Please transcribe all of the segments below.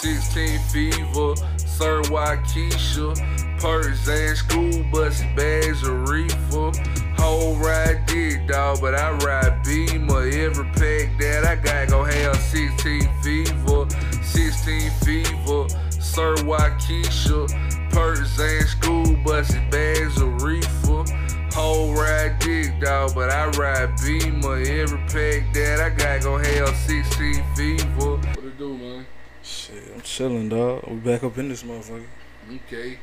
16 fever, Sir Waukesha, purse and school bus, bags of reefer. Whole ride dick dog, but I ride Beamer. Every pack that I got gon' have 16 fever, 16 fever, Sir Waukesha, purse and school bus, bags of reefer. Whole ride dick dog, but I ride Beamer. Every pack that I got gon' have 16 fever. Shit, I'm chilling, dog. We back up in this motherfucker. Okay.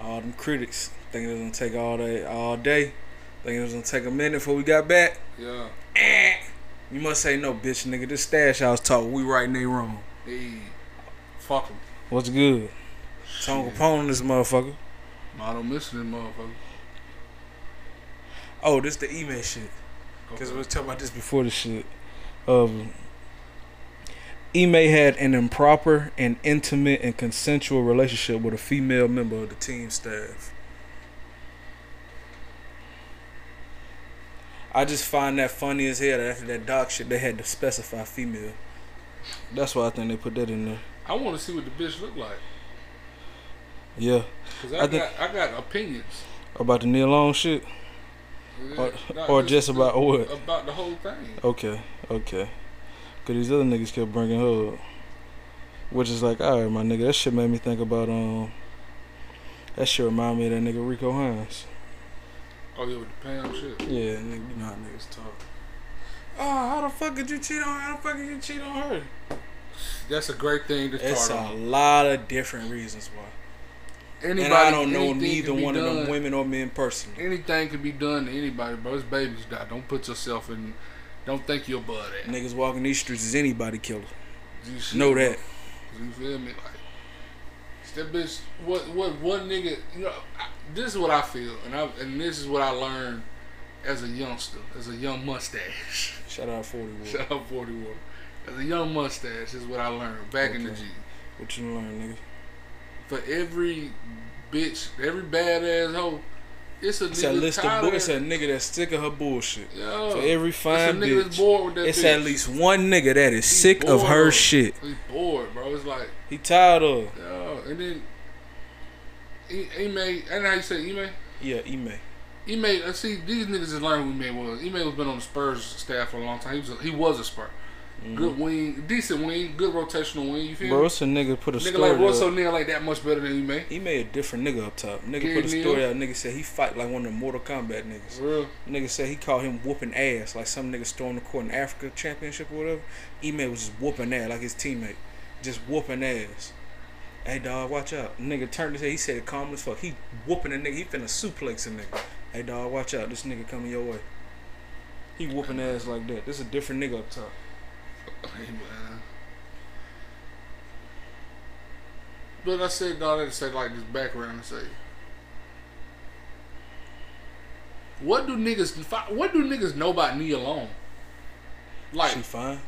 All them critics thinking it was gonna take all day, all day. Thinking it was gonna take a minute before we got back. Yeah. Eh. You must say no, bitch, nigga. This stash house talk. We right and they wrong. Hey. Fuck 'em. What's good? Tone Capone this motherfucker. I don't miss this motherfucker. Oh, this the email shit. Cause Okay. we was talking about this before the shit. Um, Ime had an improper and intimate and consensual relationship with a female member of the team staff. I just find that funny as hell. that After that dog shit, they had to specify female. That's why I think they put that in there. I want to see what the bitch look like. Yeah, Cause I, I got I got opinions. about the Nia Long shit, or, Not or just about what? About the whole thing. Okay, okay. Cause these other niggas kept bringing her up. Which is like, alright, my nigga, that shit made me think about, um, that shit remind me of that nigga Rico Hines. Oh yeah, with the Pam shit. Yeah, nigga, you know how niggas talk. Oh, how the fuck did you cheat on, how the fuck did you cheat on her? That's a great thing to It's start a lot of different reasons why. Anybody, and I don't know neither one of them women or men personally. Anything can be done to anybody, bro. It's babies die. Don't put yourself in. Don't think you're above that. Niggas walking these streets is anybody killer. You Know that. You feel me? Like that bitch. What? What? One nigga. You know. I, this is what I feel, and I and this is what I learned as a youngster, as a young mustache. Shout out 40 Wood. Shout out 41. As a young mustache is what I learned back in the Okay. G. What you learn, nigga? For every bitch, every badass hoe, it's a It's nigga a list of bull- it's a nigga that's sick of her bullshit. Yo, For every it's fine that's bitch, bored with that it's bitch. at least one nigga that is sick of her bored. shit. He's bored, bro. It's like, He tired of. yo, and then he, he made. I know how you say email. Yeah, Ime. Ime, I see these niggas just learned who Ime was. Ime was been on the Spurs staff for a long time. He was a, he was a Spur. Good wing, decent wing, good rotational wing. You feel. Bro, me? it's a nigga put a story? Nigga story like Royce up. Like that much better than Ime. He made a different nigga up top. Nigga Gary put a Neal? story out. Nigga said he fight like one of the Mortal Kombat niggas. Real. Nigga said he called him whooping ass like some nigga stormed the court in Africa championship or whatever. Ime was just whooping ass like his teammate, just whooping ass. Hey dog, watch out. Nigga turned his head. He said calm as fuck. He whooping a nigga. He finna suplex a nigga. Hey dog, watch out. This nigga coming your way. He whooping ass like that. This a different nigga up top. But I said all that to say like this background to say. What do niggas what do niggas know about Nia Long? Like, She fine.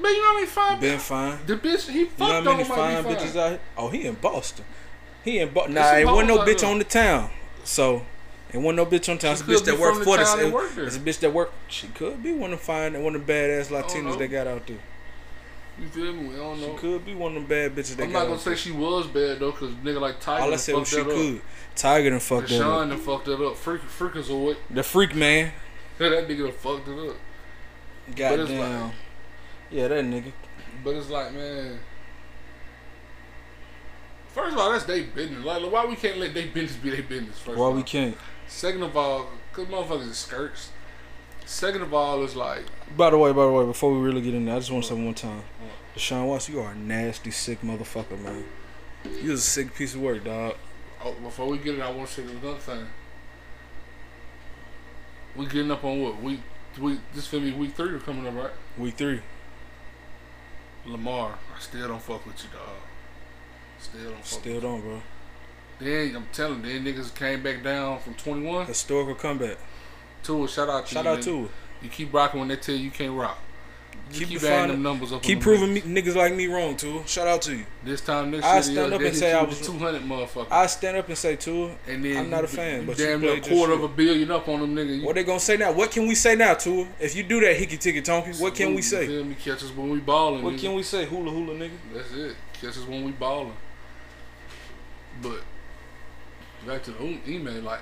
man, you know how many fine Been fine. the bitch he fucked You know how many fine fine. bitches out here? Oh, he in Boston. He in Boston. Nah, it wasn't no bitch on the town. So, it wasn't no bitch on town. It's a bitch that work for the this. town and It- work there. It's a bitch that work. She could be one of the fine, one of the badass Latinas they got out there. You feel me? I don't know. She could be one of them bad bitches. They I'm not gonna say she was bad though, cause nigga like Tiger All I said was she that could. Tiger done fucked that up. done fucked that up. Freak, freakazoid. The freak man. that nigga done fucked it up. Goddamn. like- yeah, that nigga. But it's like, man. First of all, that's they business. Like, why we can't let they business be their business? First Why we can't? Second of all, cause motherfuckers is skirts. Second of all, it's like, By the way, by the way, before we really get in there, I just want to say one time. Deshaun Watson, you are a nasty, sick motherfucker, man. You was a sick piece of work, dog. oh, before we get it, I want to say another thing. We getting up on what week? Week this for me week three or coming up right? Week three. Lamar, I still don't fuck with you, dog. Still don't fuck. Still don't, bro. Then I'm telling, you, then niggas came back down from 21 Historical comeback. to a shout out to Shout you. out to. You keep rocking when they tell you you can't rock. Keep keep defining- adding them numbers up. Keep proving niggas. me, niggas like me wrong, too. Shout out to you. This time next I year, stand up and say I was- 200 motherfucker. I stand up and say, too, and then I'm not a fan, you but damn near a quarter of a billion up on them niggas. You- what they gonna say now? What can we say now, Tua? If you do that hickey ticky tonky, what can we You say? Feel me? Catch us when we ballin'. What nigga. can we say? Hula hula, nigga. That's it. Catch us when we ballin'. But back to the email, like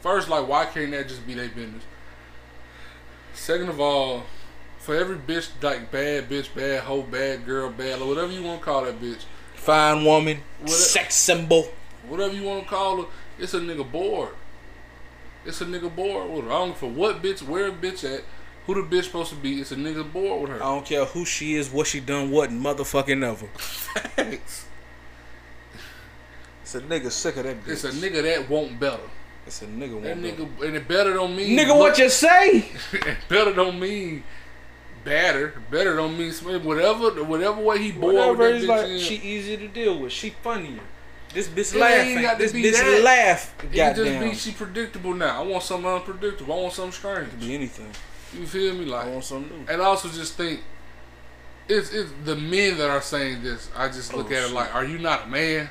first, like why can't that just be their business? Second of all, for every bitch like bad bitch, bad hoe, bad girl, bad or whatever you want to call that bitch, Fine woman, What- sex symbol. whatever you want to call her, it's a nigga bored. It's a nigga bored with her. I don't for what bitch, where a bitch at, who the bitch supposed to be. It's a nigga bored with her. I don't care who she is, what she done, what motherfucking ever. Facts. It's a nigga sick of that bitch. It's a nigga that won't better. It's a nigga. That want nigga, and it better don't mean Nigga, what you say? better don't mean better. Better don't mean whatever. Whatever way he bored Whatever. with It's that bitch. like in, she easy to deal with. She funnier. This bitch It laugh. ain't ain't- got to This be bitch that. laugh. it just Goddamn. be she predictable now. I want something unpredictable. I want something strange. be anything. You feel me? Like I Like, want something new. and I also just think it's it's the men that are saying this. I just look Oh, at it like, are you not a man?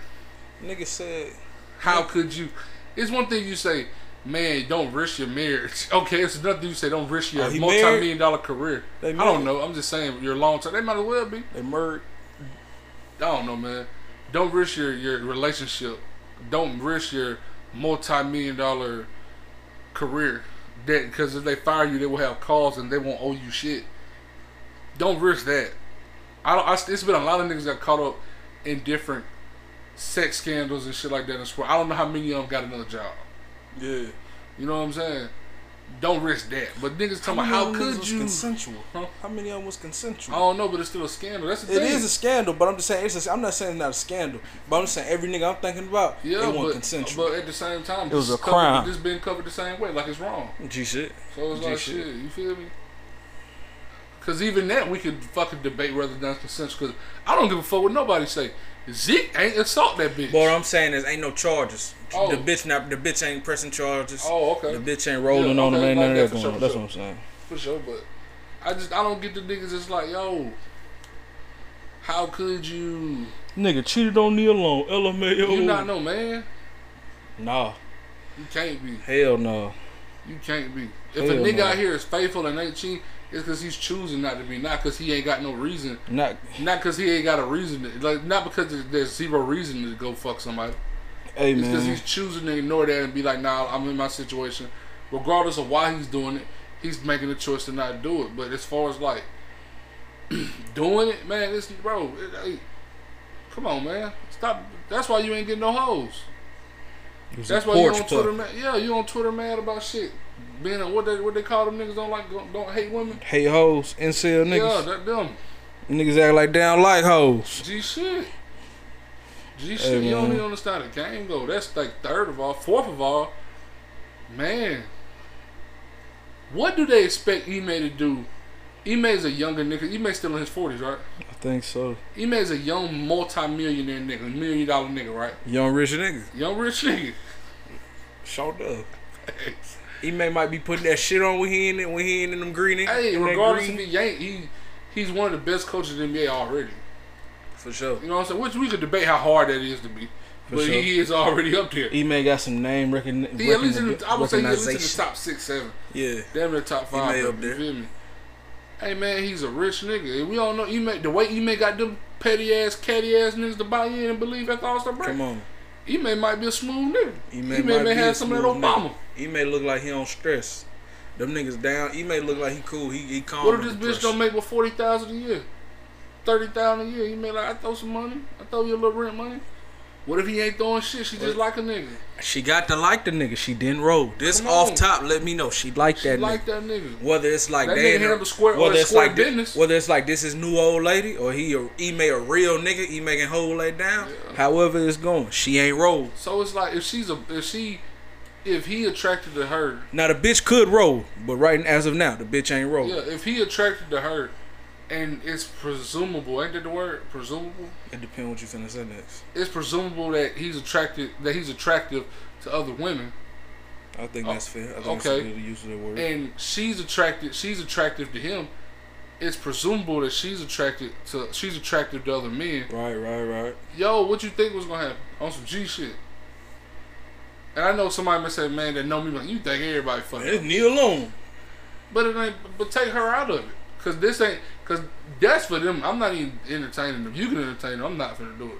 Nigga said. How could you? It's one thing you say, man, don't risk your marriage. Okay, it's another thing you say, don't risk your Oh, multi-million dollar career. I don't know. I'm just saying your long term. They might as well be. They murdered. I don't know, man. Don't risk your, your relationship. Don't risk your multi-million dollar career. That because if they fire you, they will have calls and they won't owe you shit. Don't risk that. I don't. I, it's been a lot of niggas got caught up in different sex scandals and shit like that in sport. I don't know how many of them got another job. Yeah. You know what I'm saying? Don't risk that. But niggas talking about many how of them could was you? Consensual. Huh? How many of them was consensual? I don't know, but it's still a scandal. That's the It thing. is a scandal, but I'm just saying it's. A, I'm not saying it's not a scandal, but I'm just saying every nigga I'm thinking about, Yeah, it wasn't but, consensual. but at the same time, It was a is covered- crime. This been covered the same way, like it's wrong. G shit. So it's G like shit. shit. You feel me? Because even that we could fucking debate whether that's consensual. Because I don't give a fuck what nobody say. Zeke ain't assault that bitch. What I'm saying is, ain't no charges. Oh. The bitch not. The bitch ain't pressing charges. oh, okay. The bitch ain't rolling Yeah, on them. okay, Ain't none of that going sure, on. That's sure. what I'm saying. For sure, but I just I don't get the niggas. It's like yo, how could you? Nigga cheated on Nia Long. LMAO. You not no man. Nah. You can't be. Hell no. You can't be. If Hell a nigga no. out here is faithful and ain't cheating, it's because he's choosing not to be. Not because he ain't got no reason. Not. Not because he ain't got a reason. To, like not because there's, zero reason to go fuck somebody. Hey It's because he's choosing to ignore that and be like, nah, I'm in my situation. Regardless of why he's doing it, he's making the choice to not do it. But as far as like doing it, man, it's bro. It, hey, come on, man, stop. That's why you ain't getting no hoes. A That's why you on Twitter, mad. Yeah, you on Twitter mad about shit. Being a, what they what they call them niggas don't like don't, don't hate women. Hate hoes, incel niggas. Yeah, that them. Niggas act like don't like hoes. G shit. G shit. you don't even understand the game though. That's like third of all. Fourth of all, man. What do they expect Ime to do? Ime's a younger nigga. Ime's still in his forties, right? I think so. Ime's a young multi-millionaire nigga, million dollar nigga, right? Young rich nigga. Young rich nigga. Showed up. He may might be putting that shit on when he in it when he ain't in them green. hey, in regardless green. if he ain't, he he's one of the best coaches in the NBA already. for sure. You know what I'm saying? Which we could debate how hard that is to be, For but sure. he is already up there. He may got some name recognition. He at least in the, I would say he at least in the top six, seven. Yeah. Damn near top five. may bro, up you there. feel me? Hey man, he's a rich nigga. We all know he made the way he may got them petty ass, catty ass niggas to buy in and believe after All Star break. Come on. He may might be a smooth nigga. He He may, may, might may have some of that Obama. nigga. He may look like he on stress. Them niggas down. He may look like he cool. He he calm. What if this bitch don't make but forty thousand a year, thirty thousand a year? He may like I throw some money. I throw you a little rent money. What if he ain't throwing shit? She just like a nigga. She got to like the nigga. She didn't roll. This off top let me know she like She that like nigga. that nigga. Whether it's like That nigga handle square- or whether it's like business. whether it's like this is new old lady or he a, he made a real nigga. He making whole lay down. Yeah. However it's going, she ain't roll. So it's like if she's a if she if he attracted to her, Now the bitch could roll, but right as of now the bitch ain't roll. yeah, if he attracted to her, and it's presumable, ain't that the word? Presumable. It depends what you finna say next. It's presumable that he's attracted that he's attractive to other women. I think Oh, that's fair. I think okay. that's use of the word. and she's attracted she's attractive to him it's presumable that she's attracted to she's attractive to other men right, right, right. yo what you think was gonna happen on some g shit and i know somebody might say man that know me like you think everybody fucking It's Nia Long. but it ain't but take her out of it because this ain't because that's for them i'm not even entertaining them you can entertain them i'm not gonna do it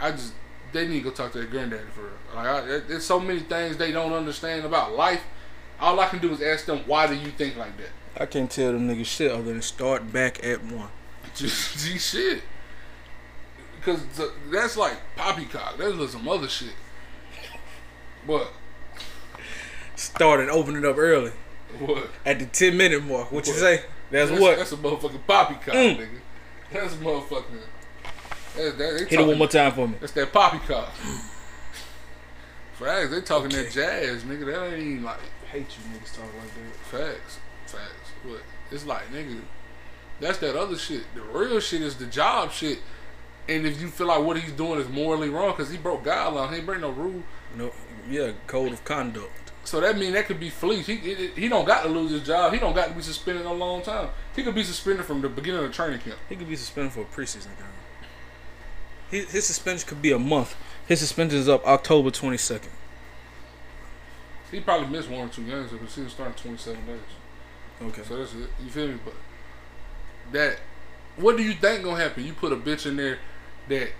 i just they need to go talk to their granddaddy for real like I, there's so many things they don't understand about life all i can do is ask them why do you think like that I can't tell them niggas shit other than start back at one. Just G shit. Because that's like poppycock. That's just some other shit. But, Start and open it up early. what? At the 10 minute mark. What you say? That's, That's, what? That's a motherfucking poppycock, Mm. nigga. That's a motherfucking. That's, that, they Hit it one more time for me. That's that poppycock. Facts. They talking Okay. that jazz, nigga. That ain't even like hate you niggas talking like that. facts. Facts. What? it's like, nigga, that's that other shit. The real shit is the job shit. And if you feel like what he's doing is morally wrong, because he broke guidelines, he ain't break no rule. No, yeah, code of conduct. So that mean that could be fleeced. He he, don't got to lose his job. He don't got to be suspended a long time. He could be suspended from the beginning of the training camp. He could be suspended for a preseason game. His, his suspension could be a month. His suspension is up October 22nd. He probably missed one or two games if the season started in 27 days. Okay. So that's it. You feel me? But that, what do you think gonna happen? You put a bitch in there that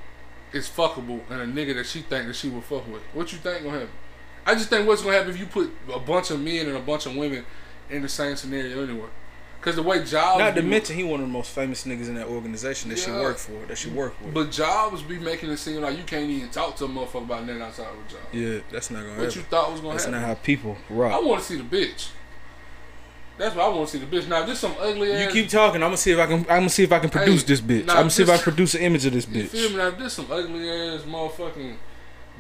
is fuckable and a nigga that she think that she would fuck with. What you think gonna happen? I just think what's gonna happen if you put a bunch of men and a bunch of women in the same scenario anyway. Cause the way jobs, Not to be- mention, he one of the most famous niggas in that organization that she Yeah. worked for, that she worked with. but jobs be making it seem like you can't even talk to a motherfucker about nothing outside of a job. yeah, that's not gonna What happen. you thought was gonna That's happen? That's not how people rock. I want to see the bitch. That's what I want to see the bitch. Now, this some ugly ass. You keep talking. I'm gonna see if I can. I'm gonna see if I can produce Hey, this bitch. I'm gonna see if I can produce an image of this You feel me? Now, this some ugly ass motherfucking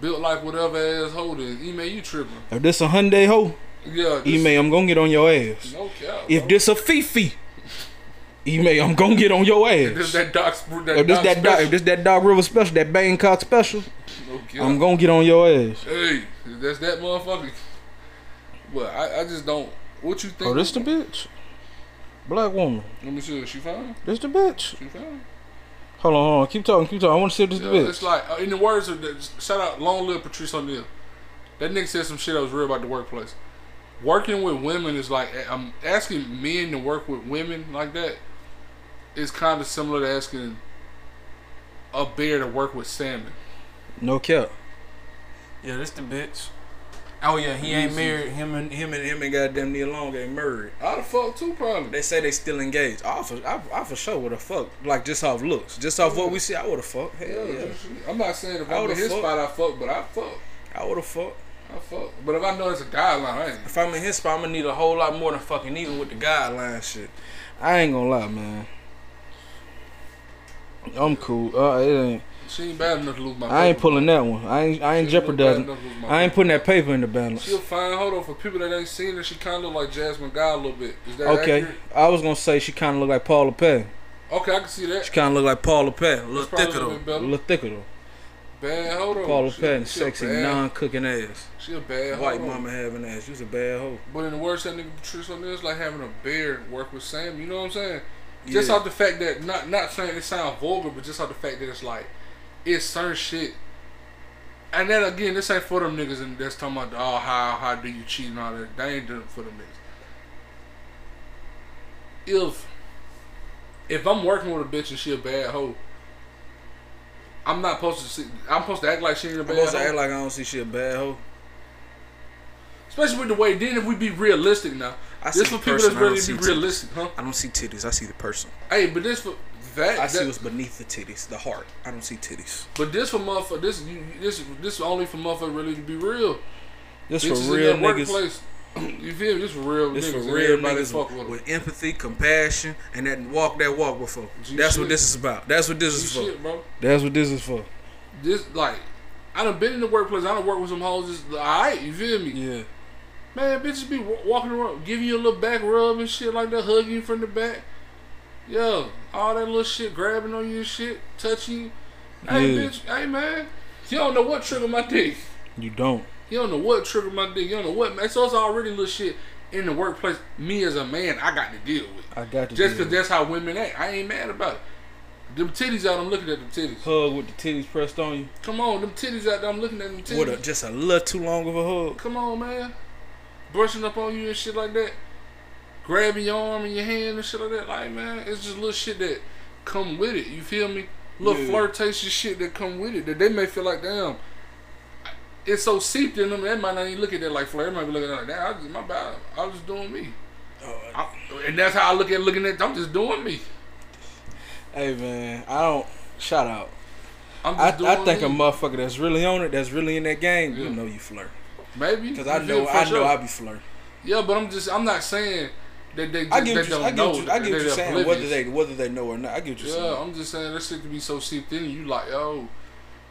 built like whatever ass holder. Email you tripping. If this a Hyundai hoe, Yeah. This, email, I'm gonna get on your ass. No cap. If bro. this a Fifi, email, I'm gonna get on your If this ass. that doc, that If this doc that dog, if this that dog river special, that Bangkok special, no cap. I'm gonna get on your ass. Hey, if that's that motherfucker. But I, I just don't. What you think? Oh, this the bitch. Black woman. Let me see. Is she fine? This the bitch. She fine. Hold on, hold on. Keep talking, keep talking. I want to see if this Yeah, the it's bitch. like uh, in the words of the shout out long live Patrice O'Neal. That nigga said some shit that was real about the workplace. Working with women is like I'm asking men to work with women like that is kind of similar to asking a bear to work with salmon. No cap. Yeah, this the bitch. Oh yeah, he ain't married. Him and him and him and goddamn Nia Long ain't married. How the fuck too probably. They say they still engaged. I for I, I for sure would have fucked. Like just off looks, just off what we see, I would have fucked. Hell Yeah, yeah, I'm not saying if I I'm in his fucked. spot I fuck, but I fuck. I would have fucked. I fuck. But if I know it's a guideline, I ain't. If I'm in his spot, I'm gonna need a whole lot more than fucking even with the guideline shit. I ain't gonna lie, man. I'm cool. Uh, it ain't. She ain't bad enough to lose my. I ain't pulling that one. I ain't. I ain't She ain't bad jeopardizing. enough to lose my I ain't putting that paper in the balance. She a fine. Hold on, for people that ain't seen her, she kind of look like Jasmine Guy a little bit. Is that Okay, accurate? I was gonna say she kind of look like Paula Pay. Okay, I can see that. She kind of look like Paula Pay. A little thicker though. A little thicker though. Bad. Hold on. Paula She- Pay and she sexy, non-cooking ass. She a bad White mama having ass. She was a bad hoe. But in the words that nigga Patrice on this, like having a bear work with Sam. You know what I'm saying? Just Yeah. off the fact that not not saying it sounds vulgar, but just off the fact that it's like it's certain shit. And then again, this ain't for them niggas and that's talking about oh how how do you cheat and all that. That ain't doing it for them niggas. If if I'm working with a bitch and she a bad hoe, I'm not supposed to see. I'm supposed to act like she ain't a I'm bad supposed to hoe. act like I don't see she a bad hoe. Especially with the way. Then if we be realistic now, I see this for people that's I don't ready to be realistic, huh? I don't see titties. I see the person. Hey, but this for that. I see that- what's beneath the titties, the heart. I don't see titties. but this for motherfucker. This you- this this only for motherfucker really to be real. This Bitches for real in that niggas. workplace. you feel me? This for real This niggas. for real everybody niggas fuck with them. with empathy, compassion, and that walk that walk before. G That's shit. what this is about. That's what this G is for. shit, bro. That's what this is for. This like. I done been in the workplace. I done worked with some hoes. Just alright, you feel me? Yeah. Man, bitches be wa- walking around, giving you a little back rub and shit like that, hugging you from the back. Yo, all that little shit, grabbing on you shit, touching you. Hey, Yeah. bitch, hey, man. You don't know what trigger my dick. You don't. You don't know what triggered my dick. You don't know what, man. So it's already little shit in the workplace. Me as a man, I got to deal with. I got to Just because that's how women act. I ain't mad about it. Them titties out, I'm looking at them titties. hug with the titties pressed on you. Come on, them titties out there, I'm looking at them titties. What a, just a little too long of a hug. Come on, man. Brushing up on you and shit like that. Grabbing your arm and your hand and shit like that. Like, man, it's just little shit that come with it. You feel me? Little Yeah. flirtatious shit that come with it. That they may feel like, damn, it's so seeped in them. They might not even look at that like flair. They might be looking at it like, damn, I just, my bad. I was just doing me. Oh, I, and that's how I look at looking at I'm just doing me. hey man, I don't. Shout out. I'm I, I think me. a motherfucker that's really on it, that's really in that game, you know you flirt. Maybe. Cause I know I know sure. I be flirting. Yeah, but I'm just, I'm not saying that they, I get they you, I get know. you, I get you're they're saying. Whether they whether they know or not, I get you're Yeah, saying. I'm just saying that shit can be so seeped in. You like, yo,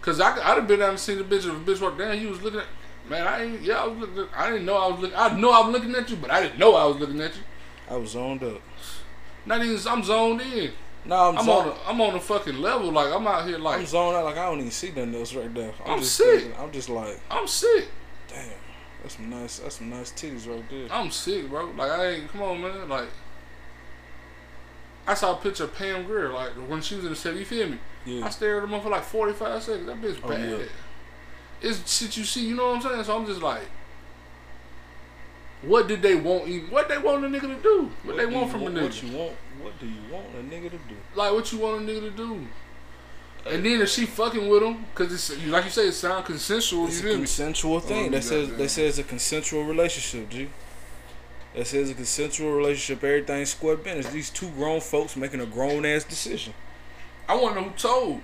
cause I I'd have been down and seen the bitch. If a bitch walked down, you was looking at. Man, I ain't. Yeah, I was looking. I didn't know I was looking. I know I was looking at you, but I didn't know I was looking at you. I was zoned up. Not even. I'm zoned in. No, I'm, I'm zoned. on. A, I'm on a fucking level. Like I'm out here. Like I'm zoned out. Like I don't even see nothing else right there. I'm, I'm just sick. thinking- I'm just like, I'm sick. damn, that's some nice. That's some nice titties right there. I'm sick, bro. Like I ain't. Come on, man. Like. I saw a picture of Pam Grier, like when she was in the set. You feel me? Yeah. I stared at them for like 45 seconds. That bitch Oh, bad. yeah. It's shit you see, you know what I'm saying? So I'm just like, what did they want? Even, what they want a nigga to do? What, they do want from a nigga? What you want? What do you want a nigga to do? like, what you want a nigga to do? And then if she fucking with him, cause it's like you say, it sound consensual. It's a me? consensual thing. Oh, that says that says a consensual relationship, G. That says a consensual relationship. Everything's square business. These two grown folks making a grown ass decision. I want to know who told.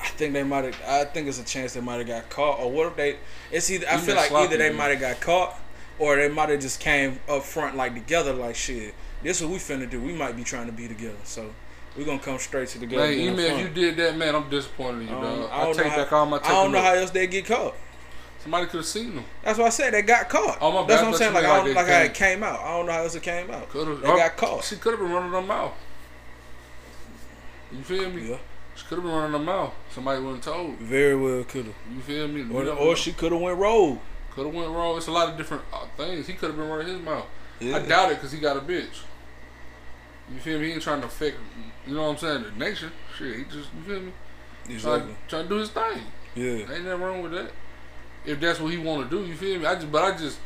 I think they might have. I think it's a chance they might have got caught, or what if they? It's either. I feel like sloppy, either they might have got caught, or they might have just came up front like together, like shit. This is what we finna do. We might be trying to be together, so we gonna come straight to together. Man, be in email, you did that, man. I'm disappointed in you, Um, dog. I I, take how- back all my. I don't know how else they get caught. Somebody could have seen them. That's why I said they got caught. Oh, my bad. That's what I'm saying. Like I don't, like how it came out. I don't know how else it came out. Could have. They got caught. She could have been running her mouth. You feel me? Yeah, She could have been running her mouth. Somebody wouldn't told. very well could have. You feel me? Or, or she could have went rogue. could have went wrong. It's a lot of different uh, things. He could have been running his mouth. Yeah. I doubt it because he got a bitch. You feel me? He ain't trying to affect. You know what I'm saying? The nation. Shit. He just. You feel me? Exactly. Trying, trying to do his thing. Yeah. Ain't nothing wrong with that. If that's what he want to do, you feel me? I just. But I just.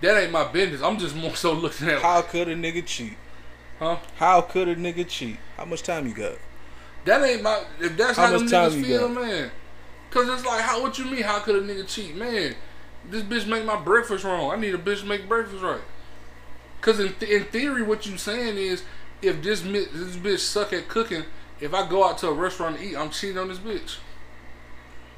That ain't my business. I'm just more so looking at. How could a nigga cheat? Huh? How could a nigga cheat? How much time you got? That ain't my. If that's How how, much time niggas you feel, got? man. Cause it's like, how? What you mean? How could a nigga cheat, man? This bitch make my breakfast wrong. I need a bitch to make breakfast right. Cause in th- in theory, what you saying is, if this this bitch suck at cooking, if I go out to a restaurant to eat, I'm cheating on this bitch.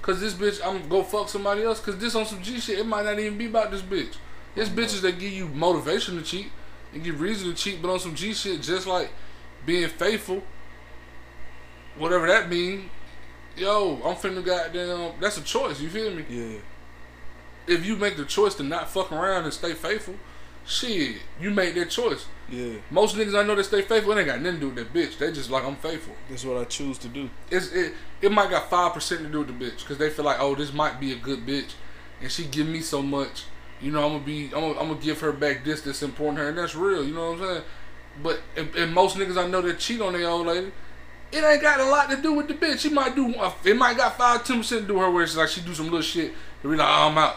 Cause this bitch, I'm go fuck somebody else. Cause this on some G shit. It might not even be about this bitch. It's mm-hmm. bitches that give you motivation to cheat and give reason to cheat, but on some G shit, just like being faithful, whatever that mean. Yo, I'm finna goddamn. That's a choice. You feel me? Yeah. If you make the choice to not fuck around and stay faithful, shit, you make that choice. Yeah. Most niggas I know that stay faithful, it ain't got nothing to do with that bitch. They just like I'm faithful. That's what I choose to do. It's it. It might got five percent to do with the bitch because they feel like, oh, this might be a good bitch, and she give me so much. You know, I'm gonna be, I'm gonna, I'm gonna give her back this that's important to her, and that's real. You know what I'm saying? But and, and most niggas I know that cheat on their old lady, it ain't got a lot to do with the bitch. She might do, it might got five, ten percent to do her where it's like she do some little shit And be like, oh, I'm out.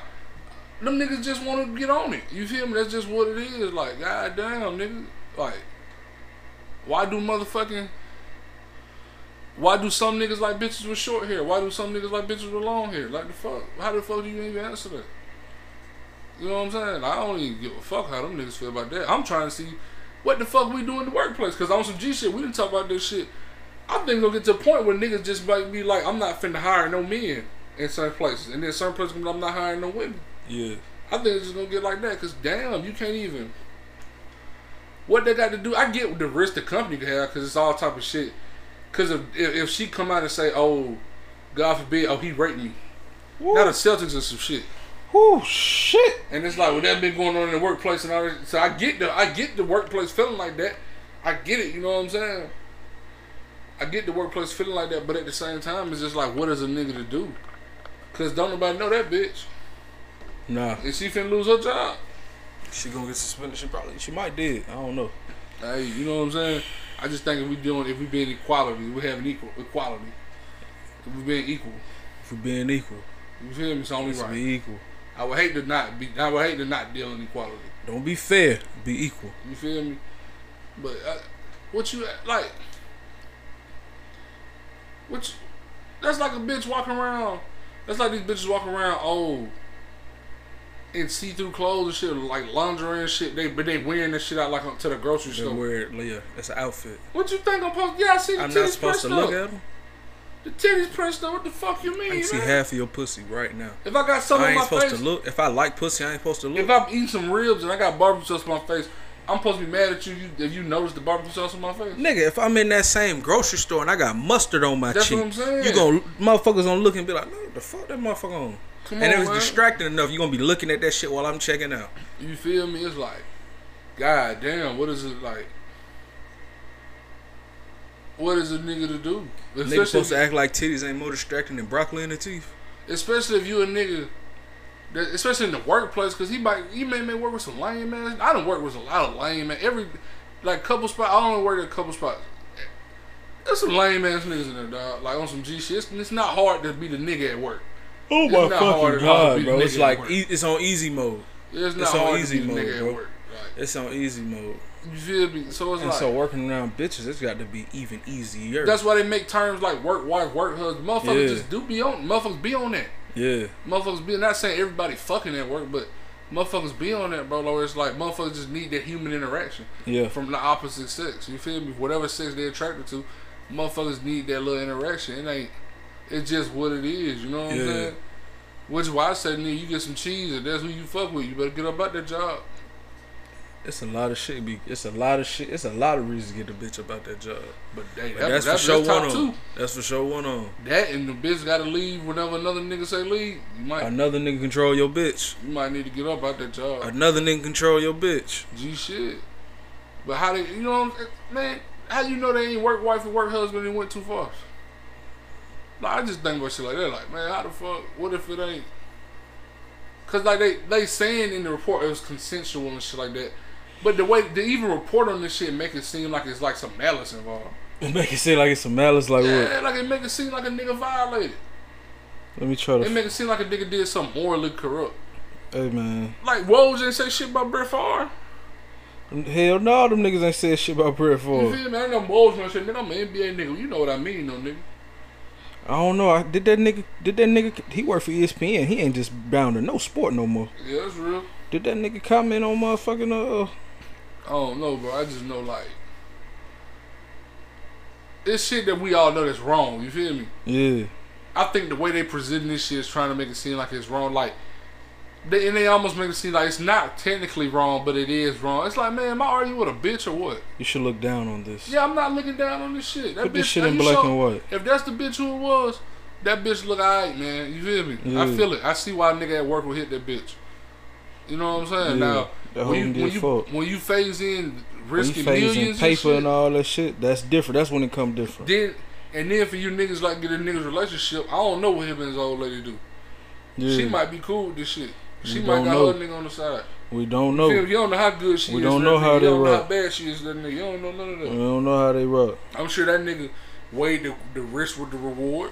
Them niggas just want to get on it. You feel me? That's just what it is. Like, goddamn, nigga. Like, why do motherfucking why do some niggas like bitches with short hair? Why do some niggas like bitches with long hair? Like the fuck? How the fuck do you even answer that? You know what I'm saying? I don't even give a fuck how them niggas feel about that. I'm trying to see what the fuck we do in the workplace. Cause on some G shit, we didn't talk about this shit. I think gonna get to a point where niggas just might be like, I'm not finna hire no men in certain places, and then certain places I'm not hiring no women. Yeah. I think it's just gonna get like that. Cause damn, you can't even. What they got to do? I get the risk the company can have, cause it's all type of shit. Cause if if, she come out and say, "Oh, God forbid, oh he raped me," now the Celtics are some shit. Whoo, shit. And it's like, well, that been going on in the workplace and all that. So I get the I get the workplace feeling like that. I get it. You know what I'm saying? I get the workplace feeling like that, but at the same time, it's just like, what is a nigga to do? Cause don't nobody know that bitch. Nah, Is she finna lose her job? she gonna get suspended. She probably, she might did. I don't know. Hey, you know what I'm saying? I just think if we doing, if we being equality, we having equal equality. If we being equal, If we're being equal, you feel me? It's only right. be equal. I would hate to not be. I would hate to not deal in equality. Don't be fair. Be equal. You feel me? But uh, what you like? What? You, that's like a bitch walking around. That's like these bitches walking around old in see-through clothes and shit, like lingerie and shit. They but they wearing this shit out like uh, to the grocery They store. wear it, Leah. That's an outfit. What you think I'm supposed? Yeah, I see the I'm not titties supposed pressed to look up. at them. The titties pressed up. What the fuck you mean? I can see man? half of your pussy right now. If I got I something on ain't my supposed face, to look. If I like pussy, I ain't supposed to look. if I'm eating some ribs and I got barbecue sauce on my face, I'm supposed to be mad at you, you if you notice the barbecue sauce on my face. Nigga, if I'm in that same grocery store and I got mustard on my That's cheek, what I'm saying. you gonna motherfuckers gonna look and be like, "Man, what the fuck that motherfucker on?" Come and on, if it's man. distracting enough, you gonna be looking at that shit while I'm checking out. You feel me? It's like, god damn, what is it like? What is a nigga to do? Niggas Especially, supposed to act like titties ain't more distracting than broccoli in the teeth. especially if you a nigga, that, especially in the workplace, because he might he may, may work with some lame man. I don't work with a lot of lame man. Every like couple spots, I only work at a couple spots. There's some lame ass niggas in there, dog. Like on some G shit. It's, it's not hard to be the nigga at work. Oh my fucking at all to God, bro. It's like e- it's on easy mode. It's not It's on easy to be the mode, bro. work. Like, It's on easy mode. you feel me? So it's And like so working around bitches, it's got to be even easier. That's why they make terms like work wife, work husband. Motherfuckers Yeah. just do be on. Motherfuckers be on that. yeah. Motherfuckers be not saying everybody fucking at work, but motherfuckers be on that, bro. Where it's like motherfuckers just need that human interaction Yeah. from the opposite sex. You feel me? Whatever sex they're attracted to, motherfuckers need that little interaction. It ain't. It's just what it is. You know what I'm saying? Which is why I said, nigga, you get some cheese, and that's who you fuck with. You better get up out that job. It's a lot of shit. Be it's a lot of shit. It's a lot of reasons to get the bitch about that job. But hey, But that, that's, that's, for sure one on. two. That's for sure one on. That and the bitch got to leave whenever another nigga say leave. You might Another nigga control your bitch. you might need to get up out that job. Another nigga control your bitch. G shit. But how they, you know, what I'm- man, how you know they ain't work wife and work husband and went too far? I just think about shit like that. Like, man, how the fuck? What if it ain't? Cause like they they saying in the report it was consensual and shit like that. But the way they even report on this shit make it seem like it's like some malice involved. Make it seem like it's some malice. Like what? Yeah, like it make it seem like a nigga violated. Let me try to. It make it seem like a nigga did something morally corrupt. Hey man. Like Woj didn't say shit about Brett Favre. Hell no, them niggas ain't said shit about Brett Favre. You feel me? I know Woj no shit. Nigga, I'm an NBA nigga. You know what I mean, no nigga. I don't know. I did that nigga. Did that nigga? He worked for ESPN. He ain't just bound to no sport no more. Yeah, that's real. Did that nigga comment on motherfucking uh? I don't know, bro. I just know like it's shit that we all know that's wrong. You feel me? Yeah. I think the way they present this shit is trying to make it seem like it's wrong. Like they and they almost make it seem like it's not technically wrong, but it is wrong. It's like, man, am I arguing with a bitch or what? You should look down on this. Yeah, I'm not looking down on this shit. That Put this bitch- shit in black show- and white. If that's the bitch who it was, that bitch look alright, man. You feel me? I feel it. I see why a nigga at work will hit that bitch. You know what I'm saying? Yeah, Now, that when you when you, fucked. when you phase in When you risking phasing millions paper and, shit, and all that shit, that's different. That's when it come different. then and then for you niggas like get a niggas relationship, I don't know what him and his old lady do. Yeah. She might be cool with this shit. She We might got know. her nigga on the side. we don't You, feel know. me? you don't know how good she We is. don't know how nigga. they You don't know how rock. bad she is that nigga. You don't know none of that. We don't know how they rock. I'm sure that nigga weighed the, the risk with the reward.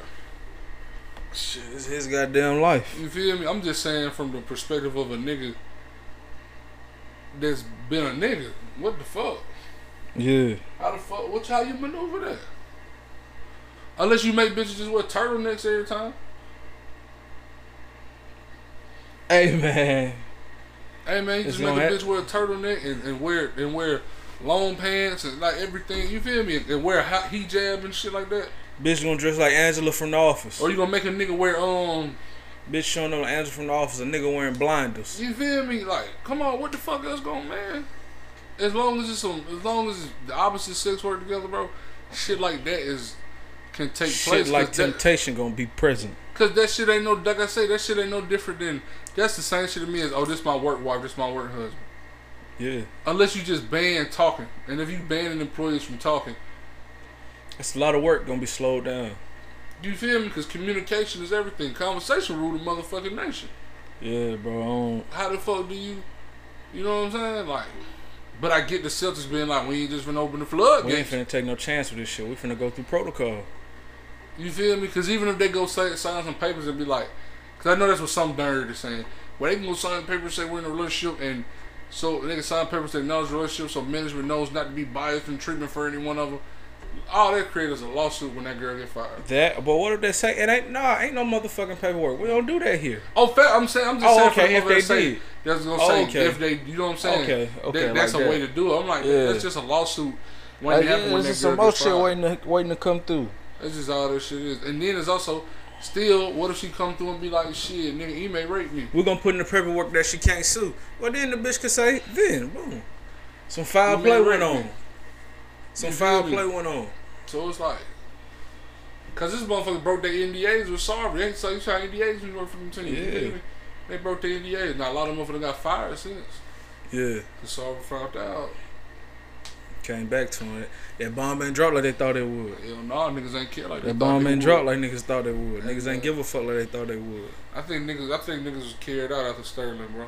Shit, it's his goddamn life. You feel me? I'm just saying from the perspective of a nigga that's been a nigga. What the fuck? Yeah. How the fuck? What how you maneuver that? Unless you make bitches just wear turtlenecks every time. Hey man. Hey man, you It's just make a bitch wear a turtleneck and, and wear and wear long pants and like everything. You feel me? And wear a hot hijab and shit like that. Bitch gonna dress like Angela from the office. Or you gonna make a nigga wear um? Bitch showing up Angela from the office, a nigga wearing blinders. You feel me? Like, come on, what the fuck else going, man? As long as it's some, as long as the opposite sex work together, bro, shit like that is can take Shit place. like cause that, temptation gonna be present. Cause that shit ain't no, like I say, that shit ain't no different than that's the same shit to me as oh, this my work wife, this my work husband. Yeah. Unless you just ban talking, and if you banning employees from talking, It's a lot of work gonna be slowed down. You feel me? Because communication is everything. Conversation rule the motherfucking nation. Yeah, bro. How the fuck do you, you know what I'm saying? Like, but I get the Celtics being like, we ain't just finna open the flood. we ain't finna take no chance with this shit. We finna go through protocol. You feel me? Because even if they go say, sign some papers and be like, because I know that's what some nerd is saying. Well, they can go sign papers say we're in a relationship, and so they can sign papers that acknowledge the relationship, so management knows not to be biased in treatment for any one of them. All that creates a lawsuit when that girl get fired. That, but what if they say it ain't? Nah, ain't no motherfucking paperwork. We don't do that here. Oh, fa- I'm saying, I'm just Oh, saying okay, if they say, did. that's gonna Oh, say okay. if they, you know what I'm saying? Okay, okay, That- that's like a way to do it. I'm like, Yeah. that's just a lawsuit when Like, it yeah, it's just some more shit waiting to waiting to come through. That's just all this shit is. And then it's also still, what if she come through and be like, shit, nigga, he may rape me. We're gonna put in the paperwork that she can't sue. Well, then the bitch could say, then boom, some foul You play went on. me. Some You foul me? play went on. So it's like, cause this motherfucker broke their NDAs with Sarver. Ain't so you try NDAs when you work for them teams. You Yeah. They broke their NDAs. Now a lot of them motherfuckers got fired since. Yeah, Cause Sarver found out. Came back to it. That bomb ain't dropped like they thought it would. Hell no, niggas ain't care like they That bomb ain't dropped like niggas thought they would. Yeah, Niggas ain't give a fuck like they thought they would. I think niggas, I think niggas was carried out after Sterling, bro.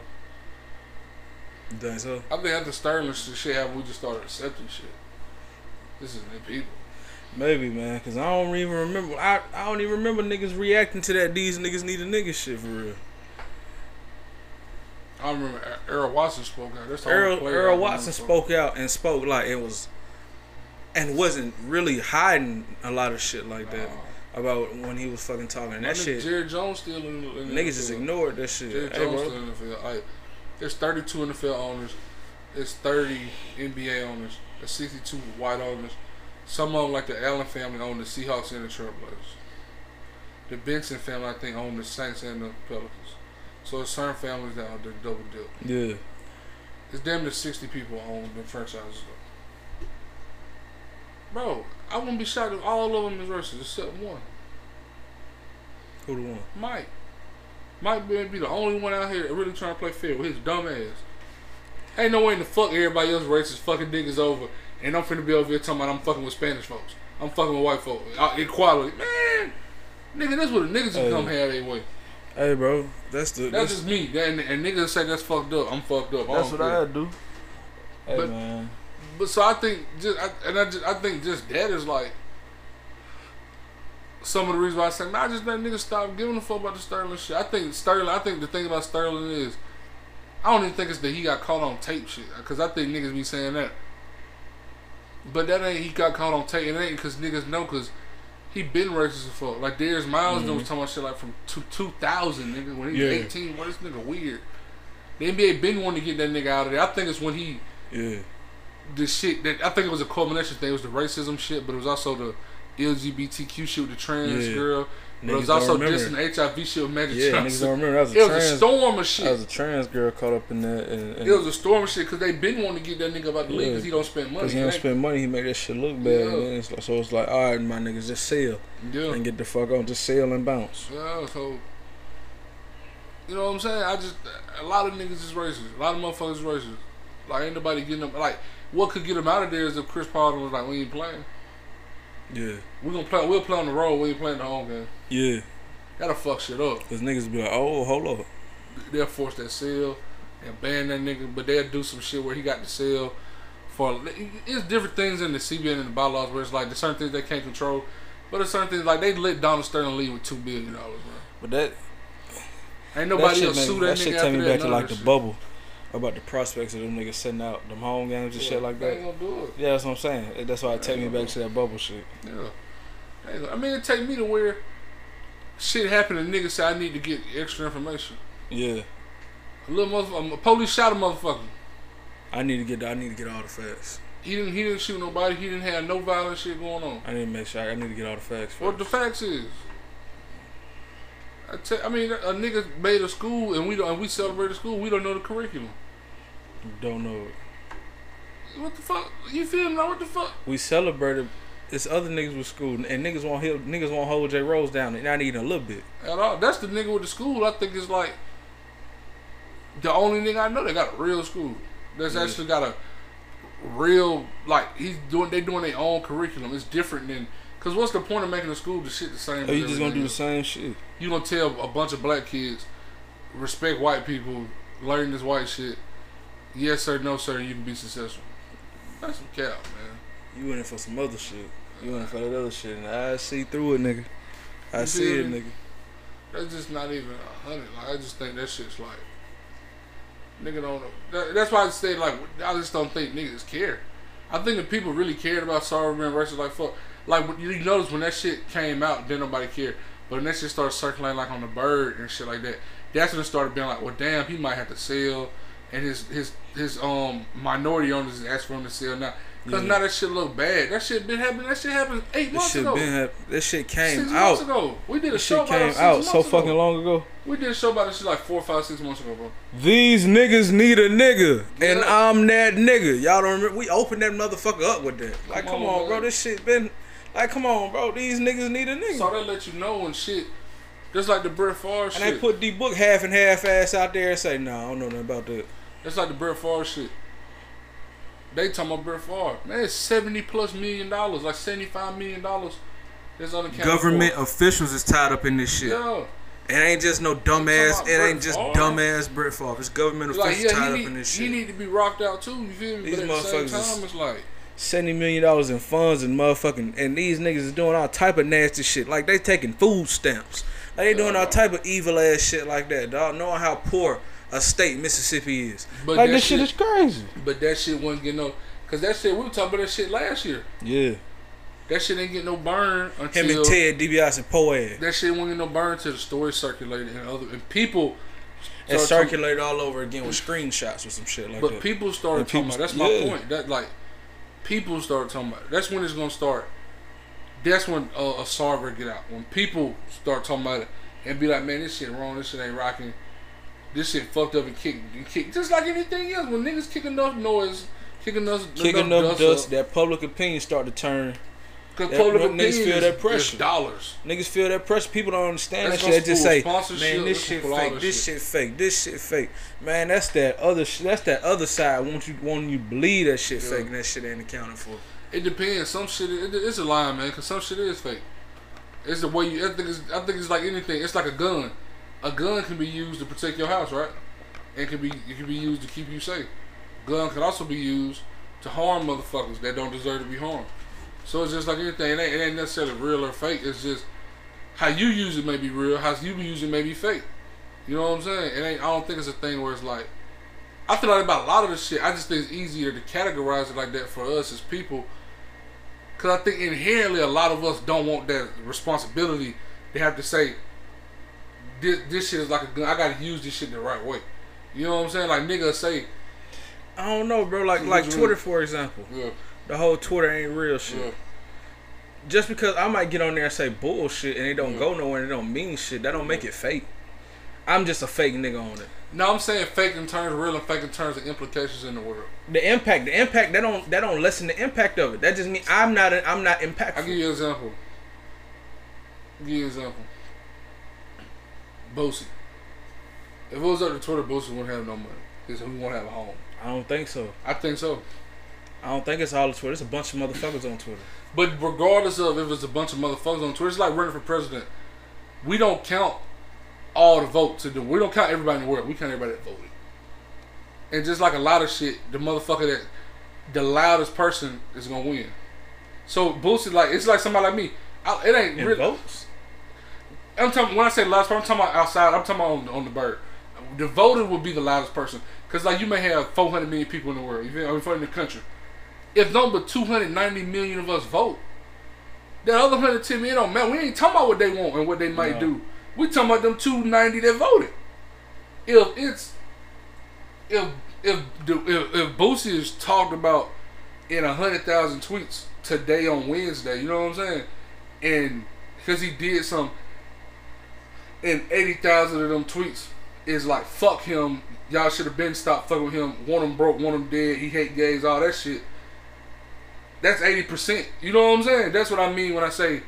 You think so? I think after Sterling shit shit happened, we just started accepting shit. This is the people. Maybe, man, cause I don't even remember. I, I don't even remember niggas reacting to that. These niggas need a nigga shit for real. I remember Er- Earl Watson spoke out. That's the only Earl, player I Earl remember Watson spoke out and spoke like it was, and wasn't really hiding a lot of shit like that Nah. about when he was fucking talking. My That shit, Jerry Jones still in, the- in the niggas just ignored that shit. Jerry Hey, Jones bro. still in the field. Like, there's 32 NFL owners. There's 30 NBA owners. There's 62 white owners. Some of them, like the Allen family, own the Seahawks and the Trailblazers. The Benson family, I think, own the Saints and the Pelicans. So there's certain families that are the double dip. Yeah, It's damn near 60 people own the franchises. Bro, I wouldn't be shocked if all of them is racist except one. who the one? Mike. Mike better be the only one out here really trying to play fair with his dumb ass. Ain't no way in the fuck everybody else racist fucking niggas over, and I'm finna be over here talking about I'm fucking with Spanish folks. I'm fucking with white folks. Equality, man. Nigga, that's what the niggas Hey. come have their way. Hey, bro, that's the That's that's, just me. And, and niggas say that's fucked up. I'm fucked up. That's don't what care. I do. Hey, But- man, But so I think just I, and I just I think just that is like some of the reasons why I say man, I just let niggas stop giving a fuck about the Sterling shit. I think Sterling. I think the thing about Sterling is I don't even think it's that he got caught on tape shit because I think niggas be saying that. But that ain't he got caught on tape. It ain't because niggas know because he been racist as fuck. Like Darius Miles Mhm. was talking about shit like from two two thousand nigga when he Yeah. was eighteen. What this nigga weird. The NBA been wanting to get that nigga out of there. I think it's when he yeah, the shit that I think it was a culmination thing. It was the racism shit, but it was also the LGBTQ shit with the trans Yeah. girl. But it Niggas was also just an HIV shit with Magic yeah. Niggas don't remember that was a It was trans. a storm of that shit. was a trans girl caught up in that, and, and It was a storm of shit because they been wanting to get that nigga about the league because he don't spend money. Cause he don't spend money, he make that shit look bad. Yeah. And it's like, so it's like, all right, my niggas, just sell Yeah. and get the fuck on, just sell and bounce. Yeah, so you know what I'm saying? I just a lot of niggas is racist. A lot of motherfuckers is racist. Like ain't nobody getting them. Like what could get them out of there is if Chris Paul was like, "We ain't playing. Yeah, We gonna play. We'll play on the road. We ain't playing the home game. yeah. Gotta fuck shit up. Cause niggas be like, oh, hold up. They'll force that sale and ban that nigga, but they'll do some shit where he got the sale for. It's different things in the CBA and the bylaws where it's like there's certain things they can't control, but there's certain things like they let Donald Sterling leave with two billion dollars, bro. But that Ain't that nobody shit, else sue that that, shit take me back to like the that bubble about the prospects of them niggas setting out them home games and shit. shit like that. ain't gonna do it. Yeah, that's what I'm saying. That's why it take me back gonna that bubble shit. Yeah. They ain't gonna- I mean, it take me to where shit happened and niggas say I need to get extra information. Yeah, A little motherfucker, a police shot a motherfucker. I need to get I need to get all the facts. He didn't. He didn't shoot nobody. He didn't have no violent shit going on. I need to make sure I need to get all the facts. What the facts is. I, tell, I mean, a nigga made a school and we don't, and we celebrate the school. We don't know the curriculum. Don't know it. What the fuck? You feel me? What the fuck? We celebrated. It's other niggas with school, and niggas won't hold niggas won't hold J Rose down, and not even a little bit. At all? That's the nigga with the school. I think is like the only nigga I know that got a real school. That's Yeah. actually got a real like he's doing. They doing their own curriculum. It's different than Cause what's the point of making the school the shit the same? Oh, you just gonna do the same shit? You gonna tell a bunch of black kids respect white people, learn this white shit. Yes sir, no sir, you can be successful. That's some cap, man. You in it for some other shit. You in it for uh, that other shit, and I see through it, nigga. I You see it, nigga. That's just not even a hundred. Like I just think that shit's like nigga don't know. That, that's why I say like I just don't think niggas care. I think if people really cared about Sarver being racist, like fuck, like you notice when that shit came out, then nobody cared. But when that shit started circulating like on the bird and shit like that, that's when it started being like, well, damn, he might have to sell, and his his his um minority owners asked for him to sell now. Cause Yeah. now that shit look bad. That shit been happening. That shit happened eight This months shit ago. been hap- This shit came six out. months ago. We did a This show shit about it came out so ago. fucking long ago. We did a show about this shit like four, five, six months ago, bro. These niggas need a nigga, and Yeah. I'm that nigga. Y'all don't remember? We opened that motherfucker up with that. Like, Come come, on, on, bro. This shit been like, come on, bro. These niggas need a nigga. So that let you know when shit, just like the Brett Favre and shit. they put D Book half and half ass out there and say, nah, I don't know nothing about that. That's like the Brett Favre shit. They talking about Brett Favre. Man, it's 70 plus million dollars, like 75 million dollars. That's unaccounted Government for. officials is tied up in this shit. Yeah. It ain't just no dumbass. about It ain't just Favre. dumbass Brett Favre. It's government It's like, officials yeah, tied he up in this shit. he need to be rocked out too. You feel me? These but at the same time, is- it's like, Seventy million dollars in funds and motherfucking and these niggas is doing all type of nasty shit. Like they taking food stamps. Like they doing all type of evil ass shit like that, dog. Knowing how poor a state Mississippi is. But like that this shit, shit- is crazy. but that shit wasn't getting no. Cause that shit, we were talking about that shit last year. Yeah. That shit ain't get no burn until Him and Ted DiBiase and Poe that shit won't get no burn till the story circulated and other and people. It started talking- circulated all over again with screenshots or some shit like But that. But people started And talking about. That's my yeah. point. That like people start talking about. It. That's when it's gonna start. That's when uh, a Sarver get out. When people start talking about it and be like, "Man, this shit wrong. This shit ain't rocking. This shit fucked up and kick and kick." Just like anything else, when niggas kick enough noise, kick enough, Kick enough dust, that public opinion start to turn. because that- public niggas feel is, that pressure. dollars. Niggas feel that pressure. People don't understand That's that shit. They just say, "Man, this shit gonna pull all fake. This shit." shit fake. This shit fake." Man, that's that other. sh- That's that other side. Want you want you believe that shit Yeah. fake and that shit ain't accounted for. It depends. Some shit, it, it's a lie, man. Because some shit is fake. It's the way you. I think it's. I think it's like anything. It's like a gun. A gun can be used to protect your house, right? It can be. It can be used to keep you safe. Gun can also be used to harm motherfuckers that don't deserve to be harmed. So it's just like anything. It ain't, it ain't necessarily real or fake. It's just how you use it may be real. How you use it may be fake. You know what I'm saying? It ain't. I don't think it's a thing where it's like. I feel like about a lot of this shit. I just think it's easier to categorize it like that for us as people. Cause I think inherently a lot of us don't want that responsibility. They have to say, this, this shit is like a gun. I gotta use this shit the right way. You know what I'm saying? Like niggas say, I don't know, bro. Like like. Twitter, for example. yeah, The whole Twitter ain't real shit. yeah, Just because I might get on there and say bullshit and it don't Yeah. go nowhere and it don't mean shit, that don't make it fake. I'm just a fake nigga on it. No, I'm saying fake in terms of real and fake in terms of implications in the world. The impact, the impact, that don't that don't lessen the impact of it. That just means I'm not a, I'm not impactful. I'll give you an example. I'll give you an example. Boosie. If it was up to Twitter, Boosie wouldn't have no money. Because he won't have a home. I don't think so. I think so. I don't think it's all of Twitter. It's a bunch of motherfuckers on Twitter. But regardless of if it's a bunch of motherfuckers on Twitter, it's like running for president. We don't count all the votes. In the, we don't count everybody in the world. We count everybody that voted. And just like a lot of shit, the motherfucker that the loudest person is gonna win. So Boosie, like it's like somebody like me. I, it ain't And really. votes. I'm talking when I say loudest person, I'm talking about outside. I'm talking about on, on the bird. The voter will be the loudest person because like you may have 400 million people in the world, feel, I mean, in the country. If number 290 million of us vote, that other 110 million don't matter. We ain't talking about what they want and what they might No. do. We talking about them 290 that voted. If it's if if if, if Boosie is talked about in a hundred thousand tweets today on Wednesday, you know what I'm saying? And because he did some, and eighty thousand of them tweets is like fuck him. Y'all should have been stopped fucking with him. Want him broke, want him dead. He hate gays, all that shit. That's eighty percent. You know what I'm saying? That's what I mean when I say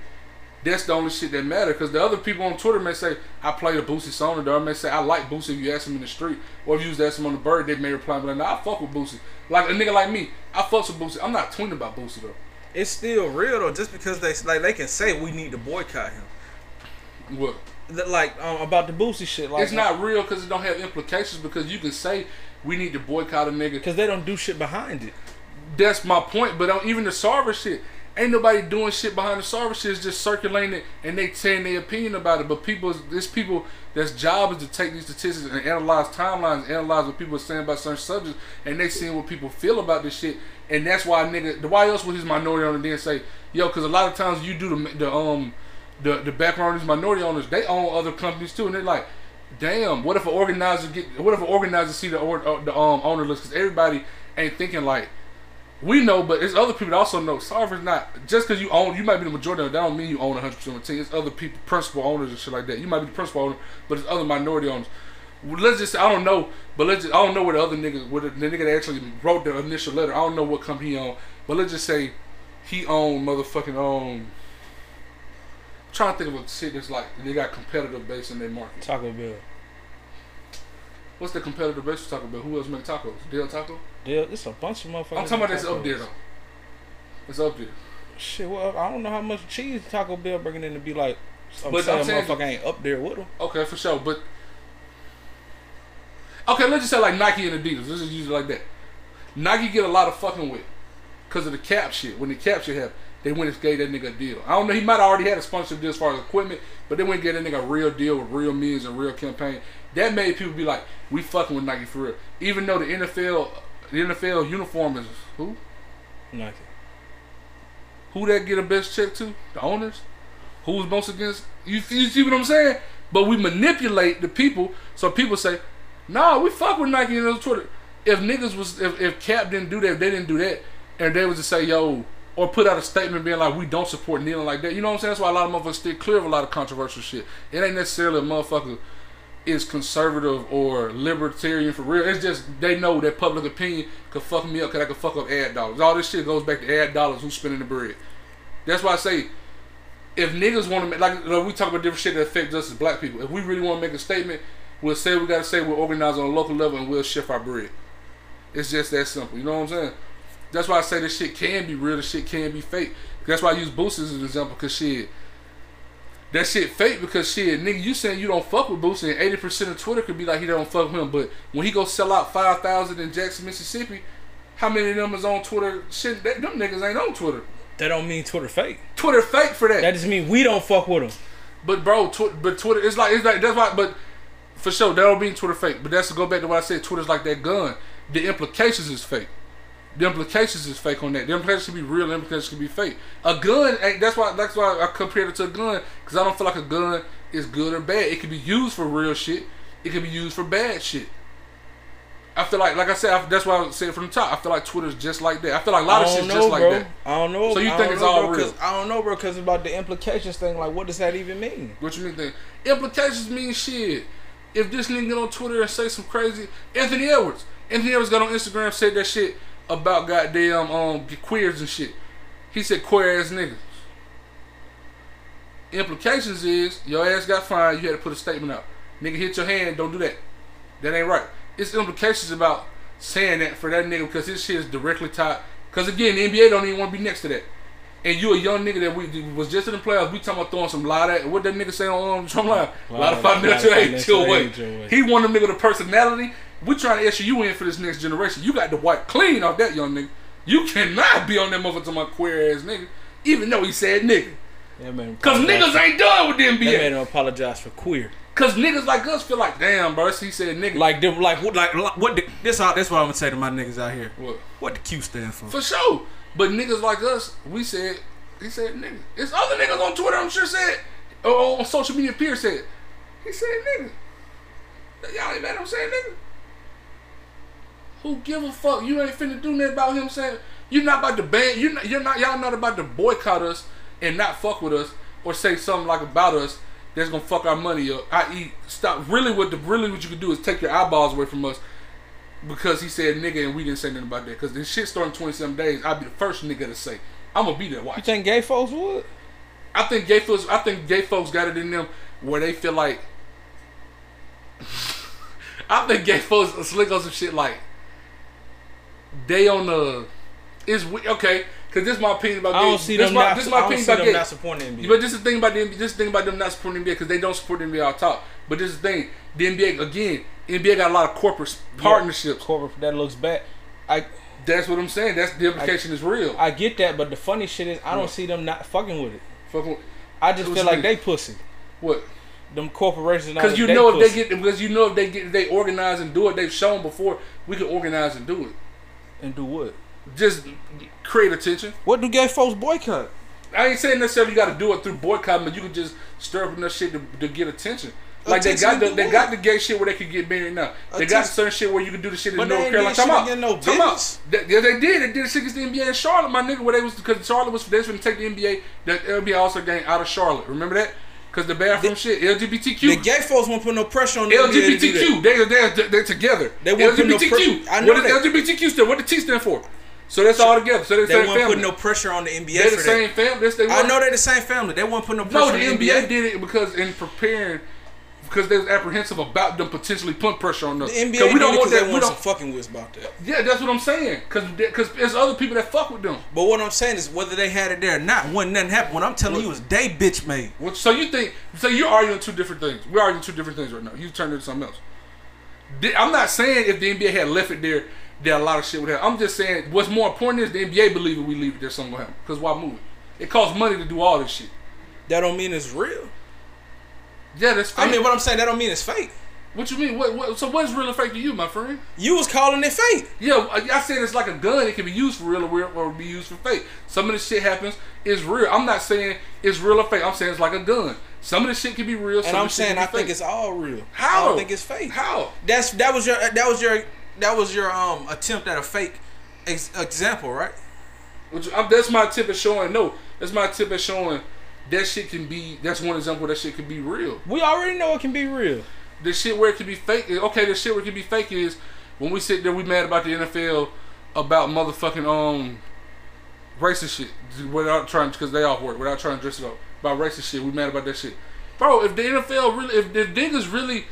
that's the only shit that matter. Because the other people on Twitter may say I played a Boosie song, or they may say I like Boosie. If you ask him in the street, or if you ask him on the bird, they may reply like, Nah, I fuck with Boosie. Like a nigga like me, I fuck with Boosie. I'm not tweeting about Boosie though. It's still real though, just because they like they can say we need to boycott him. What? That, like um, about the Boosie shit, like it's not real because it don't have implications. Because you can say we need to boycott a nigga. because they don't do shit behind it. That's my point. But on, even the Sarver shit, ain't nobody doing shit behind the Sarver shit. It's just circulating it and they saying their opinion about it. But people, there's people that's job is to take these statistics and analyze timelines, analyze what people are saying about certain subjects, and they seeing what people feel about this shit. And that's why nigga, the why else would his minority owner then say, yo? Because a lot of times you do the the um the the background these minority owners, they own other companies too, and they're like. Damn! What if an organizer get? What if an organizer see the or, uh, the um owner list? Because everybody ain't thinking like we know, but it's other people that also know. Sarver's not just because you own. You might be the majority. That don't mean you own 100 percent of the team. It's other people, principal owners and shit like that. You might be the principal owner, but it's other minority owners. Let's just. I don't know, but let's. Just, I don't know where the other niggas, where the, the nigga that actually wrote the initial letter. I don't know what company he owned, but let's just say he owned motherfucking um. Trying to think of a shit that's like they got competitive base in their market. Taco Bell. What's the competitive base for Taco Bell? Who else make tacos? Del Taco. Yeah, it's a bunch of motherfuckers. I'm talking about that's up there though. It's up there. Shit, well, I don't know how much cheese Taco Bell bringing in to be like. I'm But saying I'm saying- motherfucker ain't up there with them. Okay, for sure. But okay, let's just say like Nike and Adidas. Let's just use it like that. Nike get a lot of fucking with because of the cap shit. When the cap shit happened, they went and gave that nigga a deal. I don't know. He might have already had a sponsorship deal as far as equipment, but they went and gave that nigga a real deal with real means and real campaign. That made people be like, "We fucking with Nike for real." Even though the NFL, the NFL uniform is who? Nike. Who that get a best check to? The owners? Who's most against? You, you see what I'm saying? But we manipulate the people so people say, "Nah, we fuck with Nike and Twitter." If niggas was, if, if Cap didn't do that, if they didn't do that, and they was to say, "Yo," or put out a statement being like, "We don't support kneeling like that," you know what I'm saying? That's why a lot of motherfuckers stay clear of a lot of controversial shit. It ain't necessarily a motherfucker is conservative or libertarian for real. It's just they know that public opinion could fuck me up because I could fuck up ad dollars. All this shit goes back to ad dollars. Who's spending the bread? That's why I say, if niggas want to make like we talk about different shit that affects us as black people. If we really want to make a statement, we'll say we gotta say we're organized on a local level and we'll shift our bread. It's just that simple. You know what I'm saying? That's why I say this shit can be real. This shit can be fake. That's why I use Boost as an example because shit. That shit fake because shit, nigga, you saying you don't fuck with Boosie and eighty percent of Twitter could be like he don't fuck with him, but when he go sell out five thousand in Jackson, Mississippi, how many of them is on Twitter? Shit, that, them niggas ain't on Twitter. That don't mean Twitter fake. Twitter fake for that. That just mean we don't fuck with them. But bro, tw- but Twitter, it's like it's like that's why. But for sure, that don't mean Twitter fake. But that's to go back to what I said. Twitter's like that gun. The implications is fake. The implications is fake on that. The implications can be real. The implications can be fake. A gun, ain't, that's why. That's why I compared it to a gun because I don't feel like a gun is good or bad. It can be used for real shit. It can be used for bad shit. I feel like, like I said, I, that's why I said it from the top. I feel like Twitter's just like that. I feel like a lot of shit's don't just know, like bro. that. I don't know. So you I think it's know, all bro, real? I don't know, bro, because about the implications thing. Like, what does that even mean? What you mean? Then implications mean shit. If this nigga get on Twitter and say some crazy, Anthony Edwards, Anthony Edwards got on Instagram said that shit about goddamn um queers and shit. He said queer ass niggas. Implications is your ass got fined. You had to put a statement out. Nigga hit your hand. Don't do that. That ain't right. It's implications about saying that for that nigga because his shit is directly tied. Because again, the NBA don't even want to be next to that. And you a young nigga that we was just in the playoffs. We talking about throwing some lot at what that nigga say on um, Trump Live. A lot of financial aid your way. He wanted nigga with a personality. We trying to issue you in for this next generation. You got to wipe clean off that young nigga. You cannot be on that motherfucker to my queer ass nigga. Even though he said nigga. Yeah, man Cause niggas for- ain't done with the That man NBA. don't apologize for queer. Cause niggas like us feel like, damn, bro. He said nigga. Like them, like what, like what? The, this all. That's what I'm gonna say to my niggas out here. What? What the Q stand for? For sure. But niggas like us, we said, he said nigga. It's other niggas on Twitter, I'm sure said, or on social media peers said, he said nigga. Y'all ain't mad him saying nigga. Who give a fuck? You ain't finna do nothing about him saying, you're not about to ban, you're not, you're not, y'all not about to boycott us and not fuck with us or say something like about us that's gonna fuck our money up. I.e., stop. Really, what the really what you could do is take your eyeballs away from us because he said nigga and we didn't say nothing about that. Because this shit starting 27 days, I'll be the first nigga to say. I'm gonna be there Watch. You think gay folks would? I think gay folks. I think gay folks got it in them where they feel like. I think gay folks slick on some shit like. They on the, is okay? Cause this is my opinion about. I don't see this them my, not. This is my opinion about them not supporting the NBA. But this is the thing about them. This is the thing about them not supporting the NBA because they don't support the NBA off top. But this is the thing. The NBA again. NBA got a lot of corporate partnerships. corporate that looks bad. I That's what I'm saying. That's the implication is real. I get that, but the funny shit is I don't What? see them not fucking with it. Fucking I just feel like mean? they pussy. what? Them corporations. Because you know if pussy. they get because you know if they get if they organize and do it, they've shown before we can organize and do it. And do what? Just create attention. What do gay folks boycott? I ain't saying necessarily you got to do it through boycotting, but you can just stir up enough shit to, to get attention. Like they got the they what? got the gay shit where they could get married now. They got certain shit where you can do the shit in But North Carolina. Come out, no come out. They- Yeah, they did. They did shit against the NBA in Charlotte, my nigga. Where they was because Charlotte was they was going to take the NBA. that NBA also game out of Charlotte. Remember that? Because the bathroom shit, LGBTQ. The gay folks won't put no pressure on the NBA to do that. LGBTQ. They they they they're together. They won't put no LGBTQ. pressure- I know what does that. LGBTQ stand? What the T stand for? So that's all together. So they're the They same won't family. put no pressure on the NBA they're the same family. That's they I know they're the same family. They won't put no pressure No, on the the NBA NBA. did it because in preparing, because they was apprehensive about them potentially putting pressure on us. The NBA we don't want that. We want don't. fucking with about that. Yeah, that's what I'm saying. Because because there's other people that fuck with them. But what I'm saying is whether they had it there or not, when nothing happened. What I'm telling What? you is they bitch made. What- So you think? So you're arguing two different things. We're arguing two different things right now. You turned it into something else. I'm not saying if the NBA had left it there, that a lot of shit would happen. I'm just saying what's more important is the NBA believe it. We leave it there, something gonna happen. Because why move it? It costs money to do all this shit. That don't mean it's real. Yeah, that's. Fake. I mean, what I'm saying that don't mean it's fake. what you mean? What, what? So what is real and fake to you, my friend? You was calling it fake. Yeah, I I said it's like a gun. It can be used for real or, or be used for fake. Some of the shit happens is real. I'm not saying it's real or fake. I'm saying it's like a gun. Some of the shit can be real. And some I'm of saying I be think it's all real. How? I don't think it's fake. How? That's that was your that was your that was your um attempt at a fake ex- example, right? Which, I'm, that's my tip at showing. No, that's my tip at showing. That shit can be. That's one example. That shit can be real. We already know it can be real. The shit where it can be fake. Okay, the shit where it can be fake is when we sit there. We mad about the NFL about motherfucking um racist shit without trying because they all work without trying to dress it up about racist shit. We mad about that shit, bro. If the NFL really, if the niggas really.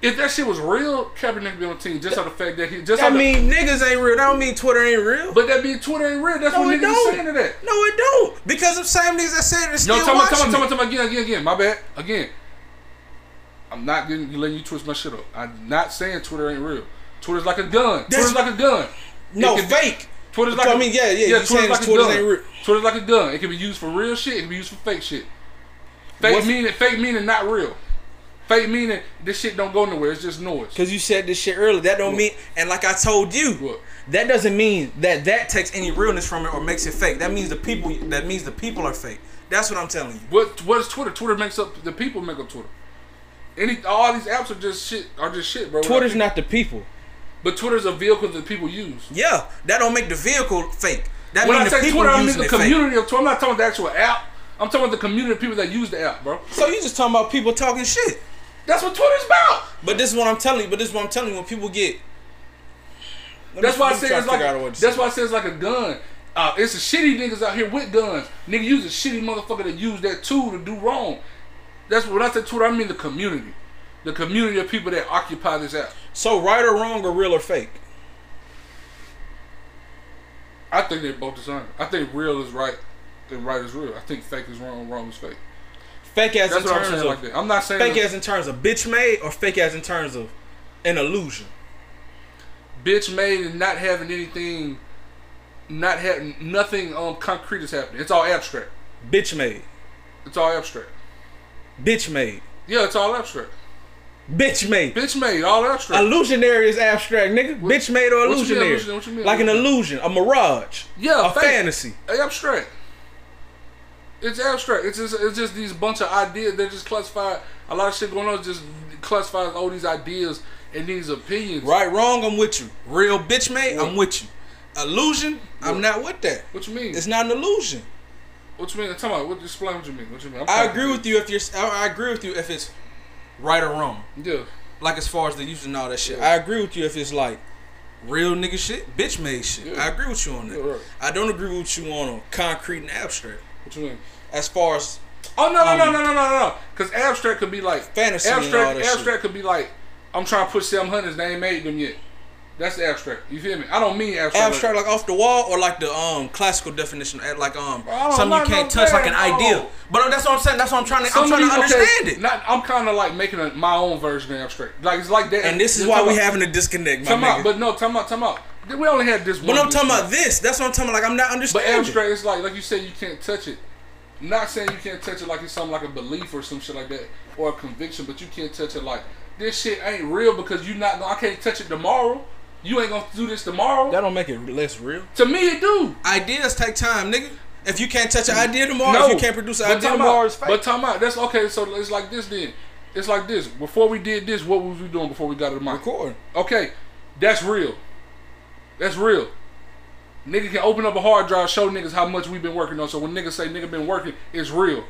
If that shit was real, Kaepernick be on the team just on the fact that he just I on the, mean niggas ain't real. That don't mean Twitter ain't real. but that mean Twitter ain't real. That's no, what niggas don't. saying to that. No, it don't. Because them same niggas that said it still No, tell me, watching tell me, tell me, it. tell me again, again, again. My bad. Again. I'm not getting letting you twist my shit up. I'm not saying Twitter ain't real. Twitter's like a gun. That's- Twitter's like a gun. No, It can be- fake. Twitter's like I mean, yeah, yeah, you saying like a Twitter's gun. ain't real. Twitter's like a gun. It can be used for real shit. It can be used for fake shit. Fake What's- meaning, fake meaning not real. Fake meaning this shit don't go nowhere. It's just noise. Cause you said this shit earlier. That don't What? mean, and like I told you, What? that doesn't mean that that takes any realness from it or makes it fake. That means the people. That means the people are fake. That's what I'm telling you. What what is Twitter? Twitter makes up the people make up Twitter. Any all these apps are just shit. Are just shit, bro. Twitter's not the people. But Twitter's a vehicle that people use. Yeah, that don't make the vehicle fake. That When I means the say people Twitter, I mean the it fake. community of Twitter. I'm not talking about the actual app. I'm talking about the community of people that use the app, bro. So you just talking about people talking shit. That's what Twitter's about. But this is what I'm telling you. But this is what I'm telling you. When people get, That's me- why I say it's like figure out what to that's why I say it's like a gun. Uh, it's a shitty niggas out here with guns. Nigga use a shitty motherfucker that use that tool to do wrong. That's when I say Twitter, I mean the community. The community of people that occupy this app. So right or wrong or real or fake? I think they're both the same. I think real is right and right is real. I think fake is wrong, wrong is fake. Fake as That's in what I'm terms of like that. I'm not saying fake that- as in terms of bitch made or fake as in terms of an illusion. bitch made and not having anything, not having nothing um concrete is happening. It's all abstract. Bitch made. It's all abstract. Bitch made. Yeah, it's all abstract. Bitch made. Bitch made, all abstract. Illusionary is abstract, nigga. bitch made or what you mean illusionary. illusion? What you mean like an illusion? a mirage. Yeah, a fake. fantasy. abstract. It's abstract. It's just it's just these bunch of ideas. They're just classified. A lot of shit going on. is Just classifies all these ideas and these opinions. Right, wrong, I'm with you. Real bitch made, I'm with you. Illusion, I'm not with that. What you mean? It's not an illusion. what you mean? Tell me. What, explain what you mean. What you mean? I'm I agree with you if you're. I I agree with you if it's right or wrong. Yeah. Like as far as the using all that shit. Yeah. I agree with you if it's like real nigga shit, bitch made shit. Yeah. I agree with you on that. Yeah, right. I don't agree with you on concrete and abstract. What you mean? As far as Oh no no no Um, no no no no! Because abstract could be like Fantasy and all Abstract that shit. abstract could be like I'm trying to push seven hundreds. They ain't made them yet. That's abstract. You feel me? I don't mean abstract. Abstract like off the wall or like the um classical definition at like um something you can't no touch like an no. idea. But that's what I'm saying. That's what I'm trying to I'm trying to Somebody- okay, understand it. Not, I'm kind of like making a, my own version of abstract. Like it's like that. And this is why we having a disconnect, about, nigga. but no, come about, talking about. We only had this. But one I'm talking this about this. That's what I'm talking about. Like I'm not understanding. But understanding. abstract is like, like you said, you can't touch it. Not saying you can't touch it like it's something like a belief or some shit like that, or a conviction, but you can't touch it like this shit ain't real because you not. gonna I can't touch it tomorrow. You ain't gonna do this tomorrow. That don't make it less real. to me, it do. Ideas take time, nigga. If you can't touch an mm. idea tomorrow, if you can't produce an but idea time tomorrow, out, fake. But time out. That's okay. So it's like this then. It's like this. Before we did this, what was we doing before we got to the mic? Recording. Okay, that's real. That's real. Nigga can open up a hard drive, show niggas how much we've been working on. So when niggas say nigga been working, it's real.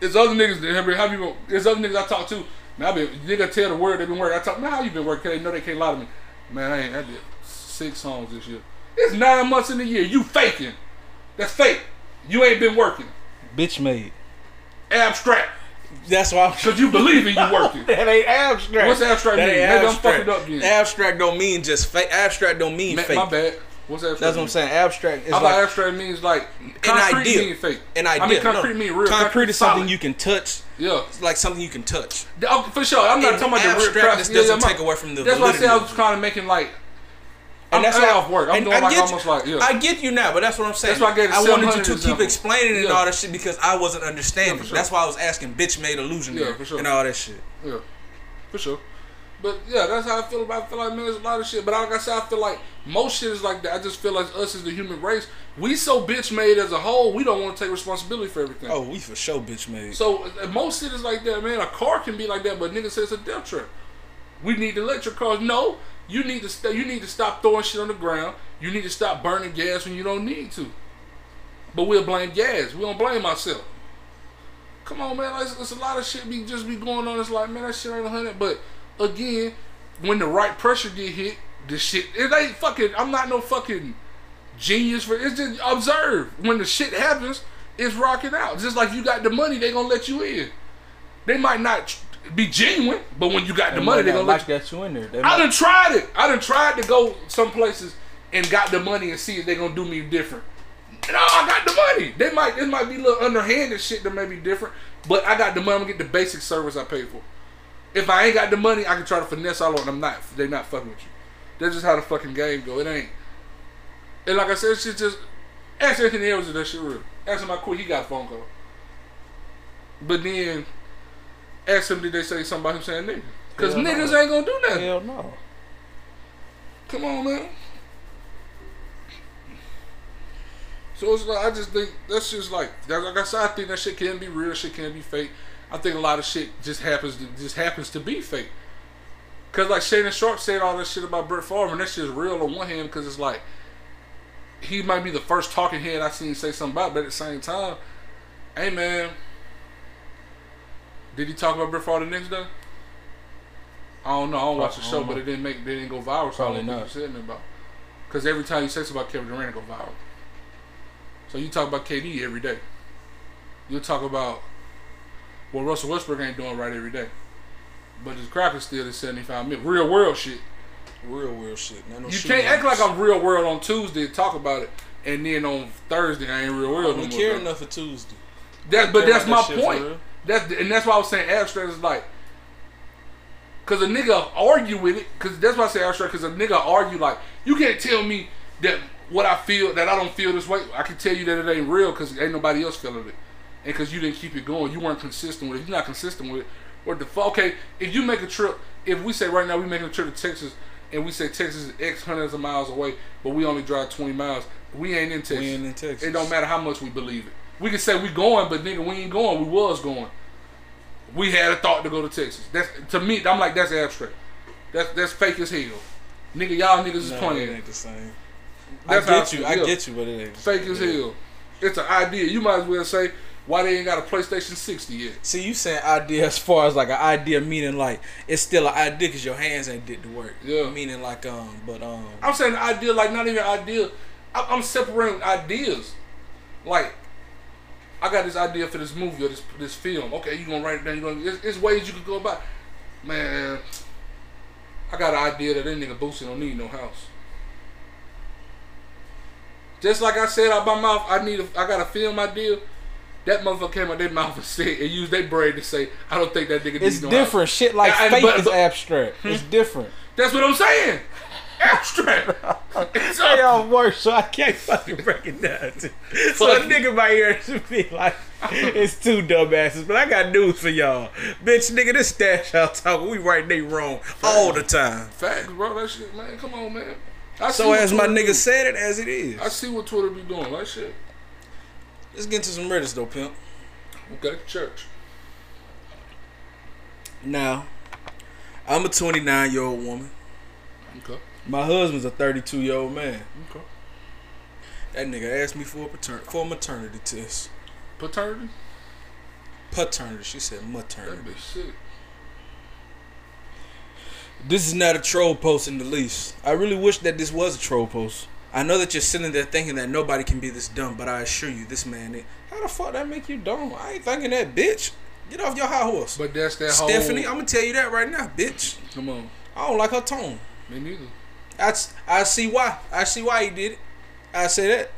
It's other niggas that have been, have you been, there's other niggas I talk to. Man, I been nigga tell the word they been working. I talk, man, how you been working? They know they can't lie to me. Man, I ain't. I did six songs this year. It's nine months in the year. You faking. That's fake. You ain't been working. bitch made. Abstract. That's why I'm Cause you believe in you working. That ain't abstract. What's abstract That mean? ain't Maybe I'm abstract. fucking up then. Abstract don't mean just fake. Abstract don't mean Ma- fake. My bad. What's abstract? That's what? I'm saying. Abstract is I like abstract means like concrete idea. mean fake. an idea. I mean No, concrete mean real. Concrete is something solid. you can touch. Yeah. It's like something you can touch. Oh, for sure. I'm not And talking about the real abstract, crap. this Yeah, doesn't yeah, take my- away from the That's why I said I validity. was kind of making like. And I'm that's why off work. I'm doing I like get almost you, like yeah. I get you now, but that's what I'm saying. That's why I gave I wanted you 700 to keep explaining it and all that shit because I wasn't understanding. Yeah, sure. That's why I was asking bitch made illusion Yeah, for sure. and all that shit. Yeah, for sure. But yeah, that's how I feel about. I feel like man, there's a lot of shit. But like I said, I feel like most shit is like that. I just feel like us as the human race, we so bitch made as a whole. We don't want to take responsibility for everything. Oh, we for sure bitch made. So uh, most shit is like that, man. A car can be like that, but nigga says it's a death trap. We need electric cars. No, you need to st- you need to stop throwing shit on the ground. You need to stop burning gas when you don't need to. But we'll blame gas. We don't blame ourselves. Come on, man. It's a lot of shit be just be going on. It's like, man, that shit ain't a hundred. But again, when the right pressure get hit, the shit it ain't fucking. I'm not no fucking genius for. It's just observe when the shit happens. It's rocking out. Just like you got the money, they gonna let you in. They might not be genuine, but when you got the money, they gonna let you. that you in there. They I might- done tried it. I done tried to go some places and got the money and see if they gonna do me different. No, I got the money. They might it might be a little underhanded shit that may be different, but I got the money. I'm gonna get the basic service I pay for. If I ain't got the money, I can try to finesse all on them. Not they not fucking with you. That's just how the fucking game go. It ain't. And like I said, it's just ask Anthony Edwards if that shit real. Ask him how quick he got a phone call. But then ask him did they say something about him saying nigga? Cause Hell no. niggas ain't gonna do nothing. Hell no. Come on, man. So it's like I just think that's just like like I said. I think that shit can be real. Shit can be fake. I think a lot of shit just happens to just happens to be fake. Cause like Shannon Sharpe said all this shit about Brett Favre, and that shit's real on one hand because it's like he might be the first talking head I seen say something about, but at the same time, hey man, did he talk about Brett Favre the next day? I don't know. I don't watch the show, but it didn't make, they didn't go viral. So Probably I don't know not. what you said about. Because every time you say something about Kevin Durant, it go viral. So you talk about KD every day. You'll talk about what Russell Westbrook ain't doing right every day. But his crack is still at 75 mil. Real world shit. Real world shit. No You shit can't act like. I'm real world on Tuesday and talk about it, and then on Thursday I ain't real I world don't no care enough for Tuesday. That, but that's my that point. That's and that's why I was saying abstract is like, cause a nigga argue with it. Cause that's why I say abstract. Cause a nigga argue like, you can't tell me that what I feel that I don't feel this way. I can tell you that it ain't real because ain't nobody else feeling it, and cause you didn't keep it going. You weren't consistent with it. You're not consistent with it. What the fuck? Okay, if you make a trip, if we say right now we making a trip to Texas. And we say Texas is X hundreds of miles away, but we only drive 20 miles. We ain't in Texas. We ain't in Texas. It don't matter how much we believe it. We can say we going, but nigga, we ain't going. We was going. We had a thought to go to Texas. That's to me. I'm like that's abstract. That's that's fake as hell. Nigga, y'all niggas is No, it playing. ain't the same. That's I get you. I get you, but it ain't. Fake as hell. It's an idea. You might as well say why they ain't got a PlayStation 60 yet. See, you saying idea as far as like an idea, meaning like it's still an idea because your hands ain't did the work. Yeah. Meaning like um, but um, I'm saying idea like not even idea. I- I'm separating ideas. Like I got this idea for this movie or this this film. Okay, you gonna write it down. You gonna. It's, it's ways you could go about. Man, I got an idea that that nigga Boosie don't need no house. Just like I said out my mouth, I need a, I got a film idea. That motherfucker came out their mouth and said and used their brain to say, I don't think that nigga It's needs no different. Shit like And- faith but- is but- Hmm? abstract. It's different. That's what I'm saying. Abstract. It's all, y'all work, so I can't fucking break it down. So a nigga might hear should be like, it's two dumbasses. But I got news for y'all. Bitch, nigga, this stash house talking, we right they wrong all the time. Facts, bro. That shit, man. Come on, man. I So as my nigga do. said it, as it is. I see what Twitter be doing. Like shit. Let's get into some Reddits though, pimp. Okay, church. Now, I'm a 29 year old woman. Okay. My husband's a 32 year old man. Okay. That nigga asked me for a patern- for a maternity test. Paternity? Paternity. She said maternity. That bitch sick. This is not a troll post in the least. I really wish that this was a troll post. I know that you're sitting there thinking that nobody can be this dumb, but I assure you, this man. Is. How the fuck that make you dumb? I ain't thinking that, bitch. Get off your high horse, But that's that Stephanie. whole. I'm gonna tell you that right now, bitch. Come on. I don't like her tone. Me neither. I, I see why. I see why he did it. I say that.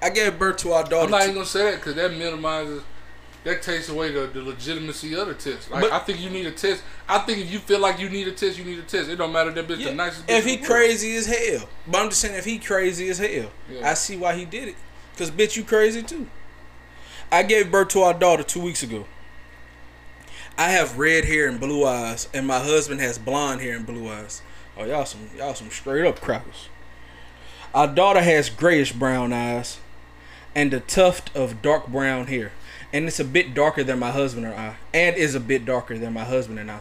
I gave birth to our daughter. I'm not even gonna say that because that minimizes, that takes away the, the legitimacy of the test. Like But- I think you need a test. I think if you feel like you need a test, you need a test. It don't matter that bitch Yeah, the nicest. bitch if he crazy as hell, but I'm just saying if he crazy as hell, Yeah. I see why he did it. Cause bitch, you crazy too. I gave birth to our daughter two weeks ago. I have red hair and blue eyes, and my husband has blonde hair and blue eyes. Oh y'all some y'all some straight up crackers. Our daughter has grayish brown eyes, and a tuft of dark brown hair, and it's a bit darker than my husband and I, and is a bit darker than my husband and I.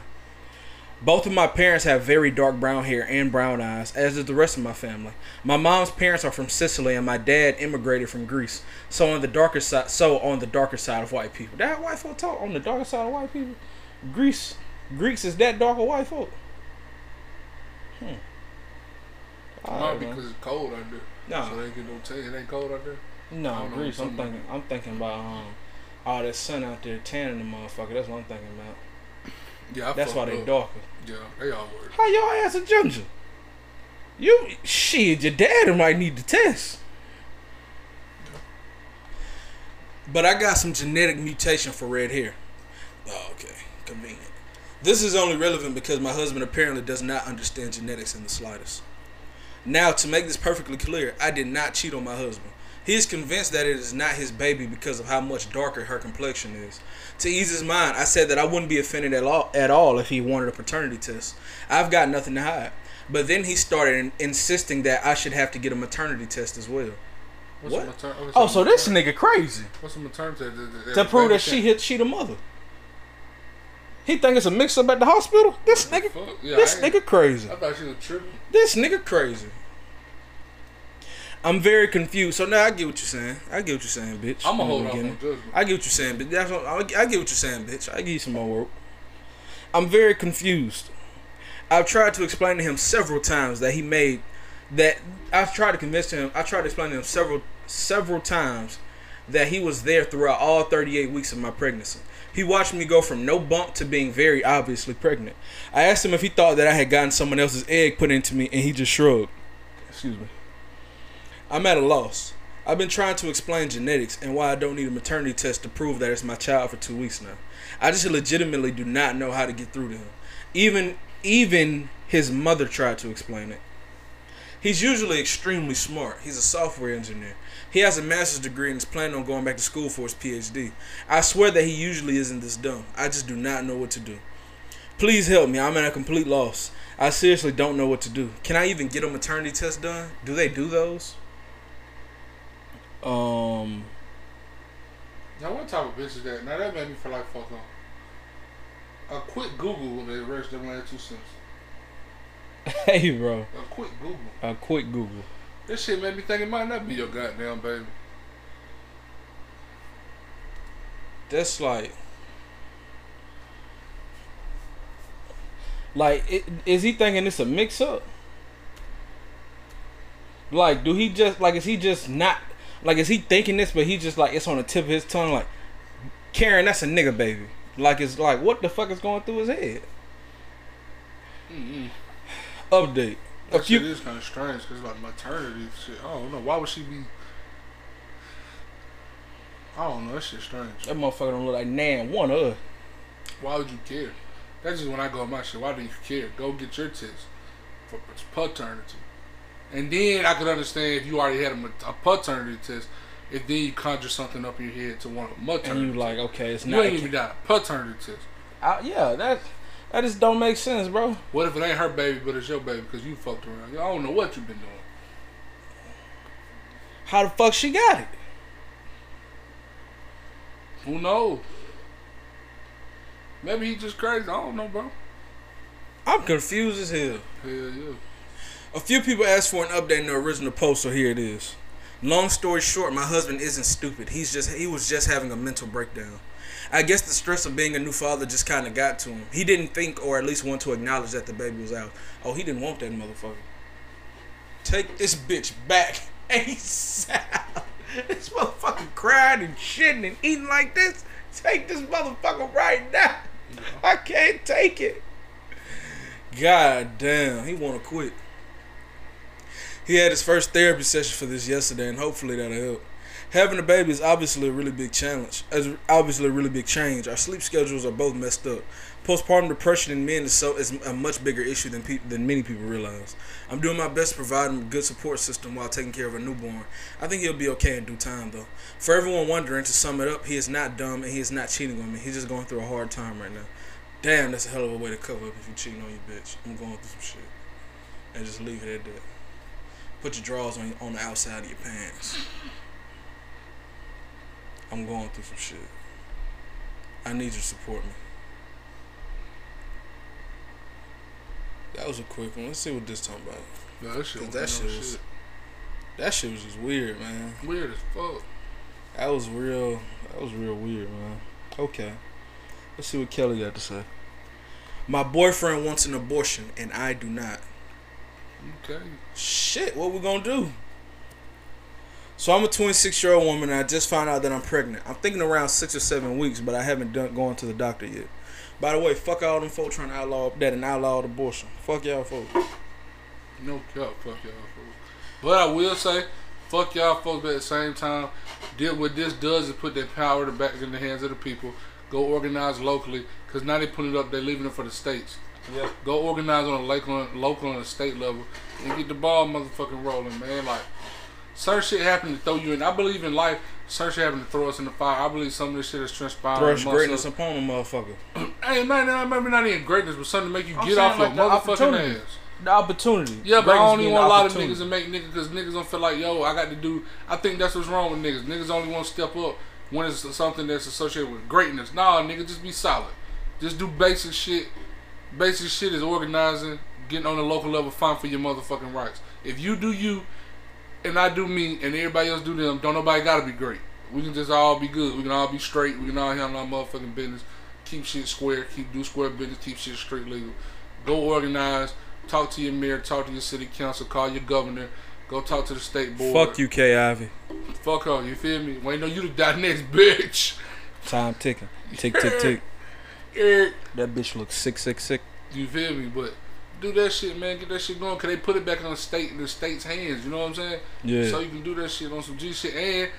Both of my parents have very dark brown hair and brown eyes, as does the rest of my family. My mom's parents are from Sicily, and my dad immigrated from Greece. So on the darker side, so on the darker side of white people. That white folk talk on the darker side of white people. Greece, Greeks is that dark of white folk. Hmm. No, man. because it's cold out there. Nah. So they get no test. It ain't cold out there. No, Greece. I'm thinking. I'm thinking about um, all that sun out there tanning the motherfucker. That's what I'm thinking about. Yeah, I That's why they up. darker. Yeah, they all work. How your ass a ginger? You shit, your dad might need to test. But I got some genetic mutation for red hair. Oh, okay. Convenient. This is only relevant because my husband apparently does not understand genetics in the slightest. Now, to make this perfectly clear, I did not cheat on my husband. He is convinced that it is not his baby because of how much darker her complexion is. To ease his mind, I said that I wouldn't be offended at all, at all if he wanted a paternity test. I've got nothing to hide. But then he started in- insisting that I should have to get a maternity test as well. What's What? A mater- what's Oh, a so this nigga crazy What's a maternity test? To prove that she hit she the mother. He think it's a mix up at the hospital. This nigga, yeah, this nigga crazy. I thought she was tripping. This nigga crazy. I'm very confused. So now I get what you're saying. I get what you're saying, bitch. I'm gonna hold off on judgment. I get what you're saying, but that's what, I I get what you're saying, bitch. I give you some more work. I'm very confused. I've tried to explain to him several times that he made that I've tried to convince him. I tried to explain to him several several times that he was there throughout all 38 weeks of my pregnancy. He watched me go from no bump to being very obviously pregnant. I asked him if he thought that I had gotten someone else's egg put into me, and he just shrugged. Excuse me. I'm at a loss. I've been trying to explain genetics and why I don't need a maternity test to prove that it's my child for two weeks now. I just legitimately do not know how to get through to him. Even even his mother tried to explain it. He's usually extremely smart. He's a software engineer. He has a master's degree and is planning on going back to school for his PhD. I swear that he usually isn't this dumb. I just do not know what to do. Please help me. I'm at a complete loss. I seriously don't know what to do. Can I even get a maternity test done? Do they do those? Um, Now, what type of bitch is that? Now, that made me feel like fuck on. A quick Google will erase them last two cents. hey, bro. A quick Google. A quick Google. This shit made me think it might not be your goddamn baby. That's like, like, it, is he thinking it's a mix up? Like, do he just like? Is he just not like? Is he thinking this, but he just like it's on the tip of his tongue? Like, Karen, that's a nigga baby. Like, it's like what the fuck is going through his head? Mm-mm. Update. A That shit few. is kind of strange because like maternity shit. I don't know. Why would she be? I don't know. That shit strange. That motherfucker don't look like Nan. One of. Why would you care? That's just when I go on my shit. Why do you care? Go get your test for paternity. And then I could understand if you already had a, a paternity test, if then you conjure something up in your head to want a maternity. And you like, okay, it's you not. ain't even got a paternity test. I, yeah, that that just don't make sense, bro. What if it ain't her baby, but it's your baby because you fucked around? I don't know what you've been doing. How the fuck she got it? Who knows? Maybe he just crazy. I don't know, bro. I'm confused as hell. Hell yeah. A few people asked for an update in the original post, so here it is. Long story short, my husband isn't stupid. He's just he was just having a mental breakdown. I guess the stress of being a new father just kind of got to him. He didn't think or at least want to acknowledge that the baby was out. Oh, he didn't want that motherfucker. Take this bitch back ASAP. This motherfucker crying and shitting and eating like this. Take this motherfucker right now. I can't take it. God damn, he want to quit. He had his first therapy session for this yesterday, and hopefully that'll help. Having a baby is obviously a really big challenge. As obviously a really big change. Our sleep schedules are both messed up. Postpartum depression in men is so is a much bigger issue than pe- than many people realize. I'm doing my best to provide him a good support system while taking care of a newborn. I think he'll be okay in due time, though. For everyone wondering, to sum it up, he is not dumb and he is not cheating on me. He's just going through a hard time right now. Damn, that's a hell of a way to cover up if you're cheating on your bitch. I'm going through some shit, and just leave it at that. Put your drawers on on the outside of your pants. I'm going through some shit. I need you to support me. That was a quick one. Let's see what this talking about. Yeah, that shit, was that shit was- That shit was just weird, man. weird as fuck. That was real. That was real weird, man. Okay. Let's see what Kelly got to say. My boyfriend wants an abortion, and I do not. Okay. Shit, what we gonna do? So I'm a 26 year old woman, and I just found out that I'm pregnant. I'm thinking around six or seven weeks, but I haven't done gone to the doctor yet. By the way, fuck all them folks trying to outlaw that and outlaw abortion. Fuck y'all folks. No cap, fuck y'all folks. But I will say, fuck y'all folks. But at the same time, did what this does is put that power back in the hands of the people. Go organize locally, cause now they putting it up. They're leaving it for the states. Yeah. Go organize on a local, local and a state level, and get the ball motherfucking rolling, man. Like certain shit happen to throw you in. I believe in life. Certain shit happen to throw us in the fire. I believe some of this shit is transpiring. Thrush amongst greatness us. upon a motherfucker. Hey, man, nah, maybe not even greatness, but something to make you I'm get off like your motherfucking ass. The opportunity. Yeah, but I Greatness don't even want a lot of niggas to make niggas because niggas don't feel like, yo, I got to do. I think that's what's wrong with niggas. Niggas only want to step up when it's something that's associated with greatness. Nah, nigga, just be solid. Just do basic shit. Basic shit is organizing, getting on the local level, fighting for your motherfucking rights. If you do you, and I do me, and everybody else do them, don't nobody gotta be great. We can just all be good. We can all be straight. We can all handle our motherfucking business. Keep shit square. Keep do square business. Keep shit straight legal. Go organize. Talk to your mayor. Talk to your city council. Call your governor. Go talk to the state board. Fuck you, Kay Ivey. Fuck her. You feel me? Wait, no, you to die next, bitch. Time ticking. Tick, tick, tick. That bitch looks sick, sick, sick. You feel me? But do that shit, man. Get that shit going. Cause they put it back on the state, in the state's hands. You know what I'm saying? Yeah. So you can do that shit on some G shit. And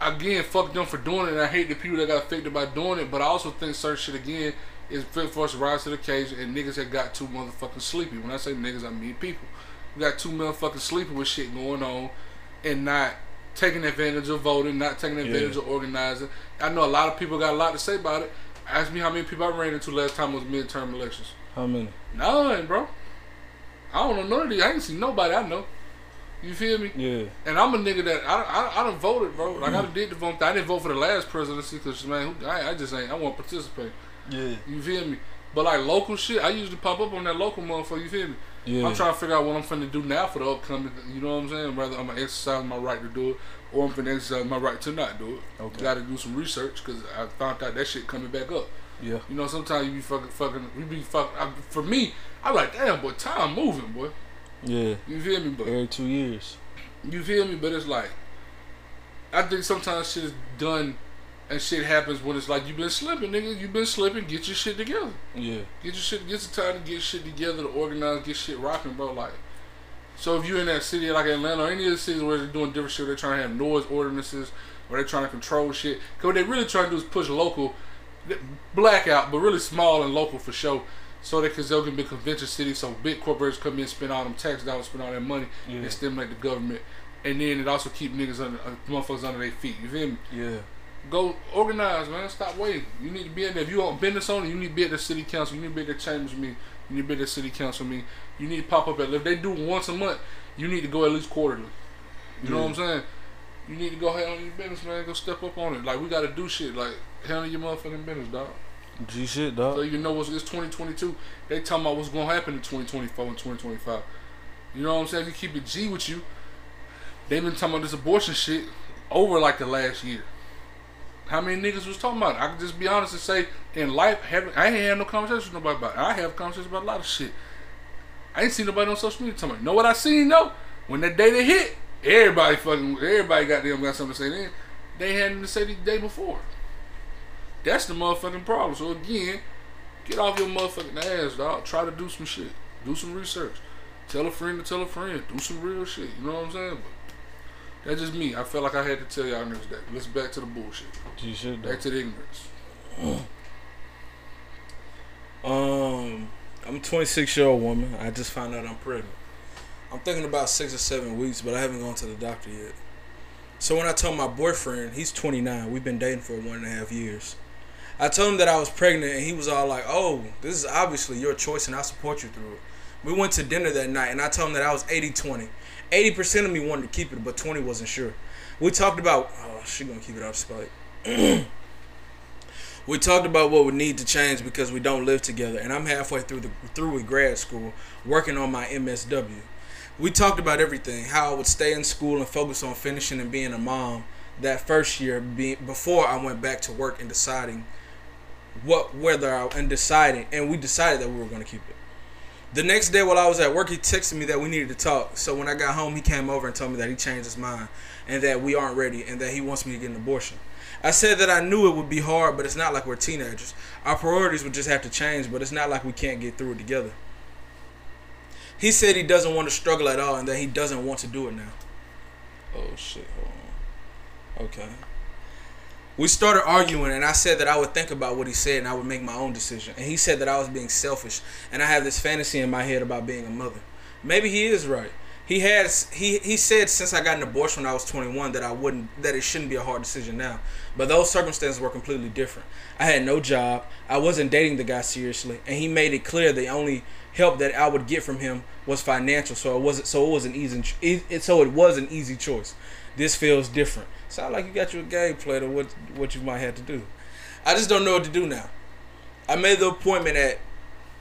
again, fuck them for doing it. And I hate the people that got affected by doing it. But I also think certain shit again is fit for us to rise to the occasion. And niggas that got too motherfucking sleepy. When I say niggas, I mean people. We got too motherfucking sleepy with shit going on, and not taking advantage of voting, not taking advantage Yeah. of organizing. I know a lot of people got a lot to say about it. Ask me how many people I ran into last time was midterm elections. How many? None, bro. I don't know none of these. I ain't seen nobody I know. You feel me? Yeah. And I'm a nigga that I I, I done voted, bro. Like I done did the vote. I didn't vote for the last presidency because man, who- I, I just ain't. I want to participate. Yeah. You feel me? But like local shit, I usually pop up on that local motherfucker. You feel me? Yeah. I'm trying to figure out what I'm finna do now for the upcoming. You know what I'm saying? Whether I'm gonna exercise my right to do it, or I'm finna exercise my right to not do it. Okay. Got to do some research because I found out that shit coming back up. Yeah. You know, sometimes you be fucking, fucking, we be fucking. I, for me, I like, damn, boy, time moving, boy. Yeah. You feel me? But Every two years. you feel me? But it's like, I think sometimes shit is done And shit happens when it's like you've been slipping, nigga. You've been slipping. Get your shit together. Yeah. Get your shit. Get the time to get shit together, to organize, get shit rocking, bro. Like, so if you're in that city like Atlanta or any of the cities where they're doing different shit, they're trying to have noise ordinances or they're trying to control shit. Cause what they really trying to do is push local, blackout, but really small and local for sure. So that cause they'll be a convention city, so big corporations come in, spend all them tax dollars, spend all that money, Yeah. and stimulate the government. And then it also keep niggas under, uh, motherfuckers under their feet. You feel me? Yeah. Go organize, man. Stop waiting. You need to be in there. If you want business owner, you need to be at the city council. You need to be at the chambers meeting. You need to be at the city council meeting. You need to pop up at. If they do once a month, you need to go at least quarterly. You know what I'm saying? You need to go ahead on your business, man. Go step up on it. Like we got to do shit. Like handle your motherfucking business, dog. G shit, dog. So you know what's it's 2022. They talking about what's gonna happen in 2024 and 2025. You know what I'm saying? If you keep it G with you, they've been talking about this abortion shit over like the last year. How many niggas was talking about it? I can just be honest and say in life, having, I ain't had no conversation with nobody about it. I have conversations about a lot of shit. I ain't seen nobody on social media talking about it. Know what I seen though? When that day they hit, everybody fucking, everybody got them got something to say then. They had nothing to say the day before. That's the motherfucking problem. So again, get off your motherfucking ass, dog. Try to do some shit. Do some research. Tell a friend to tell a friend. Do some real shit. You know what I'm saying? But that's just me. I felt like I had to tell y'all niggas that. Let's back to the bullshit. G shit, Back to the ignorance. Um, I'm a 26 year old woman. I just found out I'm pregnant. I'm thinking about six or seven weeks, but I haven't gone to the doctor yet. So when I told my boyfriend, he's 29. We've been dating for one and a half years. I told him that I was pregnant, and he was all like, "Oh, this is obviously your choice, and I support you through it." We went to dinner that night, and I told him that I was 80-20. 80% of me wanted to keep it, but 20 wasn't sure. We talked about, oh, she gonna keep it up, Spike. we talked about what would need to change because we don't live together, and I'm halfway through the through with grad school, working on my MSW. We talked about everything, how I would stay in school and focus on finishing and being a mom that first year, be, before I went back to work and deciding what whether I and deciding, and we decided that we were going to keep it. The next day, while I was at work, he texted me that we needed to talk. So when I got home, he came over and told me that he changed his mind and that we aren't ready and that he wants me to get an abortion. I said that I knew it would be hard, but it's not like we're teenagers. Our priorities would just have to change, but it's not like we can't get through it together. He said he doesn't want to struggle at all and that he doesn't want to do it now. Oh shit, hold on. Okay. We started arguing and I said that I would think about what he said and I would make my own decision. And he said that I was being selfish and I have this fantasy in my head about being a mother. Maybe he is right. He has he he said since I got an abortion when I was 21 that I wouldn't that it shouldn't be a hard decision now. But those circumstances were completely different. I had no job. I wasn't dating the guy seriously, and he made it clear the only help that I would get from him was financial. So it wasn't so it was an easy so it was an easy choice. This feels different. Sound like you got you a game plan of what what you might have to do. I just don't know what to do now. I made the appointment at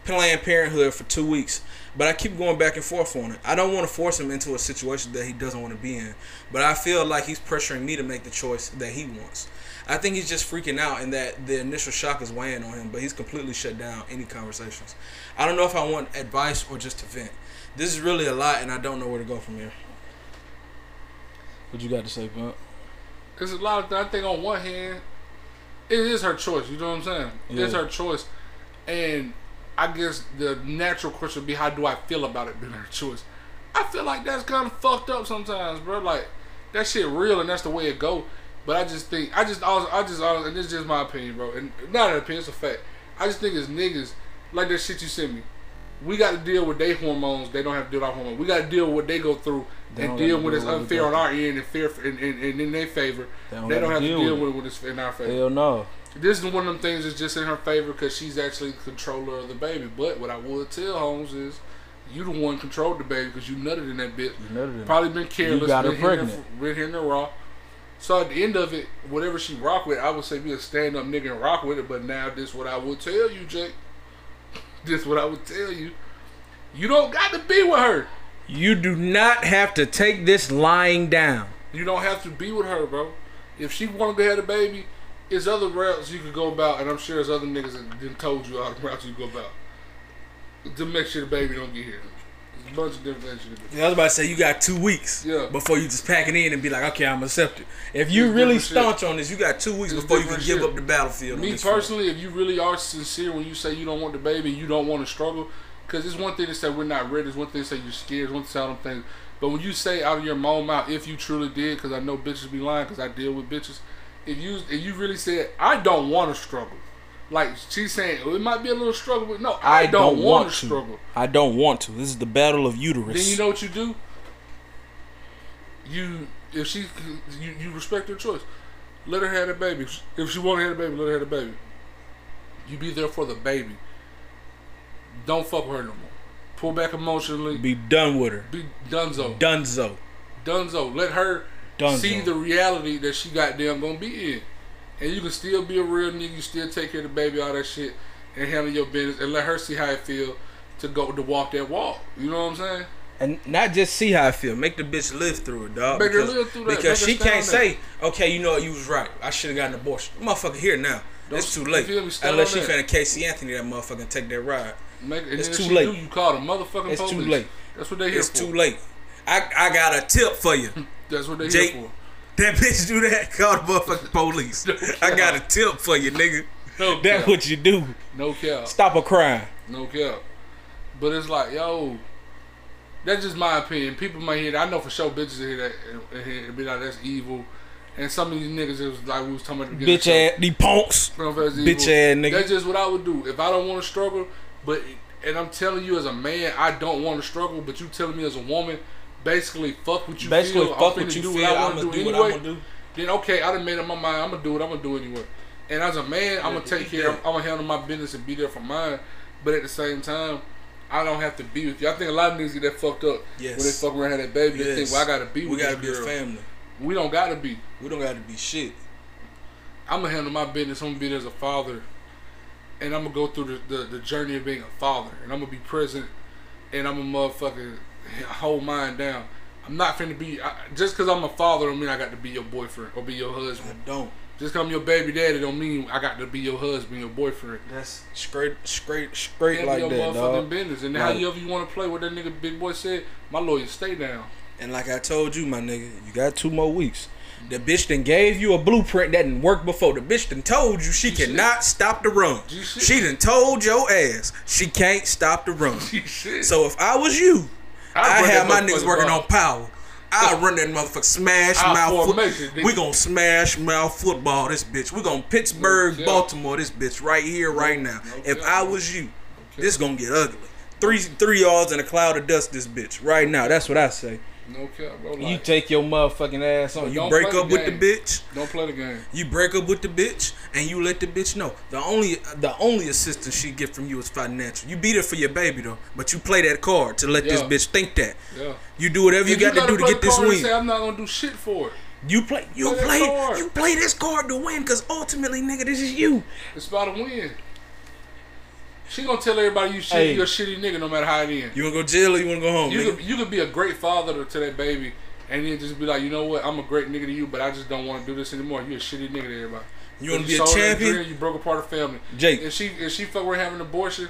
Planned Parenthood for two weeks, but I keep going back and forth on it. I don't want to force him into a situation that he doesn't want to be in, but I feel like he's pressuring me to make the choice that he wants. I think he's just freaking out and that the initial shock is weighing on him, but he's completely shut down any conversations. I don't know if I want advice or just to vent. This is really a lot, and I don't know where to go from here. What you got to say, Pump? There's a lot of. I think on one hand, it is her choice. You know what I'm saying? It's her choice, and I guess the natural question would be, how do I feel about it being her choice? I feel like that's kind of fucked up sometimes, bro. Like that shit real, and that's the way it go. But I just think, I just, I just, always, and this is just my opinion, bro. And not an opinion, it's a fact. I just think as niggas, like that shit you sent me, we got to deal with their hormones. They don't have to deal with our hormones. We got to deal with what they go through and deal when it's unfair on our end and fair and, and, and in their favor. They They don't don't, have to deal deal with it when it's in our favor. Hell no. This is one of them things that's just in her favor because she's actually the controller of the baby. But what I would tell Holmes is, you the one controlled the baby because you nutted in that bit. You nutted in. Probably been careless. You got her been hitting pregnant. Been hitting her raw. So at the end of it, whatever she rock with, I would say be a stand up nigga and rock with it. But now this what I would tell you, Jake. this what I would tell you. You don't got to be with her. You do not have to take this lying down. You don't have to be with her, bro. If she wanted to have a baby, there's other routes you could go about, and I'm sure there's other niggas that didn't told you all the routes you go about to make sure the baby don't get here. A bunch of different things you can do. Yeah, I was about to say you got two weeks Yeah. before you just pack it in and be like, okay, I'm accepted. If you It's really different shit. staunch on this, you got two weeks It's before you can different give up the battlefield. Me this front. personally, if you really are sincere when you say you don't want the baby, you don't want to struggle, because it's one thing to say we're not ready, it's one thing to say you're scared, it's one thing to say all them things. But when you say out of your mouth mouth, if you truly did, because I know bitches be lying, because I deal with bitches. If you if you really said I don't want to struggle, like she's saying oh, it might be a little struggle, but no, I, don't, want to struggle. I don't want to. This is the battle of uterus. Then you know what you do. You if she you, you respect her choice, let her have the baby. If she want to have the baby, let her have the baby. You be there for the baby. Don't fuck with her no more. Pull back emotionally. Be done with her. Be dunzo. Dunzo. Dunzo. Let her Dunzo. see the reality that she goddamn gonna be in. And you can still be a real nigga, you still take care of the baby, all that shit, and handle your business and let her see how it feel to go to walk that walk. You know what I'm saying? And not just see how I feel. Make the bitch live through it, dog. Make her because, live through that. Because she can't say, okay, you know what, you was right. I should have gotten an abortion. Motherfucker here now. Don't- it's too late. Unless she finna Casey Anthony that motherfucker and take that ride. Make, It's too late. Do, you call the motherfucking police. It's too late. That's what they here It's for. too late. I I got a tip for you. That's what they Jake, here That bitch do that, call the motherfucking police. I got a tip for you, nigga. No That's what you do. No cap. Stop a crime. No cap. But it's like, yo, that's just my opinion. People might hear that. I know for sure bitches hear that and, and, and be like, that's evil. And some of these niggas, it was like we was talking about the Bitch ass, these punks. You know, if that's Bitch ass nigga. That's just what I would do if I don't want to struggle. But and I'm telling you as a man, I don't want to struggle. But you telling me as a woman, basically fuck what you Basically, feel. fuck I'm what you do feel. what I I'm want gonna to do do what anyway. I'm gonna do. Then okay, I done made up my mind. I'm gonna do what I'm gonna do anyway. And as a man, I'm gonna take care. I'm, I'm gonna handle my business and be there for mine. But at the same time, I don't have to be with you. I think a lot of niggas get that fucked up Yes. when they fuck around and have that baby. They think, well, I gotta be We with gotta be a family. We don't gotta be. We don't gotta be shit. I'm gonna handle my business. I'm gonna be there as a father, and I'm gonna go through the, the, the journey of being a father, and I'm gonna be present, and I'm a motherfucking hold mine down. I'm not finna be I, just because I'm a father don't mean I got to be your boyfriend or be your I husband. don't. Just because I'm your baby daddy don't mean I got to be your husband, your boyfriend. That's straight, straight, straight like your that, motherfucking dog. business, and Like- however you want to play. What that nigga Big Boy said, my lawyer stay down. And like I told you, my nigga, you got two more weeks. The bitch done gave you a blueprint that didn't work before. The bitch done told you she cannot stop the run. She done told your ass she can't stop the run. So if I was you, I'd I run have my niggas working on power. I run that motherfucker smash Our mouth. formation, Foot. We gonna smash mouth football this bitch. We gonna Pittsburgh, No. Baltimore this bitch right here, right now. no if. I was you, this gonna get ugly. Three three yards in a cloud of dust. This bitch right now. That's what I say. No cap, bro. You take your motherfucking ass on. You break up the with the bitch. don't play the game. You break up with the bitch, and you let the bitch know. The only the only assistance she get from you is financial. You beat her for your baby though, but you play that card to let this bitch think that. Yeah. You do whatever you If got to do to get this card and win. Say, I'm not gonna do shit for it. You play you Play play you play this card to win, cause ultimately, nigga, this is you. It's about a win. She gonna tell everybody you shit, Hey. you're a shitty nigga no matter how it ends. You wanna go jail or you wanna go home? You nigga? could you could be a great father to, to that baby, and then just be like, you know what, I'm a great nigga to you, but I just don't want to do this anymore. You a shitty nigga to everybody. You wanna If be a champion? dream, you broke apart the family. Jake. If she if she fuck around having an abortion,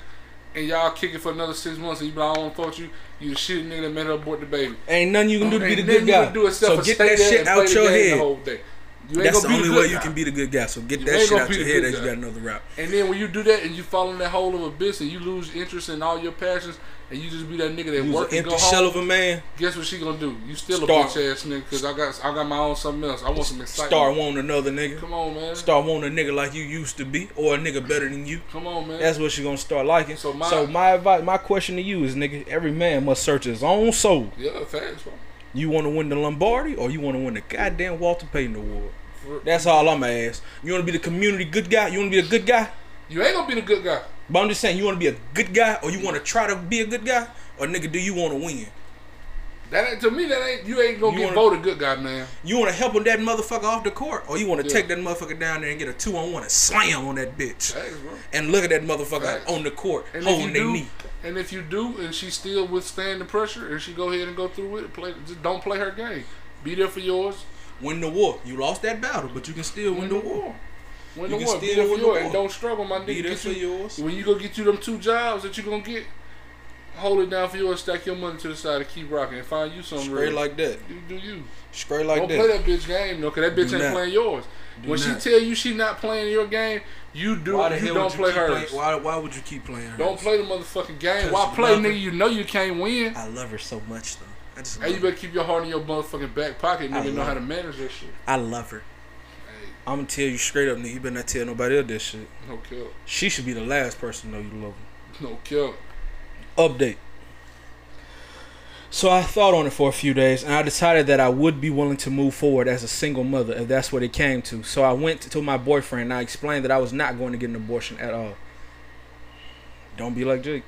and y'all kick it for another six months, and you be like, I don't want to fuck with you. You the shitty nigga that made her abort the baby. Ain't nothing you can do to be the Ain't good nothing you guy. can do except So get that shit out your game The head. Whole day. You ain't That's the only way you guy. can be the good guy. So get You that shit out your head that you got another route. And then when you do that and you fall in that hole of abyss and you lose interest in all your passions and you just be that nigga that You work an and go empty shell home, of a man. guess what she gonna do? You still Start- a bitch ass nigga because I got I got my own something else. I want some excitement. Start wanting another nigga. Come on, man. Start wanting a nigga like you used to be, or a nigga better than you. Come on, man. That's what she gonna start liking. So So my- my advice, my question to you is, nigga, every man must search his own soul. yeah, facts, bro. You want to win the Lombardi, or you want to win the goddamn Walter Payton Award? That's all I'm gonna ask. You want to be the community good guy? You want to be a good guy? You ain't gonna be the good guy. But I'm just saying, you want to be a good guy, or you want to try to be a good guy, or nigga, do you want to win? That ain't to me. That ain't you ain't gonna You get wanna- voted good guy, man. You want to help him that motherfucker off the court, or you want to Yeah. take that motherfucker down there and get a two on one and slam on that bitch, and look at that motherfucker Facts. on the court And holding their knee. and if you do, and she still withstand the pressure, and she go ahead and go through with it, play. Just don't play her game. Be there for yours. Win the war. You lost that battle, but you can still win, the war. Win You the war. Be still there for win the yours, war. and don't struggle, my nigga. Be there for you- yours. When you go get you them two jobs that you gonna get, hold it down for you and stack your money to the side and keep rocking and find you something Straight real. like that. you do you. Straight like Don't that. play that bitch game though, cause that bitch Do ain't not. playing yours. Do when not. she tell you she not playing your game, you do. Why the you hell don't would you play keep hers. playing? Why, why would you keep playing? Don't play the motherfucking game. Why play, love her. You know you can't win. I love her so much though. I just. Hey, you better keep your heart in your motherfucking back pocket, nigga. Know how to manage that shit. I love her. Hey, I'm gonna tell you straight up, nigga. You better not tell nobody else that shit. no kill, She should be the last person to know you love her. no kill. Update. So I thought on it for a few days, and I decided that I would be willing to move forward as a single mother if that's what it came to. So I went to my boyfriend and I explained that I was not going to get an abortion at all. Don't be like Jake.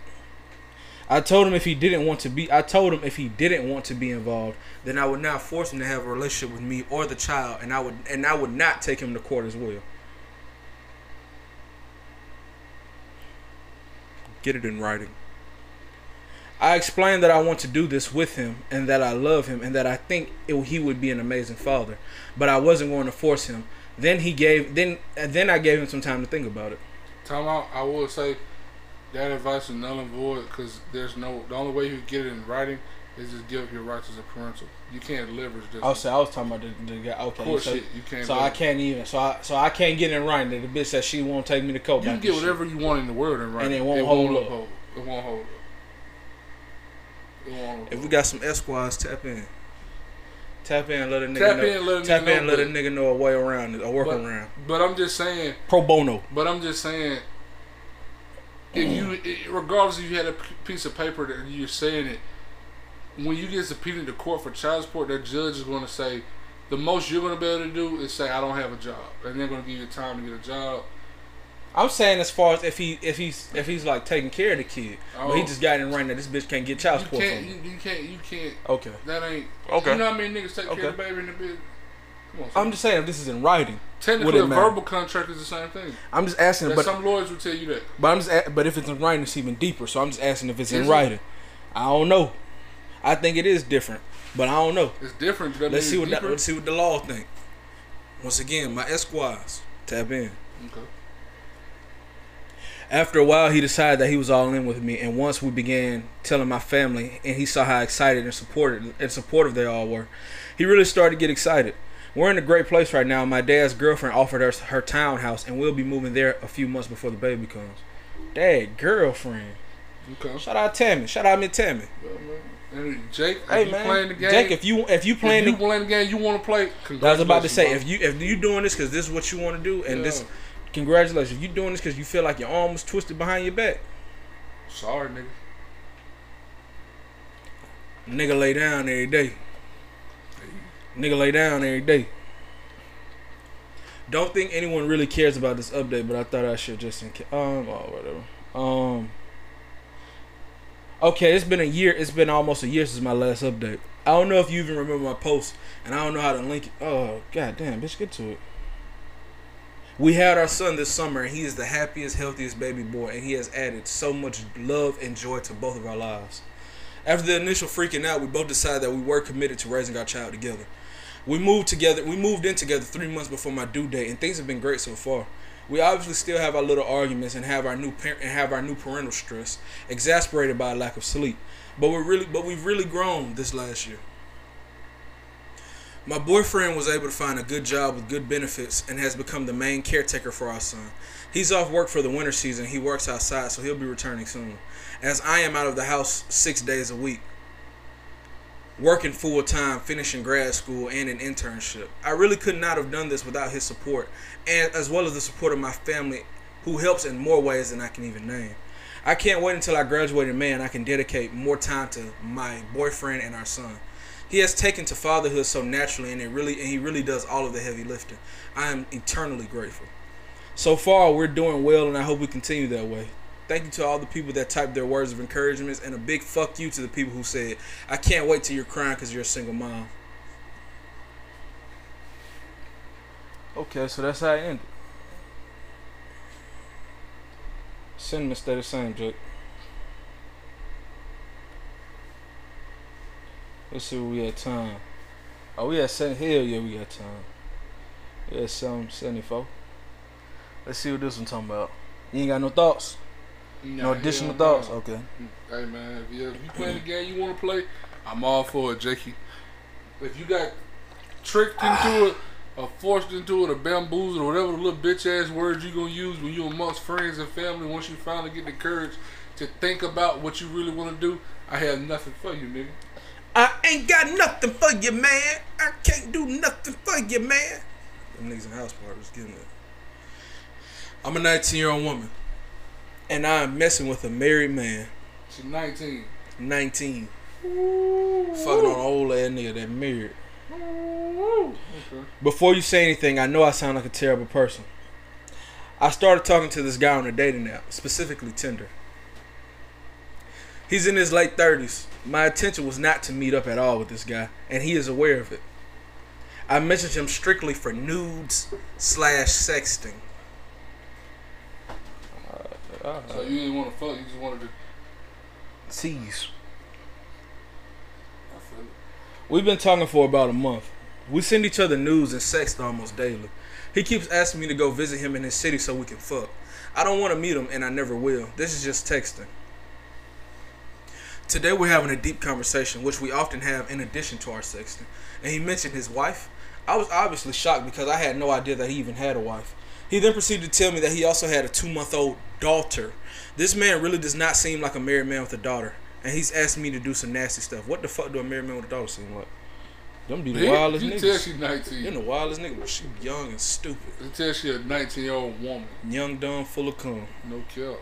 I told him if he didn't want to be, I told him if he didn't want to be involved, then I would not force him to have a relationship with me or the child, and I would and I would not take him to court as well. Get it in writing. I explained that I want to do this with him and that I love him and that I think it, he would be an amazing father, but I wasn't going to force him. Then he gave then then I gave him some time to think about it. Time out. I would say that advice is null and void because there's no. The only way you can get it in writing is just give up your rights as a parental. You can't leverage this. Oh, I was I was talking about the, the guy. Okay, court so, shit. You can't. so I can't even so I so I can't get it in writing that the bitch said she won't take me to court. You can get this whatever you want in the world in writing. And it won't hold up. uphold. It won't hold up. If we got some Esquires, tap in. Tap in, let a nigga Tap know. in, let a tap nigga in, know, let a nigga know a way around it, a but, workaround. but I'm just saying. Pro bono. But I'm just saying. If you, mm. regardless if you had a piece of paper that you're saying it, when you get subpoenaed to court for child support, that judge is going to say, the most you're going to be able to do is say, I don't have a job, and they're going to give you time to get a job. I'm saying as far as if he if he's if he's like taking care of the kid, but he Oh. just got in writing that this bitch can't get child support. You can't, from you, you can't, you can't. Okay. That ain't. Okay. You know how many niggas take care of the baby in the bed? Come on. I'm just saying if this is in writing. Technically, would it a matter? verbal contract is the same thing. I'm just asking, That but some lawyers will tell you that. but I'm just a- but if it's in writing, it's even deeper. So I'm just asking if it's in it? writing. I don't know. I think it is different, but I don't know. It's different. That Let's means see what the, let's see what the law think. Once again, my Esquires tap in. Okay. After a while, he decided that he was all in with me, and once we began telling my family, and he saw how excited and supported and supportive they all were, he really started to get excited. We're in a great place right now. My dad's girlfriend offered us her townhouse, and we'll be moving there a few months before the baby comes. Dad, girlfriend. Okay. Shout out Tammy. Shout out me Tammy. Well, Jake, if Hey you man, playing the game, Jake, if you if you playing if you the, playing the game you want to play, I was about to say if you if you doing this because this is what you want to do, and this, Yeah. Congratulations. If you doing this because you feel like your arm was twisted behind your back, sorry, nigga. Nigga lay down every day. Nigga lay down every day. Don't think anyone really cares about this update, but I thought I should just in case. Um, oh, whatever. Um. Okay, it's been a year. It's been almost a year since my last update. I don't know if you even remember my post, and I don't know how to link it. Oh, god damn, bitch, get to it. We had our son this summer, and he is the happiest, healthiest baby boy, and he has added so much love and joy to both of our lives. After the initial freaking out, we both decided that we were committed to raising our child together. We moved together. We moved in together three months before my due date, and things have been great so far. We obviously still have our little arguments and have our new parent and have our new parental stress, exasperated by a lack of sleep. But we're really, but we've really grown this last year. My boyfriend was able to find a good job with good benefits and has become the main caretaker for our son. He's off work for the winter season. He works outside, so he'll be returning soon. As I am out of the house six days a week, working full time, finishing grad school and an internship. I really could not have done this without his support, and as well as the support of my family, who helps in more ways than I can even name. I can't wait until I graduate in May and I can dedicate more time to my boyfriend and our son. He has taken to fatherhood so naturally, and it really and he really does all of the heavy lifting. I am eternally grateful. So far, we're doing well, and I hope we continue that way. Thank you to all the people that typed their words of encouragement, and a big fuck you to the people who said, "I can't wait till you're crying because you're a single mom." Okay, so that's how it ended. Sentiments stay the same, Jake. Let's see what we had time. Oh, we had seven. Hell yeah, we got time. Some seventy-four. Let's see what this one talking about. You ain't got no thoughts. Nah, No additional thoughts. no. Okay. Hey man, if you, if you playing the game you want to play, I'm all for it, Jakey. If you got tricked into ah. it, or forced into it, or bamboozled, or whatever the little bitch ass words you gonna use when you amongst friends and family, once you finally get the courage to think about what you really want to do, I have nothing for you, nigga. I ain't got nothing for you, man. I can't do nothing for you, man. Them niggas in house party was getting it. I'm a 19 year old woman, and I'm messing with a married man, She's 19. 19. Ooh. Fucking on an old ass nigga that married. Okay. Before you say anything, I know I sound like a terrible person. I started talking to this guy on a dating app, specifically Tinder. He's in his late 30s. My intention was not to meet up at all with this guy, and he is aware of it. I messaged him strictly for nudes slash sexting. So you didn't want to fuck, you just wanted to. Tease. I feel it. We've been talking for about a month. We send each other news and sext almost daily. He keeps asking me to go visit him in his city so we can fuck. I don't want to meet him and I never will. This is just texting. Today we're having a deep conversation, which we often have in addition to our sexting. And he mentioned his wife. I was obviously shocked because I had no idea that he even had a wife. He then proceeded to tell me that he also had a two month old daughter. This man really does not seem like a married man with a daughter. And he's asking me to do some nasty stuff. What the fuck do a married man with a daughter seem like? Them be the He- wildest you tell niggas. she's 19. Them the wildest niggas, but she young and stupid. You tell she a 19 year old woman. Young, dumb, full of cum. No kill.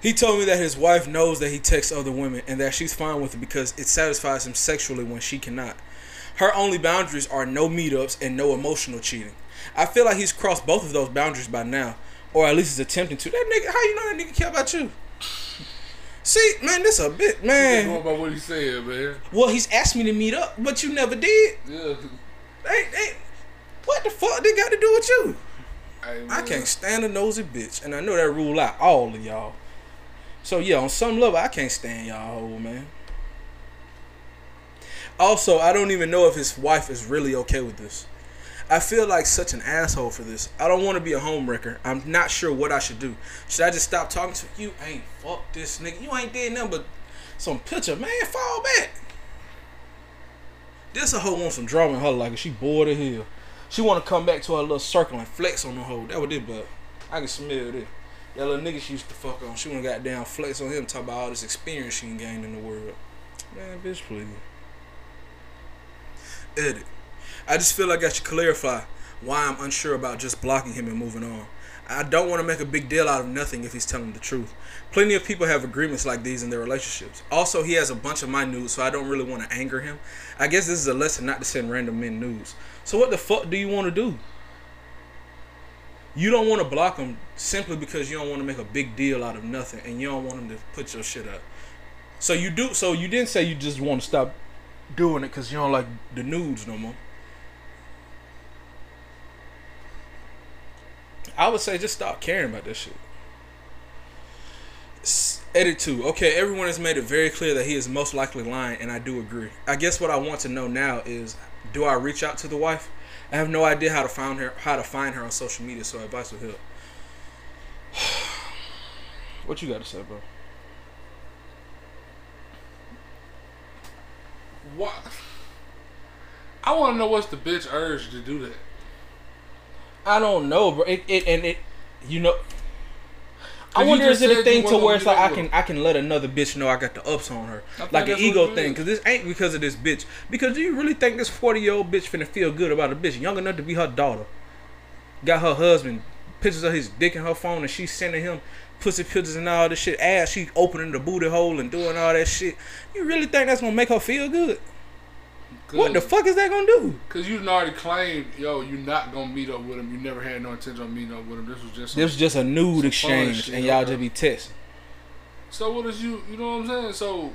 He told me that his wife knows that he texts other women and that she's fine with it because it satisfies him sexually when she cannot. Her only boundaries are no meetups and no emotional cheating. I feel like he's crossed both of those boundaries by now, or at least is attempting to. That nigga, how you know that nigga care about you? See, man, this a bit, Going man. by what he said, man. Well, he's asked me to meet up, but you never did. Yeah. Hey, hey, what the fuck they got to do with you? Hey, I can't stand a nosy bitch, and I know that rule out all of y'all. So yeah, on some level, I can't stand y'all whole man. Also, I don't even know if his wife is really okay with this. I feel like such an asshole for this. I don't want to be a homewrecker. I'm not sure what I should do. Should I just stop talking to you? Ain't fuck this nigga. You ain't did nothing but some picture, man. Fall back. This a hoe want some drama in her life. She bored of hell. She want to come back to her little circle and flex on the hoe. That what it, but I can smell it. That little nigga she used to fuck on. She got down flex on him, talk about all this experience she gained in the world. Man, bitch, please. Edit. I just feel like I should clarify why I'm unsure about just blocking him and moving on. I don't want to make a big deal out of nothing if he's telling the truth. Plenty of people have agreements like these in their relationships. Also, he has a bunch of my news, so I don't really want to anger him. I guess this is a lesson not to send random men news. So what the fuck do you want to do? You don't want to block them simply because you don't want to make a big deal out of nothing, and you don't want them to put your shit up. So you do. So you didn't say you just want to stop doing it because you don't like the nudes no more. I would say just stop caring about this shit. Edit two. Okay, everyone has made it very clear that he is most likely lying, and I do agree. I guess what I want to know now is, do I reach out to the wife? I have no idea how to find her, how to find her on social media, so advice will help. what you got to say, bro? What? I want to know what's the bitch urge to do that. I don't know, bro. It, it and it, you know. I wonder is it a thing to where it's like I can I can let another bitch know I got the ups on her, like an ego thing. Because this ain't because of this bitch. Because do you really think this forty year old bitch finna feel good about a bitch young enough to be her daughter? Got her husband pictures of his dick in her phone, and she's sending him pussy pictures and all this shit. Ass, she opening the booty hole and doing all that shit. You really think that's gonna make her feel good? What the fuck is that gonna do? Because you done already claimed, yo, you're not to meet up with him. You never had no intention of meeting up with him. This was just. This was just a nude exchange, shit, and y'all okay. just be testing. So what is you? You know what I'm saying? So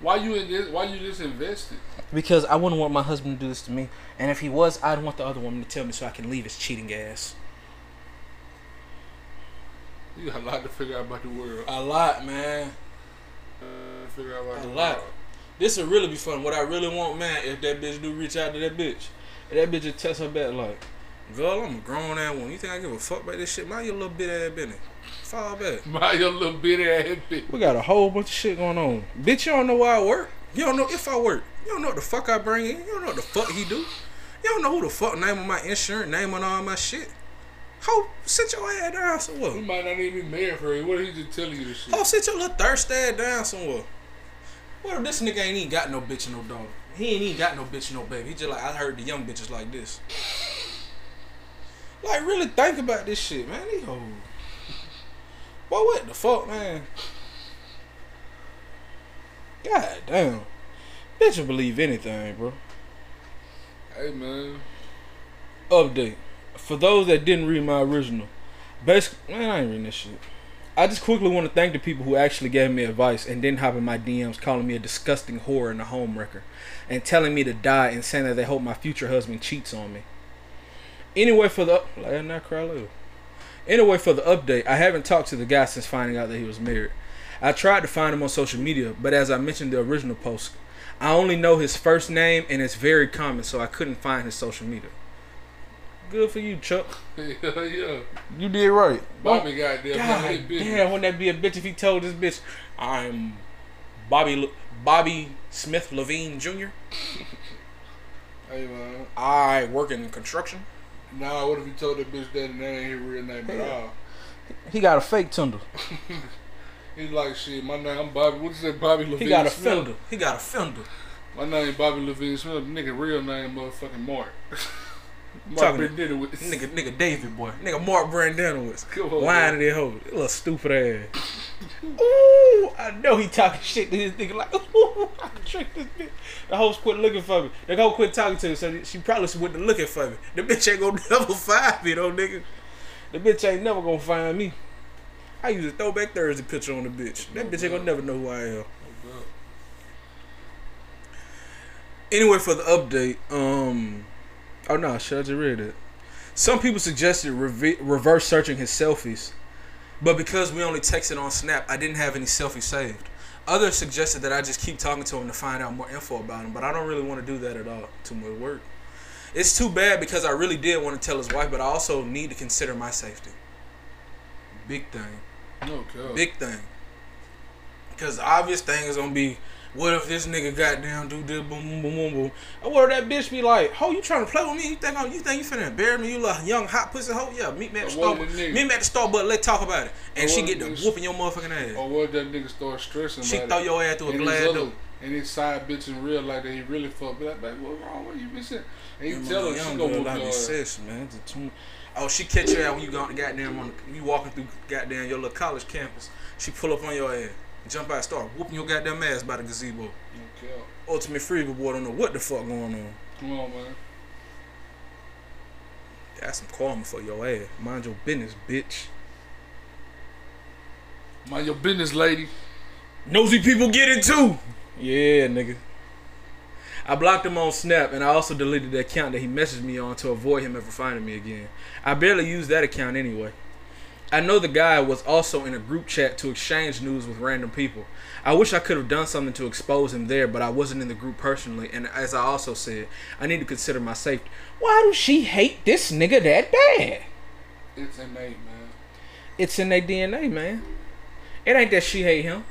why you in this? Why you just invested? Because I wouldn't want my husband to do this to me, and if he was, I'd want the other woman to tell me so I can leave his cheating ass. You got a lot to figure out about the world. A lot, man. Uh, figure out about A the lot. world. This will really be fun. What I really want, man, if that bitch do reach out to that bitch, if that bitch just text her back like, Girl, I'm a grown ass woman. You think I give a fuck about this shit? Mind your little bit ass business. Fall back. My your little bitty ass bitch. We got a whole bunch of shit going on. Bitch, you don't know why I work. You don't know if I work. You don't know what the fuck I bring in. You don't know what the fuck he do. You don't know who the fuck name on my insurance, name on all my shit. Ho, sit your ass down He somewhere. might not even be married for her. What if he just telling you this shit? Ho, sit your little thirst ass down somewhere. What if this nigga ain't even got no bitch and no daughter? He ain't even got no bitch and no baby. He just like, I heard the young bitches like this. Like, really think about this shit, man. These hoes. Boy, what the fuck, man? God damn. Bitch will believe anything, bro. Hey man, Update. For those that didn't read my original, basically, man, I ain't reading this shit. I just quickly want to thank the people who actually gave me advice and didn't hop in my DMs calling me a disgusting whore and a home wrecker and telling me to die and saying that they hope my future husband cheats on me. Anyway, for the not cry little. Anyway, for the update, I haven't talked to the guy since finding out that he was married. I tried to find him on social media, but as I mentioned the original post, I only know his first name and it's very common, so I couldn't find his social media. Good for you, Chuck. yeah, yeah. You did right. Bobby goddamn, God hey, bitch. damn, wouldn't that be a bitch if he told this bitch, I'm Bobby L- Bobby Smith Levine Jr. Hey man. I work in construction. Nah, what if you told that bitch that and that ain't his real name at all? He got a fake Tinder. He's like, shit, my name, I'm Bobby. What is that, Bobby Levine He got a Smith? fender. He got a fender. My name Bobby Levine Smith. Nigga, real name, motherfucking Mark. Mark Talking with this Nigga, nigga David boy. Nigga Mark Brandanowitz. Come on, Whining that hoe. Little stupid ass. Ooh, I know he talking shit to his nigga like, ooh, I tricked this bitch. The host quit looking for me. The hoe quit talking to me, so she probably went to looking for me. The bitch ain't gonna never find me though, nigga. The bitch ain't never gonna find me. I use a throwback Thursday picture on the bitch. That bitch ain't gonna never know who I am. Anyway, for the update, um, oh no, shit, I just read it. Some people suggested reve- reverse searching his selfies, but because we only texted on Snap, I didn't have any selfies saved. Others suggested that I just keep talking to him to find out more info about him, but I don't really want to do that at all. Too much work. It's too bad because I really did want to tell his wife, but I also need to consider my safety. Big thing. No God. Big thing. Because the obvious thing is gonna be, what if this nigga goddamn do this boom boom boom boom boom? And what if that bitch be like, ho, you trying to play with me? You think I'm, you think you finna embarrass me? You little young hot pussy hoe? Yeah, meet me at the Or what store. if the nigga- Meet me at the store, but let's talk about it. And she get the to whooping your motherfucking ass. Or what if that nigga start stressing She throw it? your ass through a and glass his other, door. and his side bitch in real life that he really fucked. Be like, baby, what's wrong? What you saying? And you tell her she go whoop like ass. man. A Oh, she catch you out when you go goddamn on the, you walking through goddamn your little college campus. She pull up on your ass, jump out, start whooping your goddamn ass by the gazebo. No cap. Ultimate Frisbee boy don't know what the fuck going on. Come on, man. Got some karma for your ass. Mind your business, bitch. Mind your business, lady. Nosy people get it too. Yeah, nigga. I blocked him on Snap and I also deleted the account that he messaged me on to avoid him ever finding me again. I barely use that account anyway. I know the guy was also in a group chat to exchange news with random people. I wish I could have done something to expose him there, but I wasn't in the group personally, and as I also said, I need to consider my safety. Why does she hate this nigga that bad? It's innate, man. It's in their DNA, man. It ain't that she hate him.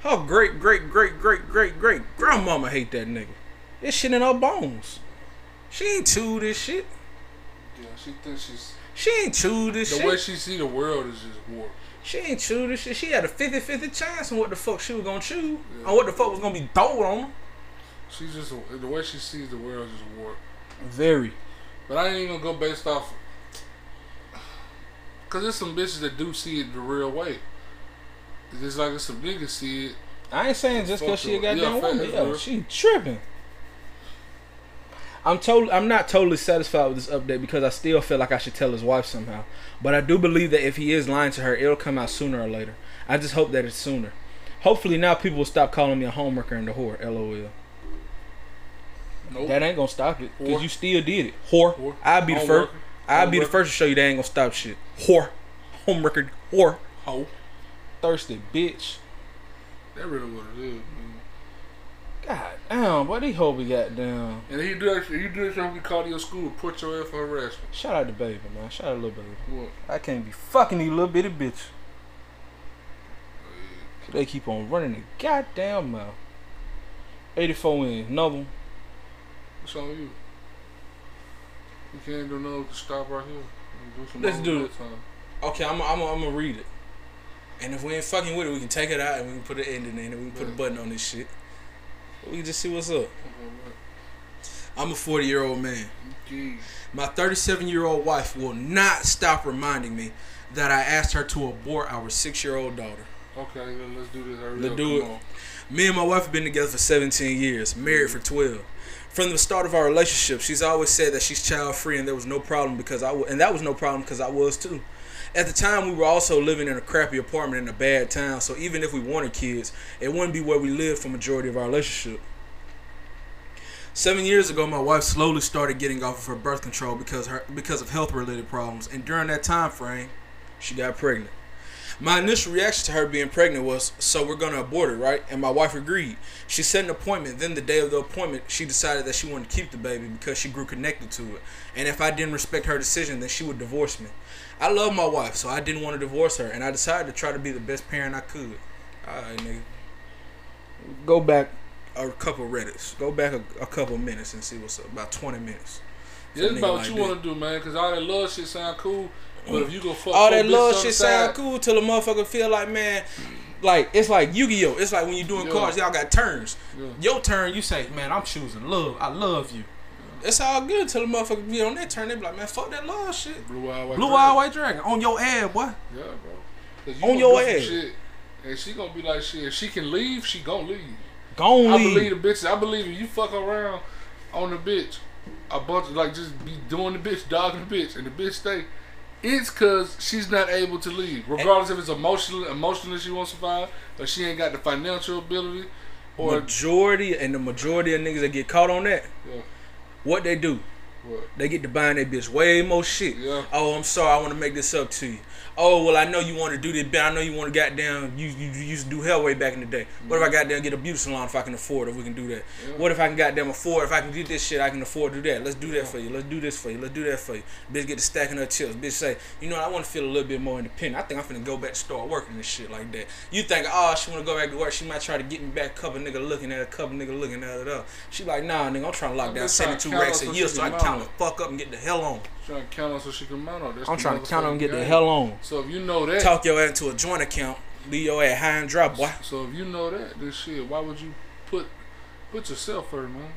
Her great, great, great, great, great, great grandmama hate that nigga. This shit in her bones. She ain't chewed this shit. Yeah, she thinks she's She ain't chewed this the shit. way she see the world is just warped. she ain't chewed this shit. She had a 50-50 chance on what the fuck she was gonna chew. On what the fuck was gonna be thrown on her. She's just the way she sees the world is just warped. Very. But I ain't even gonna go based off. Cause there's some bitches that do see it the real way. It's just like some niggas see it. I ain't saying just because she a goddamn Yeah, woman. Yo, she tripping. I'm totally, I'm not totally satisfied with this update because I still feel like I should tell his wife somehow. But I do believe that if he is lying to her, it'll come out sooner or later. I just hope that it's sooner. Hopefully now people will stop calling me a homeworker and a whore. LOL. Nope. That ain't gonna stop it because you still did it. Whore. Whore. I'd be the first. I'd be the first to show you they ain't gonna stop shit. Whore. Home record. Whore. Hoe. Thirsty bitch. That really what it is, man. God Damn, boy, they hope we got down. And he do that. You do that shit. We call your school. Report your ass for harassment. Shout out to baby, man. Shout out to little baby. What? I can't be fucking these little bitty bitch. They keep on running the goddamn mouth. 84 wins, another one. What's on you? You can't do no stop right here. Do some Let's do it. Time. Okay, I'm I'm I'm gonna read it. And if we ain't fucking with it, we can take it out and we can put an ending in it. We can put a button on this shit. We can just see what's up. I'm a 40 year old man. Jeez. My 37 year old wife will not stop reminding me that I asked her to abort our six year old daughter. Okay, then let's do this. Hurry Let's up. do Come it. on. Me and my wife have been together for 17 years, married for 12. From the start of our relationship, she's always said that she's child free and there was no problem because I w- and that was no problem because I was too. At the time, we were also living in a crappy apartment in a bad town, so even if we wanted kids, it wouldn't be where we lived for majority of our relationship. Seven years ago, my wife slowly started getting off of her birth control because her because of health related problems, and during that time frame, she got pregnant. My initial reaction to her being pregnant was, "So we're gonna abort it, right?" And my wife agreed. She set an appointment. Then the day of the appointment, she decided that she wanted to keep the baby because she grew connected to it. And if I didn't respect her decision, then she would divorce me. I love my wife, so I didn't want to divorce her, and I decided to try to be the best parent I could. All right, nigga. Go back a couple of Reddits. Go back a, a couple minutes and see what's up. About twenty minutes. Yeah, it's Nigga about what like you want to do, man. Cause all that love shit sound cool, but if you go fuck all that bitches love shit sound cool till a motherfucker feel like man, like it's like Yu-Gi-Oh. It's like when you're doing Yeah. cards, y'all got turns. Yeah. Your turn, you say, man, I'm choosing love. I love you. It's all good till the motherfucker be on that turn. They be like, man, fuck that love shit. Blue eye white. Blue dragon. eye white dragon on your ass, boy. Yeah, bro. you On gonna your ass. Shit, and she gonna be like, shit. If she can leave, she gonna leave. Gon' I leave. believe the bitch. I believe if you fuck around on the bitch, a bunch of like just be doing the bitch, dogging the bitch, and the bitch stay. It's cause she's not able to leave, regardless if it's emotional, emotionally she won't survive, or she ain't got the financial ability, or majority and the majority of niggas that get caught on that, Yeah. what they do? what? They get to buying that bitch way more shit. Yeah. Oh, I'm sorry, I want to make this up to you. Oh, well, I know you want to do this, but I know you want to goddamn, you, you, you used to do hell way back in the day. What if I mm-hmm. goddamn get a beauty salon if I can afford it, if we can do that? Yeah. What if I can goddamn afford, if I can do this shit, I can afford to do that. Let's do that for you. Let's do this for you. Let's do that for you. Bitch get to stacking her chips. Bitch say, you know what, I want to feel a little bit more independent. I think I'm finna go back to start working and shit like that. You think, oh, she want to go back to work. She might try to get me back, couple nigga looking at a couple nigga looking at her. up. She like, nah, nigga, I'm trying to lock I'm down just trying to 72 racks a year so I can can count the fuck up and get the hell on. Trying to count on so she can mount on. I'm trying to count on and get the hell on. So if you know that, Talk your ass into a joint account. Leave your ass high and dry, boy. so if you know that, this shit, why would you put put yourself first, man?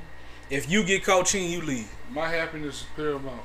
If you get caught cheating, you leave. My happiness is paramount.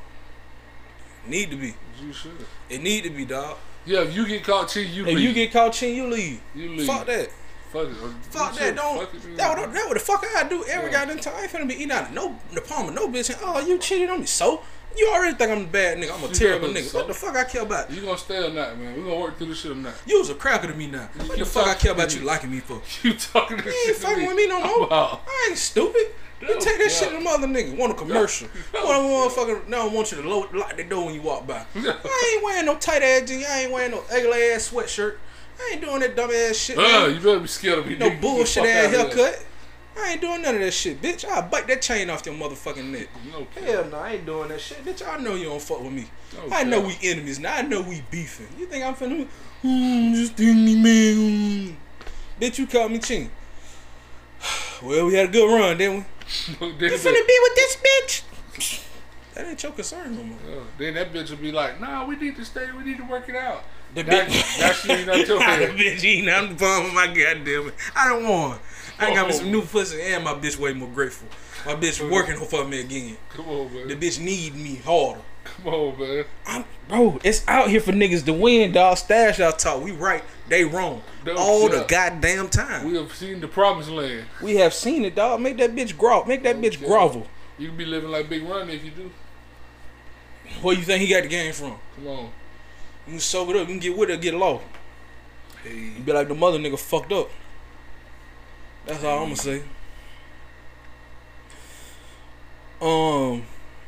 Need to be. You should. It need to be, dog. Yeah, if you get caught cheating, you If leave. If you get caught cheating, you leave. you leave. Fuck that. Fuck it. Fuck that. Don't. Fuck it, that, what, that what the fuck I do every Yeah. goddamn time. I ain't finna be eating out of no the palm of no bitch. And, oh, you cheated on me. So you already think I'm a bad nigga. I'm a You terrible nigga. so- What the fuck I care about? You gonna stay or not, man? We gonna work through this shit or not? You was a cracker to me now. You What the fuck I care about you liking me for? You talking this You shit ain't fucking me. with me no more. I ain't stupid. You No, take that shit to the mother nigga. Want a commercial. No. Want a motherfucker now I want you to lo- lock the door when you walk by. I ain't wearing no tight ass jeans. I ain't wearing no ugly ass sweatshirt. I ain't doing that dumb ass shit. Uh, man. you better be scared of me. No nigga. Bullshit ass haircut. I ain't doing none of that shit, bitch. I'll bite that chain off your motherfucking neck. No. Hell no, I ain't doing that shit. Bitch, I know you don't fuck with me. No I know we enemies now. I know we beefing. You think I'm finna, hmm, just think me, man. hmm. Bitch, you called me ching. Well, we had a good run, didn't we? then, You finna be with this bitch? That ain't your concern no more. uh, then that bitch will be like, Nah, we need to stay. We need to work it out. The That, bitch, that shit ain't not your the bitch eating. I'm the palm of my goddamn it. I don't want. I got me some oh. new pussy and my bitch way more grateful. My bitch working for me again. Come on, man. The bitch need me harder. Come on, man. I'm, bro, it's out here for niggas to win, dog. Stash House talk. We right, they wrong. No All the cap. goddamn time. We have seen the promised land. We have seen it, dog. Make that bitch grovel. Make that bitch grovel. You can be living like Big Run if you do. Where you think he got the game from? Come on. You can soak it up. You can get with it get low. Hey. You be like the mother nigga fucked up. That's all I'm gonna say. Um,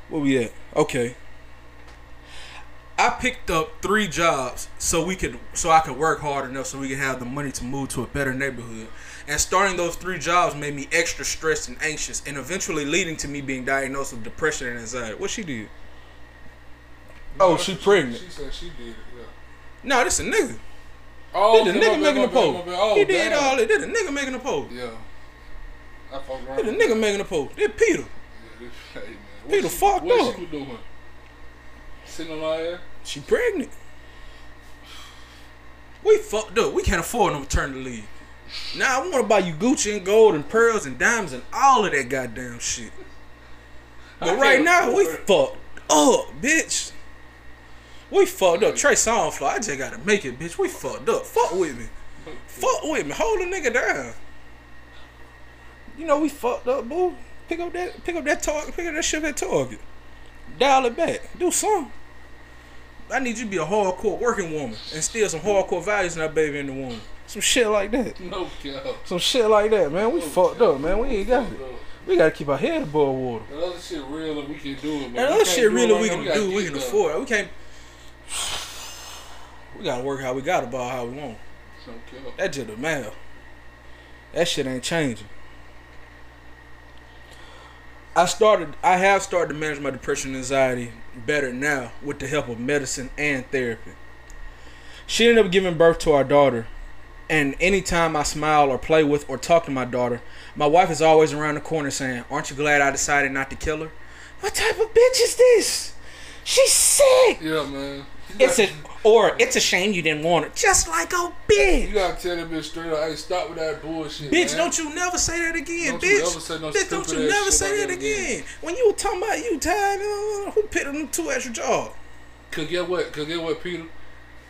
where we at? Okay. I picked up three jobs so we could so I could work hard enough so we could have the money to move to a better neighborhood. And starting those three jobs made me extra stressed and anxious, and eventually leading to me being diagnosed with depression and anxiety. What she did? Oh, she pregnant. She said she did it. Yeah. No, this a nigga. Oh, Did the nigga making the post. Oh, he did damn. all it. Did a nigga making the post. Yeah. I fucked around. Did a with nigga making the post. Did Peter. Yeah, hey, man. What Peter she- fucked what up. she was doing? Sitting on our ass? She pregnant. We fucked up. We can't afford no maternity leave. Now I want to buy you Gucci and gold and pearls and diamonds and all of that goddamn shit. But right now we fucked up, bitch. We fucked up. Trey Songflow, I just gotta make it, bitch. We fucked up. Fuck with me. Fuck with me. Hold a nigga down. You know we fucked up, boo. Pick up that pick up that target, pick up that shit at Target. Dial it back. Do something. I need you to be a hardcore working woman and steal some hardcore values in that baby in the womb. Some shit like that. No cap. Some shit like that, man. We fucked up, man. We ain't got it. We gotta keep our head above water. That other shit real and we can do it. And But we other shit do it really right we can do, we can afford. We can't. We gotta work how we got about how we want. That just the mail. That shit ain't changing. I started. I have started to manage my depression and anxiety better now with the help of medicine and therapy. She ended up giving birth to our daughter, and anytime I smile or play with or talk to my daughter, my wife is always around the corner saying, "Aren't you glad I decided not to kill her?" What type of bitch is this? She's sick. Yeah, man. You a or it's a shame you didn't want her. Just like a bitch. You gotta tell that bitch straight up. Hey, stop with that bullshit. Bitch, man. don't you never say that again, Don't bitch. no bitch, don't you never say that that again. again. When you were talking about you tired, uh, who picked them two extra jobs? Cause get what? Cause get what, Peter?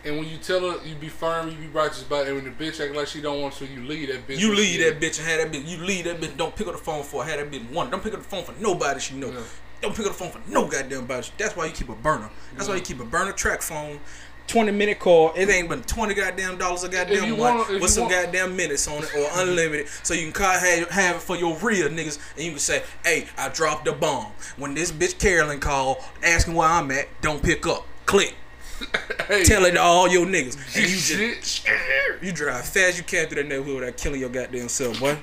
And when you tell her, you be firm, you be righteous about it. And when the bitch act like she don't want to, you leave that bitch. You leave that bitch and have that bitch. You leave that bitch. Don't pick up the phone for. Have that bitch one. Don't pick up the phone for nobody she know. Yeah. Don't pick up the phone for no goddamn body. That's why you keep a burner. That's why you keep a burner track phone. Twenty minute call. It ain't but twenty goddamn dollars a goddamn month with some want- goddamn minutes on it or unlimited, so you can call have, have it for your real niggas, and you can say, "Hey, I dropped the bomb." When this bitch Carolyn called asking where I'm at, don't pick up. Click. Hey, Tell it to all your niggas, and you just you drive fast you can't through that neighborhood without killing your goddamn self, boy.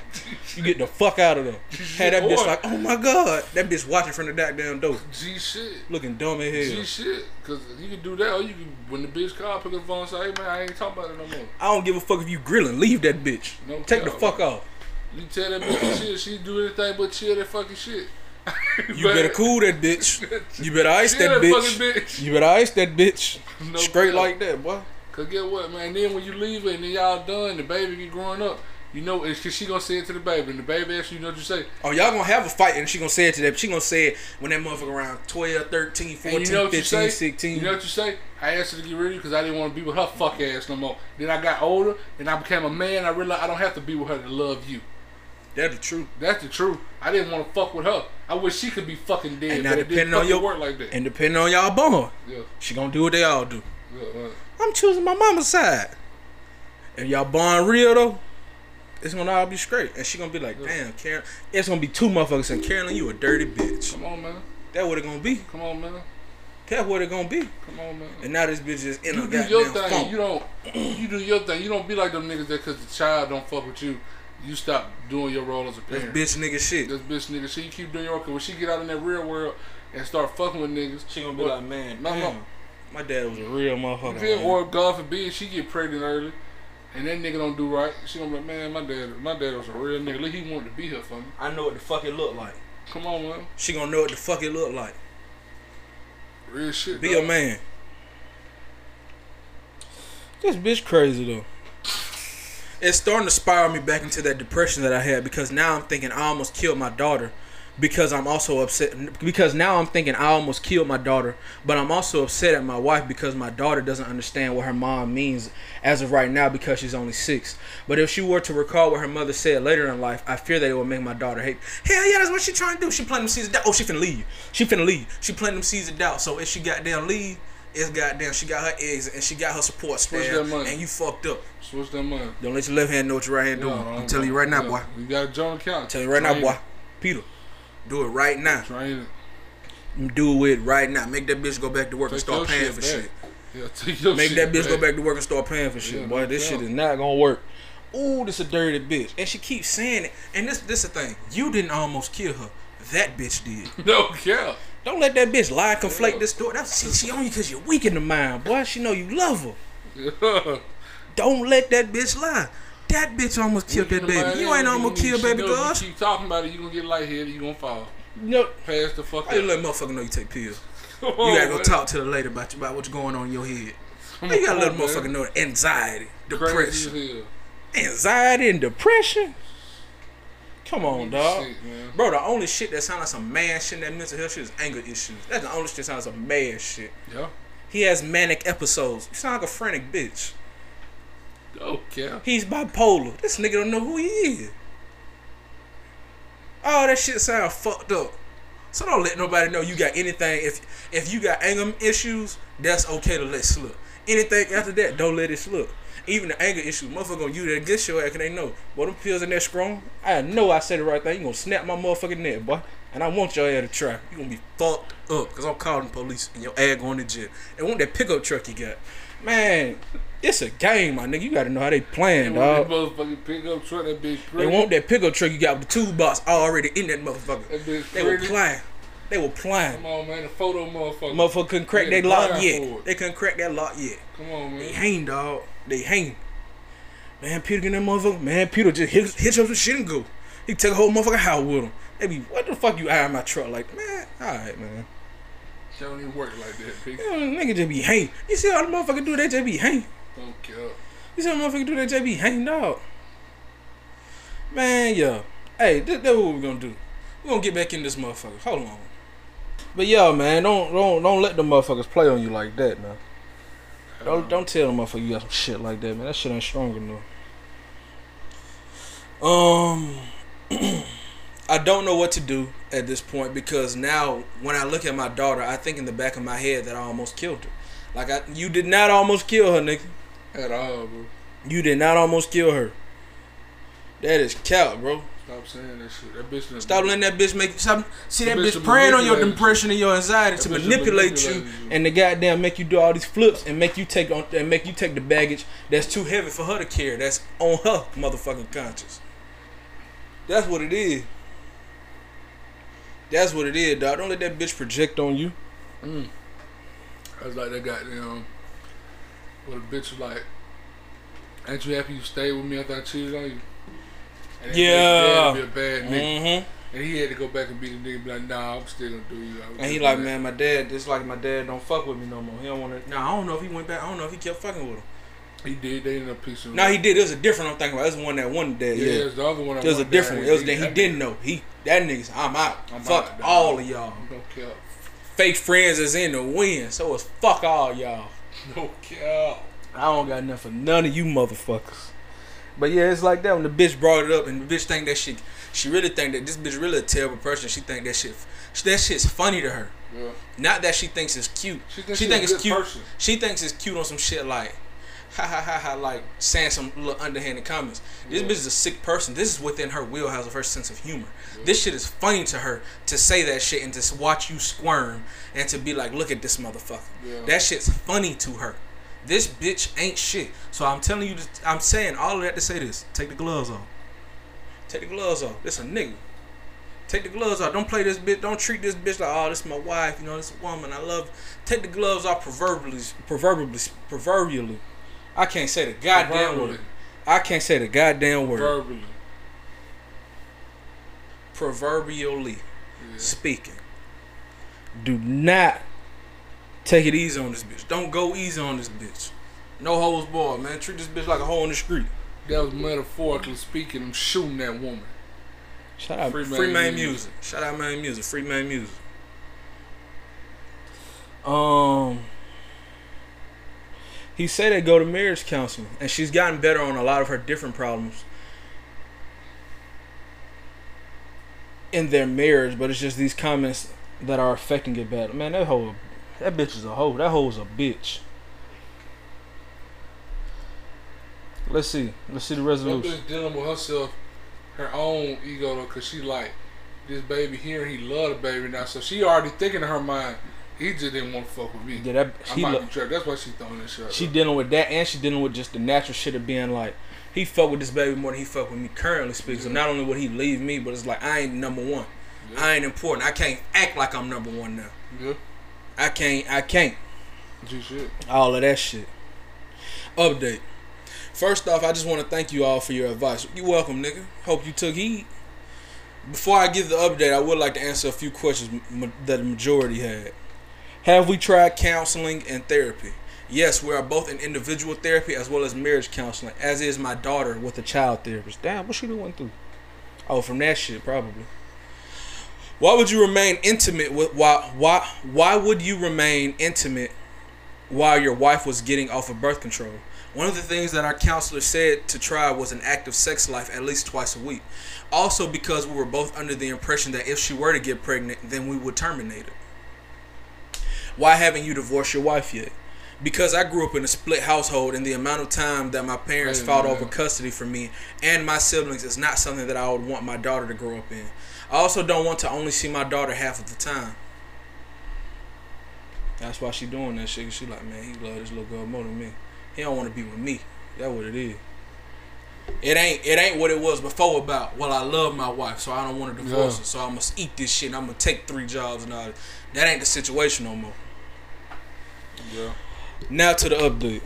You get the fuck out of there. Had that bitch like, oh my god, that bitch watching from the goddamn door, G shit. looking dumb as G shit. Cause you can do that, or you can when the bitch call, pick up the phone, and say, "Hey man, I ain't talking about it no more." I don't give a fuck if you grilling. Leave that bitch. No Take the cap. fuck off. You tell that bitch chill, she do anything but chill that fucking shit. You better cool that bitch. You better ice that that bitch. bitch. You better ice that bitch. No Straight like that, boy. Cause get what, man? Then when you leave it and then y'all done, the baby get growing up. You know, it's cause she gonna say it to the baby, and the baby asks you, you know what you say. Oh, y'all gonna have a fight and she gonna say it to that. She gonna say it when that motherfucker around 12, 13, 14, you know 15, you say? 16. You know what you say? I asked her to get rid of you because I didn't want to be with her fuck ass no more. Then I got older and I became a man. I realized I don't have to be with her to love you. That's the truth. That's the truth. I didn't want to fuck with her. I wish she could be fucking dead, And now but it didn't depending on your work like that. and depending on y'all bond, yeah, she gonna do what they all do. yeah, uh, I'm choosing my mama's side. If y'all bond real though, it's gonna all be straight. And she gonna be like, damn, Karen. It's gonna be two motherfuckers and Carolyn, you a dirty bitch. come on, man. That what it gonna be. Come on, man. That's what it gonna be. Come on, man. And now this bitch is in a You do your thing. funk. You don't. You do your thing. You don't be like them niggas that because the child don't fuck with you, you stop doing your role as a That's parent. bitch nigga shit. This bitch nigga, shit. You keep doing your work. Cause when she get out in that real world and start fucking with niggas, She gonna be What? like, man, My damn, mom- my dad was a real motherfucker. Then, man." or God forbid she get pregnant early, and that nigga don't do right. She gonna be like, man, my dad, my dad was a real nigga. Look, he wanted to be here for me. I know what the fuck it look like. Come on, man, She gonna know what the fuck it look like. real shit. Be dog. a man. This bitch crazy though. It's starting to spiral me back into that depression that I had because now I'm thinking I almost killed my daughter because I'm also upset because now I'm thinking I almost killed my daughter, but I'm also upset at my wife because my daughter doesn't understand what her mom means as of right now because she's only six. But if she were to recall what her mother said later in life, I fear that it will make my daughter hate. Hell yeah, that's what she trying to do. She planting seeds of doubt. Oh, she finna leave. She finna leave. She planting seeds of doubt. So if she goddamn leave, it's goddamn she got her eggs and she got her support Switch staff that money. and you fucked up. Switch that money. Don't let your left hand know what your right hand doing. Yeah, I'm telling you right now, yeah. boy. You got a joint account. I'm telling you right now, boy. Peter, do it right now. Train it. Do it right now. Make that bitch go back to work and start paying shit for back. shit. Yeah, take your Make shit that bitch go back to work and start paying for shit. Yeah, Boy, no this shit is not gonna work. Ooh, this a dirty bitch. And she keeps saying it. And this this the thing. You didn't almost kill her. That bitch did. No yeah. Don't let that bitch lie conflate this story. That's she, she on you because you're weak in the mind, boy. She know you love her. Yeah. Don't let that bitch lie. That bitch almost killed that baby. You ain't almost killed baby girl. You keep talking about it, you gonna get lightheaded, you gonna fall. Know, Pass the fuck you out. let motherfucker know you take pills? You gotta go talk to the lady about, you, about what's going on in your head. Come You gotta on, let motherfucker know anxiety, depression. Anxiety and depression? Come on, dog. man. Bro, the only shit that sounds like some man shit in that mental health shit is anger issues. That's the only shit that sounds like some mad shit. Yeah. He has manic episodes. You sound like a frantic bitch. Okay. He's bipolar. This nigga don't know who he is. Oh, that shit sound fucked up. So don't let nobody know you got anything. If if you got anger issues, that's okay to let slip. Anything after that, don't let it slip. Even the anger issues, motherfucker gonna use that against your ass, cause they know. Boy, them pills in that strong. I know I said the right thing. You gonna snap my motherfucking neck, boy. And I want your ass to try. You gonna be fucked up, cause I'm calling police and your ass going to jail. They want that pickup truck you got. Man, it's a game, my nigga. You gotta know how they playing, And dog. when that motherfucking pickup truck, that bitch They want that pickup truck you got with the toolbox already in that motherfucker. That bitch They were pretty. playing. They were playing. Come on, man. The photo motherfucker. Motherfucker couldn't crack Yeah, that lock yet. They couldn't crack that lock yet. Come on, man. They hang, dog. They hang. Man, Peter get that motherfucker. Man, Peter just hit, hit up some shit and go. He take a whole motherfucker house with him. They be, what the fuck you eyeing my truck like? Man, alright, man. That don't even work like that. You know, nigga just be hanging. You see all the motherfucker do, they just be hang. Don't care. You see how the motherfucker do that, they just be hanging, dog. Man, yeah. Hey, that's what we're gonna do. We're gonna get back in this motherfucker. Hold on. But yeah, man, don't don't don't let the motherfuckers play on you like that, man. Don't don't tell them motherfucker you got some shit like that, man. That shit ain't strong enough. Um, I don't know what to do at this point because now when I look at my daughter, I think in the back of my head that I almost killed her. Like I, you did not almost kill her, nigga. At all, bro. You did not almost kill her. That is cow, bro. Stop saying that shit. That bitch Stop letting that bitch make stop. See that That bitch bitch preying on your depression and your anxiety That to manipulate you, you. and the goddamn make you do all these flips and make you take on and make you take the baggage that's too heavy for her to carry. That's on her motherfucking conscience. That's what it is. That's what it is, dog. Don't let that bitch project on you. Mm. I was like that goddamn. What a bitch was like. Ain't you happy you stayed with me after I cheated on you? And Yeah. Be a bad nigga. Mm-hmm. And he had to go back and be the nigga, be like, nah, I'm still gonna do you. And he like, that. man, my dad. It's like my dad don't fuck with me no more. He don't want to. Nah, I don't know if he went back. I don't know if he kept fucking with him. He did. They ended up piecing. No, he did. It was a different. I'm thinking about. It was one that one dad. Yeah, Yeah. it was the other one. It was a different one. It was that he didn't know. He that niggas. I'm out. I'm fuck out, all of y'all. No cap. Fake friends is in the wind. So it's fuck all y'all. No cap. I don't got nothing for none of you motherfuckers. But yeah, it's like that when the bitch brought it up and the bitch think that shit. She really think that this bitch really a terrible person. She think that shit. That shit's funny to her. Yeah. Not that she thinks it's cute. She thinks she a it's good cute. person. She thinks it's cute on some shit like, ha ha ha ha, like saying some little underhanded comments. This Yeah. bitch is a sick person. This is within her wheelhouse of her sense of humor. This shit is funny to her to say that shit and to s- watch you squirm and to be like, look at this motherfucker. Yeah. That shit's funny to her. This bitch ain't shit. So I'm telling you, I'm saying all of that to say this. Take the gloves off. Take the gloves off. This a nigga. Take the gloves off. Don't play this bitch. Don't treat this bitch like, oh, this is my wife. You know, this a woman. I love. Take the gloves off. Proverbially, proverbially, proverbially. I can't say the goddamn word. I can't say the goddamn word. Verbally. Proverbially Yeah. speaking. Do not take it easy on this bitch. Don't go easy on this bitch. No holes barred, man. Treat this bitch like a hole in the street. That was metaphorically speaking. I'm shooting that woman. Shout out Free Free, Main Main Music. music. Shout out Main Music. Free Main Music. Um he said they go to marriage counseling and she's gotten better on a lot of her different problems in their marriage, but it's just these comments that are affecting it bad. Man, that hoe that bitch is a hoe. That hoe is a bitch. Let's see. Let's see the That resolution. bitch dealing with herself, her own ego though, cause she like, this baby here. He love the baby now, so she already thinking in her mind. He just didn't want to fuck with me. Yeah, that I might lo- be. That's why she throwing this shit. she up. dealing with that, and she dealing with just the natural shit of being like, he fuck with this baby more than he fuck with me currently speaks. So not only would he leave me, but it's like I ain't number one. Yeah. I ain't important. I can't act like I'm number one now. Yeah, I can't. I can't. All of that shit. Update. First off, I just want to thank you all for your advice. You welcome, nigga. Hope you took heed. Before I give the update, I would like to answer a few questions that the majority had. Have we tried counseling and therapy? Yes, we are both in individual therapy as well as marriage counseling, as is my daughter with a child therapist. Damn, what she been went through? Oh, from that shit, probably. Why would you remain intimate with why why why would you remain intimate while your wife was getting off of birth control. One of the things that our counselor said to try was an active sex life at least twice a week. Also, because we were both under the impression that if she were to get pregnant, then we would terminate it. Why haven't you divorced your wife yet? Because I grew up in a split household, and the amount of time that my parents fought over custody for me and my siblings is not something that I would want my daughter to grow up in. I also don't want to only see my daughter half of the time. That's why she doing that shit. She like, man, he love this little girl more than me. He don't want to be with me. That what it is. It ain't it ain't what it was before about. Well, I love my wife, so I don't want to divorce Yeah. her. So I must eat this shit. and I'm gonna take three jobs and all. that. That ain't the situation no more. Yeah. Now to the update.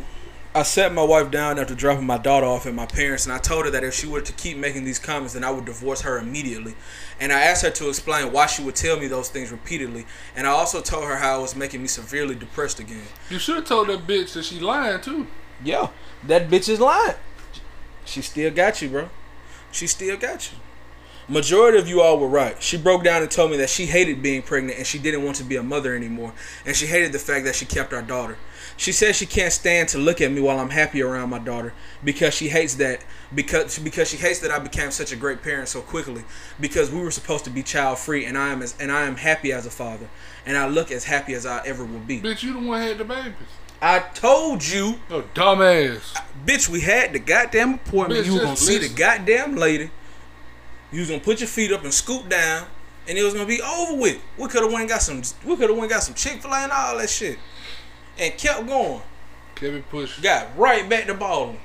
I sat my wife down after dropping my daughter off at my parents, and I told her that if she were to keep making these comments, then I would divorce her immediately. And I asked her to explain why she would tell me those things repeatedly. And I also told her how it was making me severely depressed again. You should have told that bitch that she lying too. Yeah, that bitch is lying. She still got you, bro. She still got you. Majority of you all were right. She broke down and told me that she hated being pregnant and she didn't want to be a mother anymore. And she hated the fact that she kept our daughter. She says she can't stand to look at me while I'm happy around my daughter because she hates that because because she hates that I became such a great parent so quickly because we were supposed to be child free and I am as and I am happy as a father and I look as happy as I ever will be. Bitch, you the one had the babies. I told you No dumbass. Bitch, we had the goddamn appointment. Bitch, you was gonna see the goddamn lady. You was gonna put your feet up and scoop down, and it was gonna be over with. We could have went and got some. We could have went and got some Chick Fil A and all that shit, and kept going. Kevin Push. Got right back to balling.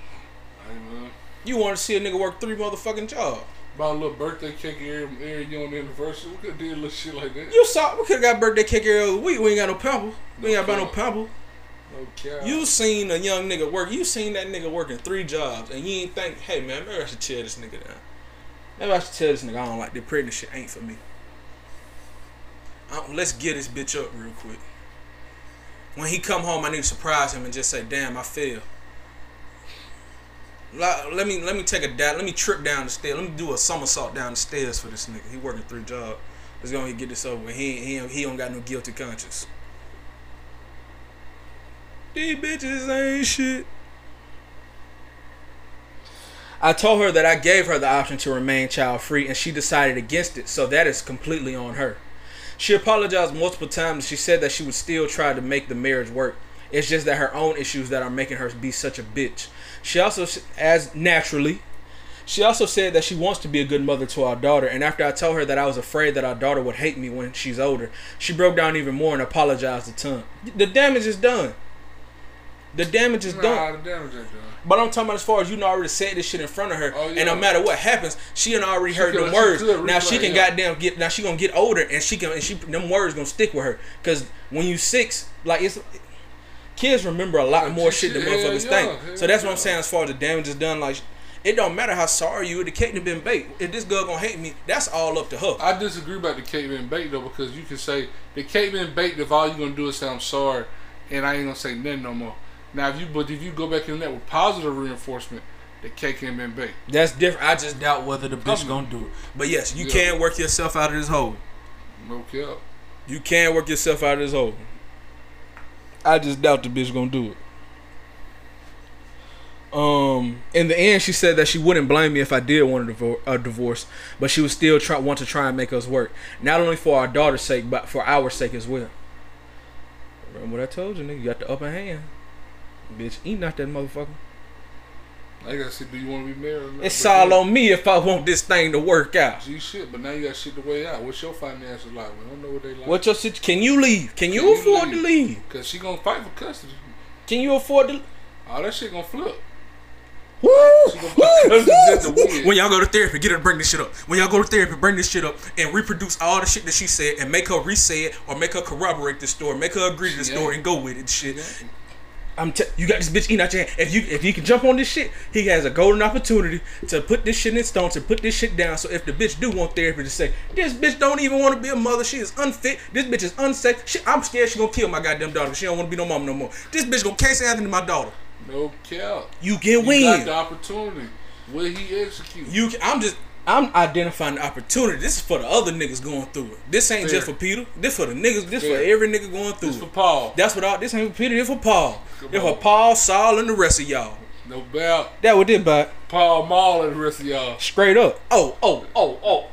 Man. You want to see a nigga work three motherfucking jobs? Bought a little birthday cake every, every year on the anniversary. We could have did a little shit like that. You saw we could have got birthday cake every other week. We ain't got no pimple. We ain't got no pimple. No cap. You seen a young nigga work. You seen that nigga working three jobs, and you ain't think, hey man, maybe I should tear this nigga down. Maybe I should tell this nigga I don't like the pregnant shit. Ain't for me. Let's get this bitch up real quick. When he come home, I need to surprise him and just say, "Damn, I feel." Let me let me take a da- let me trip down the stairs. Let me do a somersault down the stairs for this nigga. He working three jobs. Let's go and get this over. with. He he he don't got no guilty conscience. These bitches ain't shit. I told her that I gave her the option to remain child free and she decided against it, so that is completely on her. She apologized multiple times. She said that she would still try to make the marriage work. It's just that her own issues that are making her be such a bitch. She also, as naturally, she also said that she wants to be a good mother to our daughter. And after I told her that I was afraid that our daughter would hate me when she's older, she broke down even more and apologized a ton. The damage is done. The damage is Nah, done. the damage done. But I'm talking about as far as you know, already said this shit in front of her, Oh, and no matter what happens, she done already heard the words. Now she can yeah. goddamn get. Now she gonna get older, and she can. And she them words gonna stick with her. Cause when you six, like it's kids remember a lot Yeah, more shit than motherfuckers yeah, think. So that's what I'm saying. As far as the damage is done, like it don't matter how sorry you. The cake been baked. If this girl gonna hate me, that's all up to her. I disagree about the cake being baked though because you can say the cake being baked if all you gonna do is say I'm sorry and I ain't gonna say nothing no more. Now if you but if you go back in that with positive reinforcement, the cake ain't been baked. That's different. I just doubt whether the bitch gonna do it. But yes, you Yeah. can work yourself out of this hole. No cap. You can work yourself out of this hole. I just doubt the bitch gonna do it. Um, in the end, she said that she wouldn't blame me if I did want a, divor- a divorce, but she would still try want to try and make us work, not only for our daughter's sake, but for our sake as well. Remember what I told you, nigga? You got the upper hand, bitch. Eat not that motherfucker. I gotta say, do you want to be married? Or not? It's all on me if I want this thing to work out. Gee, shit, but now you got shit the way out. What's your finances like? We don't know what they like. What your sit? Can you leave? Can you Can you afford leave? to leave? Cause she gonna fight for custody. Can you afford to? All that shit gonna flip. Woo! She gonna fight custody just to win. When y'all go to therapy, get her to bring this shit up. When y'all go to therapy, bring this shit up and reproduce all the shit that she said and make her re-say it or make her corroborate the story, make her agree to the story and go with it. Shit. I'm t- you got this bitch eating out your hand. If you if you can jump on this shit, he has a golden opportunity to put this shit in stone, to put this shit down. So if the bitch do want therapy to say, this bitch don't even want to be a mother, she is unfit, this bitch is unsafe. Shit, I'm scared she gonna kill my goddamn daughter. She don't want to be no mom no more. This bitch gonna Casey Anthony my daughter. No cap. You can You got the opportunity. Will he execute? You, can, I'm just, I'm identifying the opportunity. This is for the other niggas going through it. This ain't just for Peter. This for the niggas. This Fair. for every nigga going through This for. Paul. That's what all. This ain't for Peter. This for Paul. Come This for. Paul, Saul, and the rest of y'all. No doubt. That what this about. Paul Mall and the rest of y'all. Straight up. Oh, oh, oh, oh.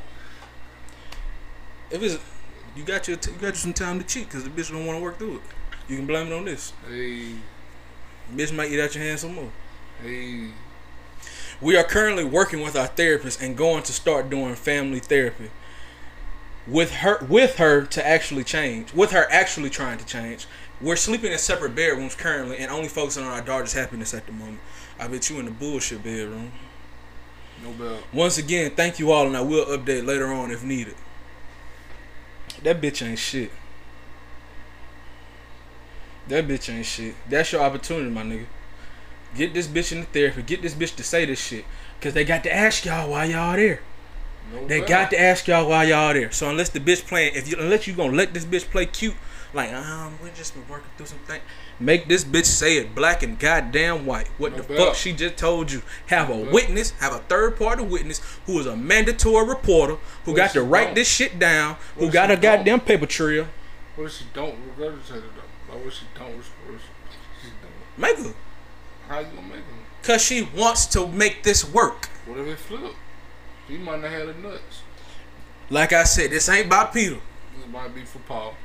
If it's, you got your, you got you some time to cheat because the bitch don't want to work through it. You can blame it on this. Hey, Bitch might eat out your hand some more. hey. We are currently working with our therapist and going to start doing family therapy with her with her to actually change. With her actually trying to change. We're sleeping in separate bedrooms currently and only focusing on our daughter's happiness at the moment. I bet you in the bullshit bedroom. No doubt. Once again, thank you all and I will update later on if needed. That bitch ain't shit. That bitch ain't shit. That's your opportunity, my nigga. Get this bitch in the therapy. Get this bitch to say this shit. Cause they got to ask y'all why y'all there. No They got to ask y'all why y'all there. So unless the bitch playing, if you unless you gonna let this bitch play cute, like um, we just been working through some things. Make this bitch say it black and goddamn white. What No the doubt. fuck she just told you? Have a No doubt. witness, have a third party witness who is a mandatory reporter who What got to write don't? this shit down, who got a don't? goddamn paper trail. What if she don't regurgitate it though? Like what if she don't? What if she don't? Make her, How you gonna make them? cause she wants to make this work. What if it flip? He might not have the nuts. Like I said, this ain't about Peter. This might be for Paul.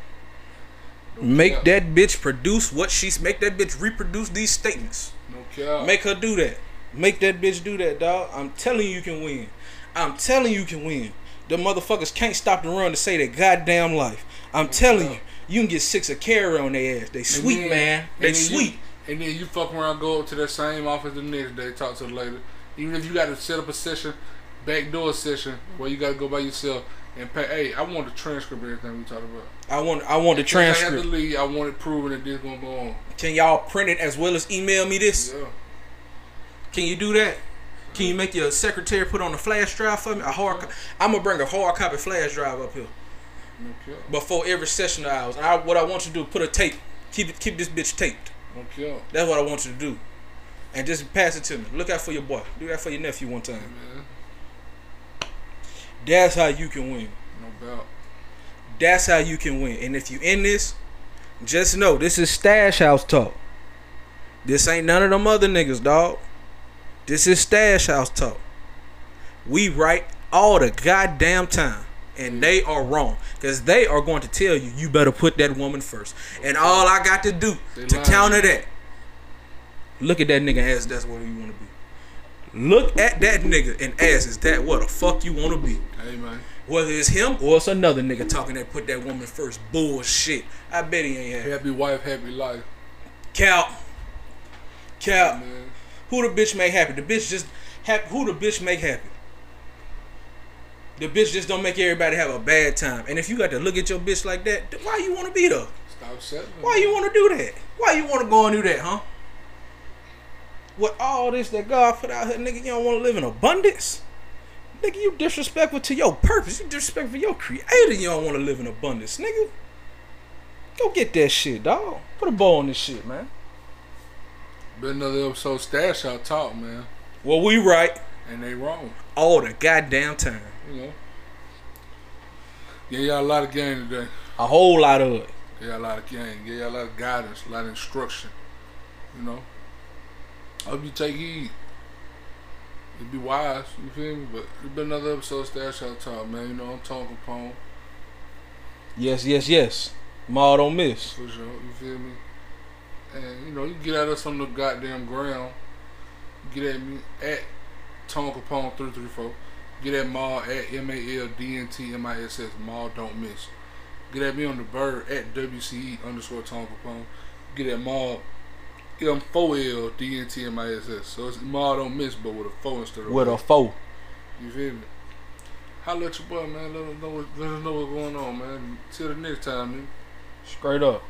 No Make that bitch produce what she's. Make that bitch reproduce these statements. No cap. Make her do that. Make that bitch do that, dog. I'm telling you, you can win. I'm telling you, you can win. The motherfuckers can't stop the run to say their goddamn life. I'm telling you, you can get six of carry on their ass. They sweet, then- man. They then you- sweet. And then you fuck around, go up to that same office the next day, talk to the lady. Even if you got to set up a session, backdoor session, where you got to go by yourself and pay. Hey, I want the transcript of everything we talked about. I want, I want the In case I have transcript. to leave, I want it proven that this gonna go on. Can y'all print it as well as email me this? Yeah. Can you do that? Can you make your secretary put on a flash drive for me? A hard. Co- I'm gonna bring a hard copy flash drive up here No cap. before every session of ours. And I, what I want you to do, put a tape. Keep it, keep this bitch taped. Cap. That's what I want you to do. And just pass it to me. Look out for your boy. Do that for your nephew one time. Man, That's how you can win. no doubt. That's how you can win. And if you in this, just know this is Stash House talk. This ain't none of them other niggas, dog. This is Stash House talk. We right all the goddamn time. And they are wrong. Because they are going to tell you, you better put that woman first. And all I got to do They to lying. counter that, look at that nigga and ask that's what you want to be. Look at that nigga and ask, is that what the fuck you want to be? Hey man. Whether it's him or it's another nigga talking that put that woman first. Bullshit. I bet he ain't happy. Happy wife, happy life. Cal. Cal. Man. Who the bitch make happy? The bitch just happy. Who the bitch make happy? The bitch just don't make everybody have a bad time. And if you got to look at your bitch like that, why you want to be there? Stop settling. Why you want to do that? Why you want to go and do that, huh? With all this that God put out here, nigga, you don't want to live in abundance? Nigga, you disrespectful to your purpose. You disrespectful to your creator. You don't want to live in abundance, nigga. Go get that shit, dog. Put a bow on this shit, man. Been another episode Stash House talk, man. Well, we right And they wrong. all the goddamn time. You know. Yeah, y'all a lot of game today. A whole lot of it. Gave y'all a lot of game. Gave y'all a lot of guidance, a lot of instruction. You know. I hope you take heed. You be wise, you feel me? But it's been another episode of Stash House Talk, man. You know, I'm talking Capone. Yes, yes, yes. Ma don't miss. For sure, you feel me? And you know, you get at us on the goddamn ground. Get at me at Tone Capone three three four. Get at Maul at M A L D N T M I S S. Maul don't miss. Get at me on the bird at WCE underscore Tone Capone. Get at Maul M four L D N T M I S S. So it's Maul don't miss, but with a four instead of With a foe. You feel me? Holla at your boy, man. Let us know what, let us know what's going on, man. Till the next time, man. Straight up.